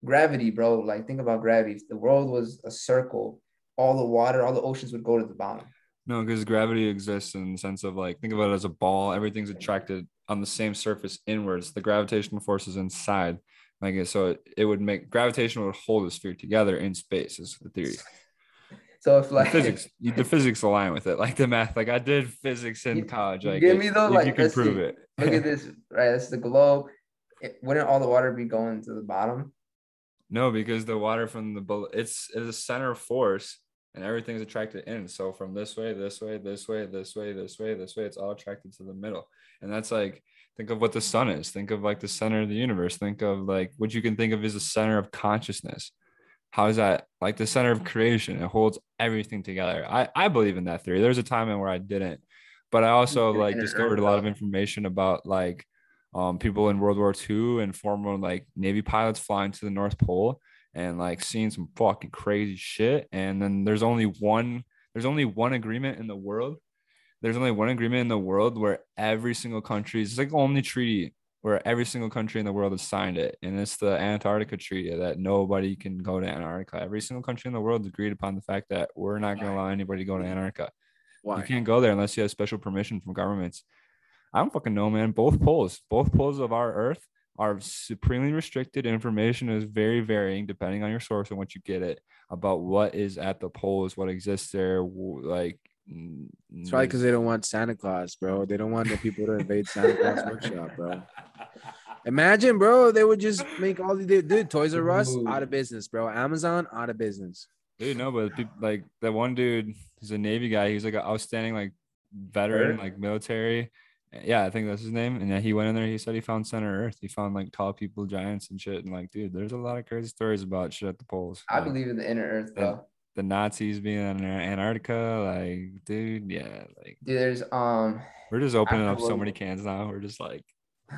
gravity, bro. Like think about gravity. If the world was a circle, all the water, all the oceans would go to the bottom. No, because gravity exists in the sense of like think about it as a ball. Everything's attracted on the same surface inwards. The gravitational force is inside. Like so, it, it would make gravitation would hold a sphere together in space. Is the theory. So if The like physics, the physics align with it. Like the math. Like I did physics in You- college. Like it- me though? Like, you can prove see. it. look at this, right? That's the globe. It, wouldn't all the water be going to the bottom? No, because the water from the it's it's a center of force and everything's attracted in. So from this way, this way, this way, this way, this way, this way, it's all attracted to the middle. And that's like think of what the sun is. Think of like the center of the universe. Think of like what you can think of as the center of consciousness. How is that like the center of creation? It holds everything together. I I believe in that theory. There's a time in where I didn't, but I also like discovered a lot of information about like um, people in World War II and former like Navy pilots flying to the North Pole and like seeing some fucking crazy shit. And then there's only one, there's only one agreement in the world. There's only one agreement in the world where every single country is like the only treaty where every single country in the world has signed it. And it's the Antarctica Treaty that nobody can go to Antarctica. Every single country in the world agreed upon the fact that we're not going to allow anybody to go to Antarctica. You can't go there unless you have special permission from governments. I don't fucking know, man. Both poles, both poles of our Earth are supremely restricted. Information is very varying depending on your source and what you get it about what is at the poles, what exists there. Like, It's probably because they don't want Santa Claus, bro. They don't want the people to invade Santa Claus workshop, bro. Imagine, bro, they would just make all the dude Toys R Us Ooh. out of business, bro. Amazon out of business. Dude, no, but peop like that one dude, he's a Navy guy. He's like an outstanding, like veteran, Earth? like military. Yeah, I think that's his name. And yeah, he went in there. He said he found center Earth. He found like tall people, giants, and shit. And like, dude, there's a lot of crazy stories about shit at the poles. I Like, believe in the inner earth, bro. the Nazis being in Antarctica. Like, dude, yeah, like Dude, there's um we're just opening up so many cans now. We're just like,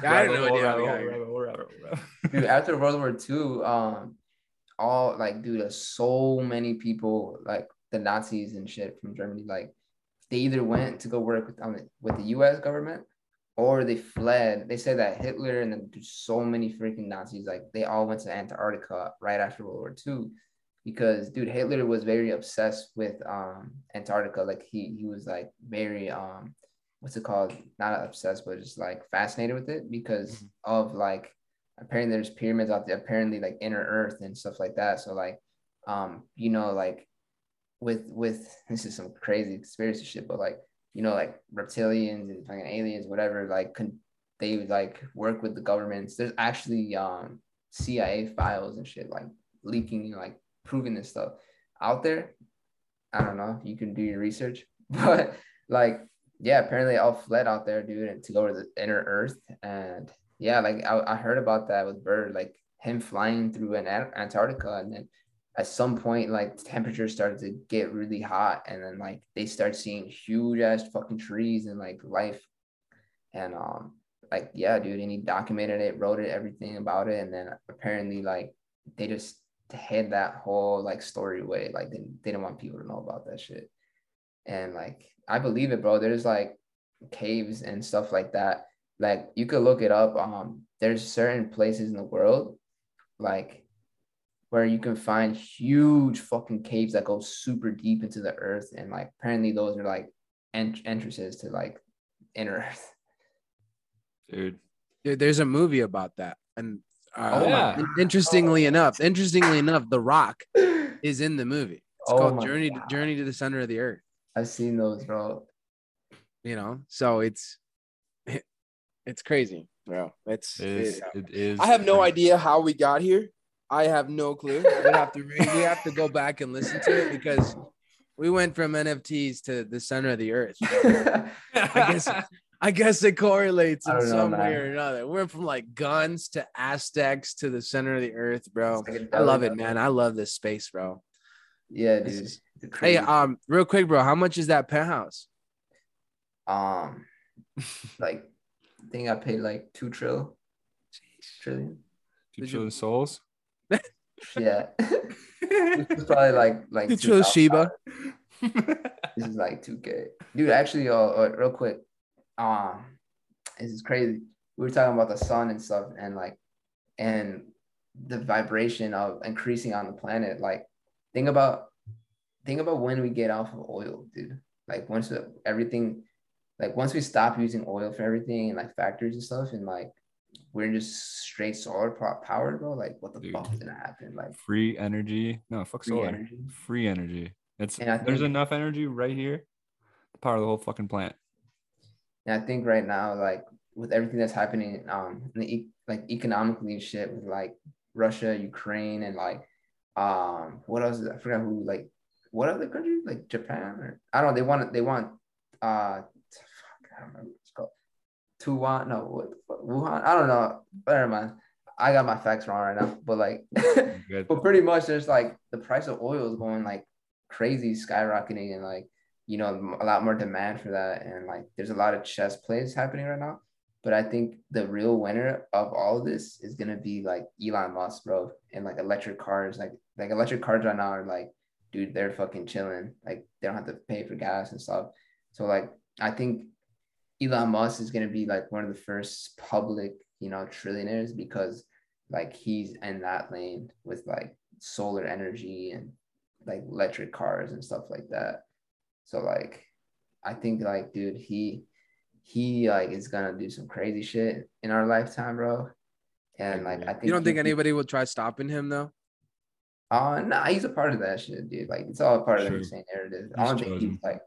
Yeah, I don't know. rabbit hole, idea dude after World War II, um all like dude, so many people like the Nazis and shit from Germany, like they either went to go work with um, with the US government or they fled. They said that Hitler and then so many freaking Nazis, like they all went to Antarctica right after World War II. Because dude, Hitler was very obsessed with um Antarctica. Like he he was like very um what's it called? Not obsessed, but just like fascinated with it because of like apparently there's pyramids out there, apparently like inner earth and stuff like that. So like um, you know, like with with this is some crazy conspiracy shit, but like, you know, like reptilians and fucking aliens, whatever, like con- they like work with the governments. There's actually um CIA files and shit like leaking, like proving this stuff out there. I don't know. You can do your research, but like, yeah, apparently all fled out there, dude, and to go to the inner Earth. And yeah, like I, I heard about that with Byrd, like him flying through an Antarctica, and then at some point, like temperatures started to get really hot, and then like they start seeing huge ass fucking trees and like life, and um, like yeah, dude, and he documented it, wrote it, everything about it, and then apparently like they just hid that whole like story away, like they, they didn't want people to know about that shit, and like I believe it, bro. There's like caves and stuff like that. Like you could look it up. Um, there's certain places in the world, like where you can find huge fucking caves that go super deep into the earth, and like apparently those are like ent- entrances to like inner earth. dude. There's a movie about that, and uh, Oh my in- interestingly enough, interestingly enough, The Rock is in the movie. It's Oh called Journey to God. Journey to the Center of the Earth. I've seen those, bro. You know, so it's it's crazy, bro. It's It is, it- it is I have no idea how we got here. I have no clue. We have to re- we have to go back and listen to it because we went from NFTs to the center of the earth. I guess I guess it correlates in don't know, some way or another. We went from like guns to Aztecs to the center of the earth, bro. It's like a I love it, man. I love this space, bro. Yeah, This dude. is- It's Hey, um, real quick, bro. How much is that penthouse? um, like I think I paid like two trill, trillion. Two Did you- souls. Yeah. this is probably like like You chose 2000. Sheba. This is like 2K. Dude, actually, uh, uh, real quick, um, this is crazy. We were talking about the sun and stuff, and like, and the vibration of increasing on the planet. Like, think about, think about when we get off of oil, dude. Like, once the, everything, like once we stop using oil for everything and like factories and stuff, and like we're just straight solar po- powered, bro. Like, what the Dude. fuck is gonna happen? Like, Free energy. No, fuck free solar. energy. Free energy. It's And there's think- enough energy right here to power the whole fucking plant. And I think right now, like with everything that's happening, um, in the e- like economically and shit with like Russia, Ukraine, and like, um, what else? Is, I forgot who like, what other country? Like Japan or I don't know. They want they want uh, fuck, I don't remember what it's called. Tuwan, no, what? Wuhan? I don't know. Never mind. I got my facts wrong right now, but like, but pretty much there's like the price of oil is going like crazy skyrocketing and like you know a lot more demand for that and like there's a lot of chess plays happening right now but i think the real winner of all of this is to be like elon musk bro and like electric cars. Like like electric cars right now are like dude they're fucking chilling. Like they don't have to pay for gas and stuff. So like i think elon musk is to be like one of the first public you know trillionaires because like he's in that lane with like solar energy and like electric cars and stuff like that. So like I think like dude, he he like is gonna do some crazy shit in our lifetime, bro. And like I think You don't think he- anybody will try stopping him though? Uh nah, he's a part of that shit, dude. Like it's all a part of the same insane narrative. I don't think he's like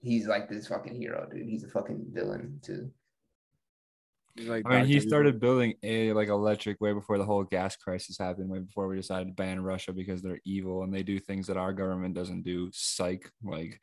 he's like this fucking hero, dude. He's a fucking villain too. He's like I mean, he Dr. Evil. started building a like electric way before the whole gas crisis happened, way before we decided to ban Russia because they're evil and they do things that our government doesn't do. Psych, like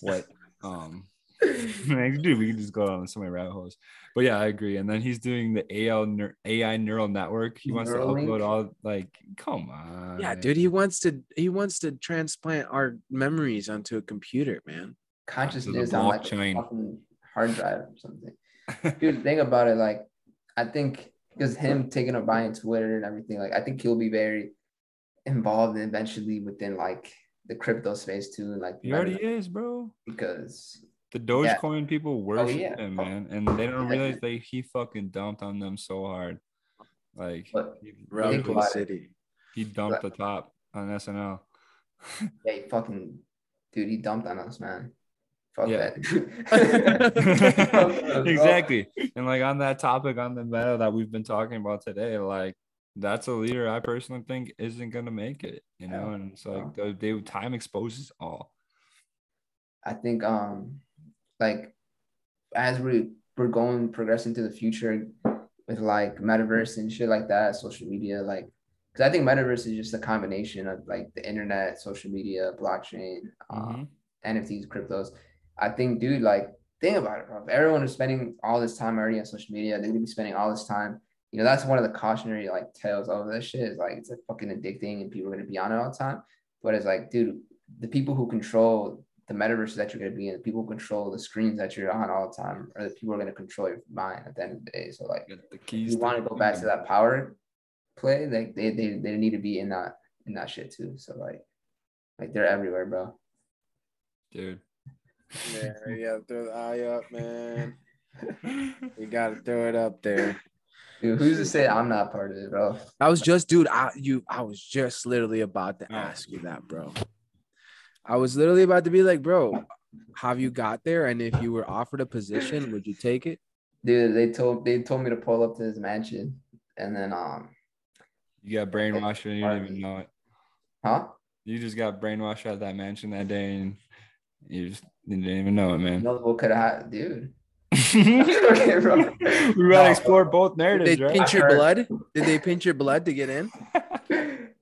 what? Um, like, dude, we can just go down so many rabbit holes. But yeah, I agree. And then he's doing the AI neur- AI neural network. He wants to upload all like, come on. Yeah, dude, he wants to he wants to transplant our memories onto a computer, man. Consciousness on like a fucking hard drive or something. dude think about it like i think because him taking a buy in twitter and everything like i think he'll be very involved eventually within like the crypto space too and like he already is, bro. because The Yeah. Dogecoin people worship yeah. him, man, and they don't realize they he fucking dumped on them so hard. Like But he, Think Rugby literally- about it. City. he dumped the top on SNL. yeah he fucking dude he dumped on us man fuck Yeah. that exactly. And like on that topic, on the meta that we've been talking about today, like that's a leader I personally think isn't gonna make it, you know. Yeah. And it's like the they time exposes all. I think um like as we we're going progressing to the future with like metaverse and shit like that, social media, like because I think metaverse is just a combination of like the internet, social media, blockchain, um, NFTs, cryptos. I think, dude, like think about it, bro. If everyone is spending all this time already on social media, they're gonna be spending all this time. You know, that's one of the cautionary like tales of this shit is like it's like fucking addicting and people are gonna be on it all the time. But it's like, dude, the people who control the metaverse that you're going to be in, the people control the screens that you're on all the time, or the people are going to control your mind at the end of the day. So, like, Get the if keys. you want to go back to that power play, like they, they they need to be in that in that shit too. So, like, like they're everywhere, bro. dude. Yeah, you gotta throw the eye up, man. You gotta throw it up there. Dude, who's to say I'm not part of it, bro? I was just, dude. I you, I was just literally about to ask you that, bro. I was literally about to be like, bro, have you got there? And if you were offered a position, would you take it? Dude, they told they told me to pull up to his mansion, and then um, You got brainwashed and you didn't even know it. huh? You just got brainwashed at that mansion that day and you just you didn't even know it, man. know what could have, dude? we Okay, bro. gotta No. explore both Did they narratives, right? pinch I your heard- blood? Did they pinch your blood to get in?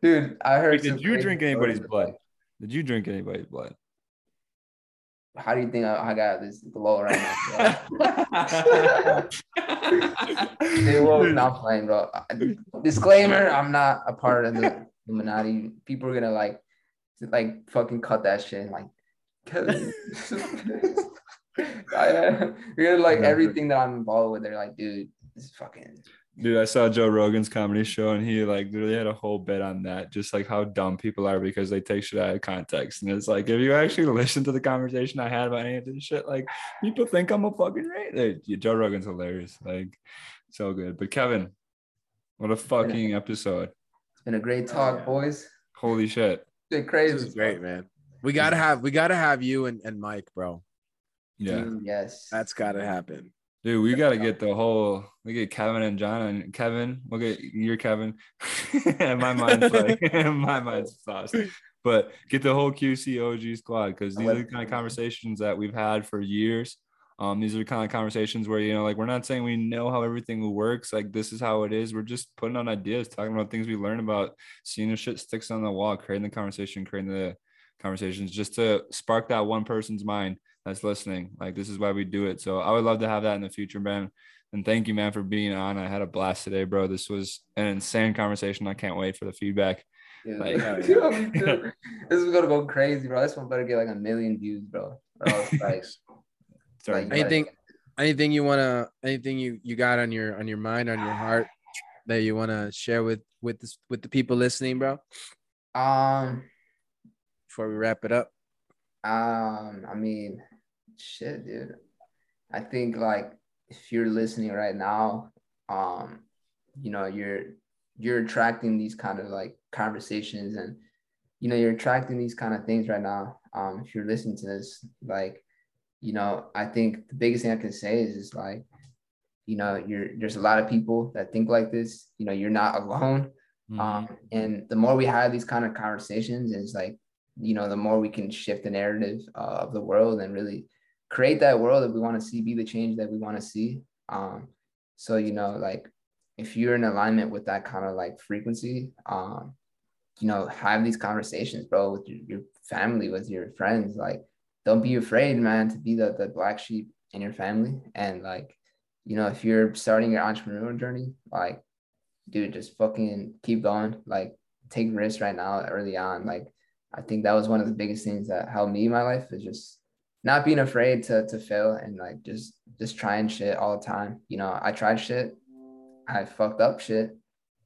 Dude, I heard. Wait, some did you drink anybody's blood? Did you drink anybody's blood? How do you think I, I got this glow right now? bro? They will not playing, bro. Disclaimer: I'm not a part of the Illuminati. People are gonna like, like fucking cut that shit. Like, Kevin. I, you're gonna like everything that I'm involved with. They're like, dude, this is fucking. Dude, I saw Joe Rogan's comedy show and he like literally had a whole bit on that, just like how dumb people are because they take shit out of context. And it's like, if you actually listen to the conversation I had about any of this shit, like people think I'm a fucking right. Joe Rogan's hilarious. Like, so good. But Kevin, what a fucking episode. It's been a great talk, boys. Holy shit. Been crazy. This is great, man. We gotta have we gotta have you and, and Mike, bro. Yeah. Mm, yes. That's gotta happen. Dude, we gotta get the whole we get Kevin and John and Kevin. We'll get you're Kevin. my mind's like my mind's lost. But get the whole QC OG squad because these are the kind of conversations that we've had for years. Um, these are the kind of conversations where you know, like we're not saying we know how everything works, like this is how it is. We're just putting on ideas, talking about things we learn about, seeing the shit sticks on the wall, creating the conversation, creating the conversations, just to spark that one person's mind that's listening. Like this is why we do it. So I would love to have that in the future, man. And thank you, man, for being on. I had a blast today, bro. This was an insane conversation. I can't wait for the feedback. Yeah. Like- this is gonna go crazy, bro. This one better get like a million views, bro. Or else, like, Sorry. Like- Anything anything you wanna anything you you got on your on your mind, on your heart that you wanna share with with this with the people listening, bro, um, before we wrap it up? um, I mean, shit, dude. I think like if you're listening right now, um, you know, you're you're attracting these kind of like conversations and you know, you're attracting these kind of things right now. Um, if you're listening to this, like, you know, I think the biggest thing I can say is just like, you know, you're there's a lot of people that think like this. You know, you're not alone. Mhm. Um, and the more we have these kind of conversations, is like, you know, the more we can shift the narrative uh, of the world and really create that world that we want to see, be the change that we want to see. Um, so you know, like, if you're in alignment with that kind of like frequency, um, you know, have these conversations, bro, with your, your family, with your friends. Like, don't be afraid, man, to be the the black sheep in your family. And like, you know, if you're starting your entrepreneurial journey, like dude, just fucking keep going. Like, take risks right now, early on. Like, I think that was one of the biggest things that helped me in my life is just not being afraid to to fail and like just just trying shit all the time. You know, I tried shit, I fucked up shit,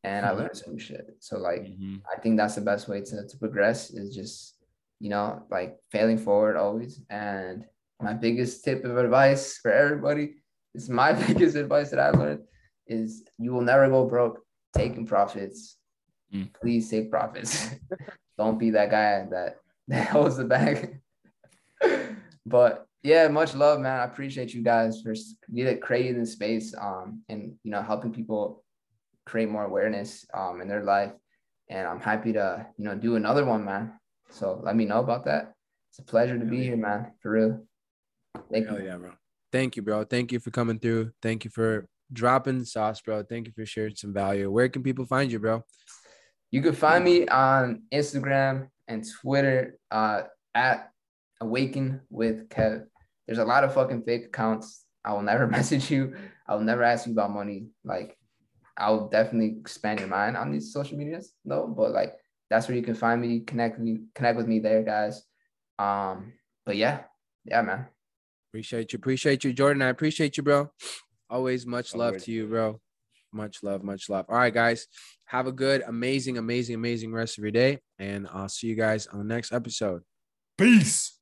and I Mhm. learned some shit. So like, Mhm. I think that's the best way to to progress is just you know like failing forward always. And my biggest tip of advice for everybody is my biggest advice that I've learned is you will never go broke taking profits. Mm. Please take profits. Don't be that guy that, that holds the bag. But yeah, much love, man. I appreciate you guys for creating the space um, and you know helping people create more awareness um, in their life. And I'm happy to you know do another one, man. So let me know about that. It's a pleasure to be here, man. For real. Thank Hell you. yeah, bro. Thank you, bro. Thank you for coming through. Thank you for dropping the sauce, bro. Thank you for sharing some value. Where can people find you, bro? You can find me on Instagram and Twitter uh, at Awaken with Kev. There's a lot of fucking fake accounts. I will never message you. I will never ask you about money. Like, I'll definitely expand your mind on these social medias, though. But like, that's where you can find me. Connect me. Connect with me there, guys. Um, but yeah, yeah, man. Appreciate you. Appreciate you, Jordan. I appreciate you, bro. Always much love Always. to you, bro. Much love, much love. All right, guys. Have a good, amazing, amazing, amazing rest of your day. And I'll see you guys on the next episode. Peace.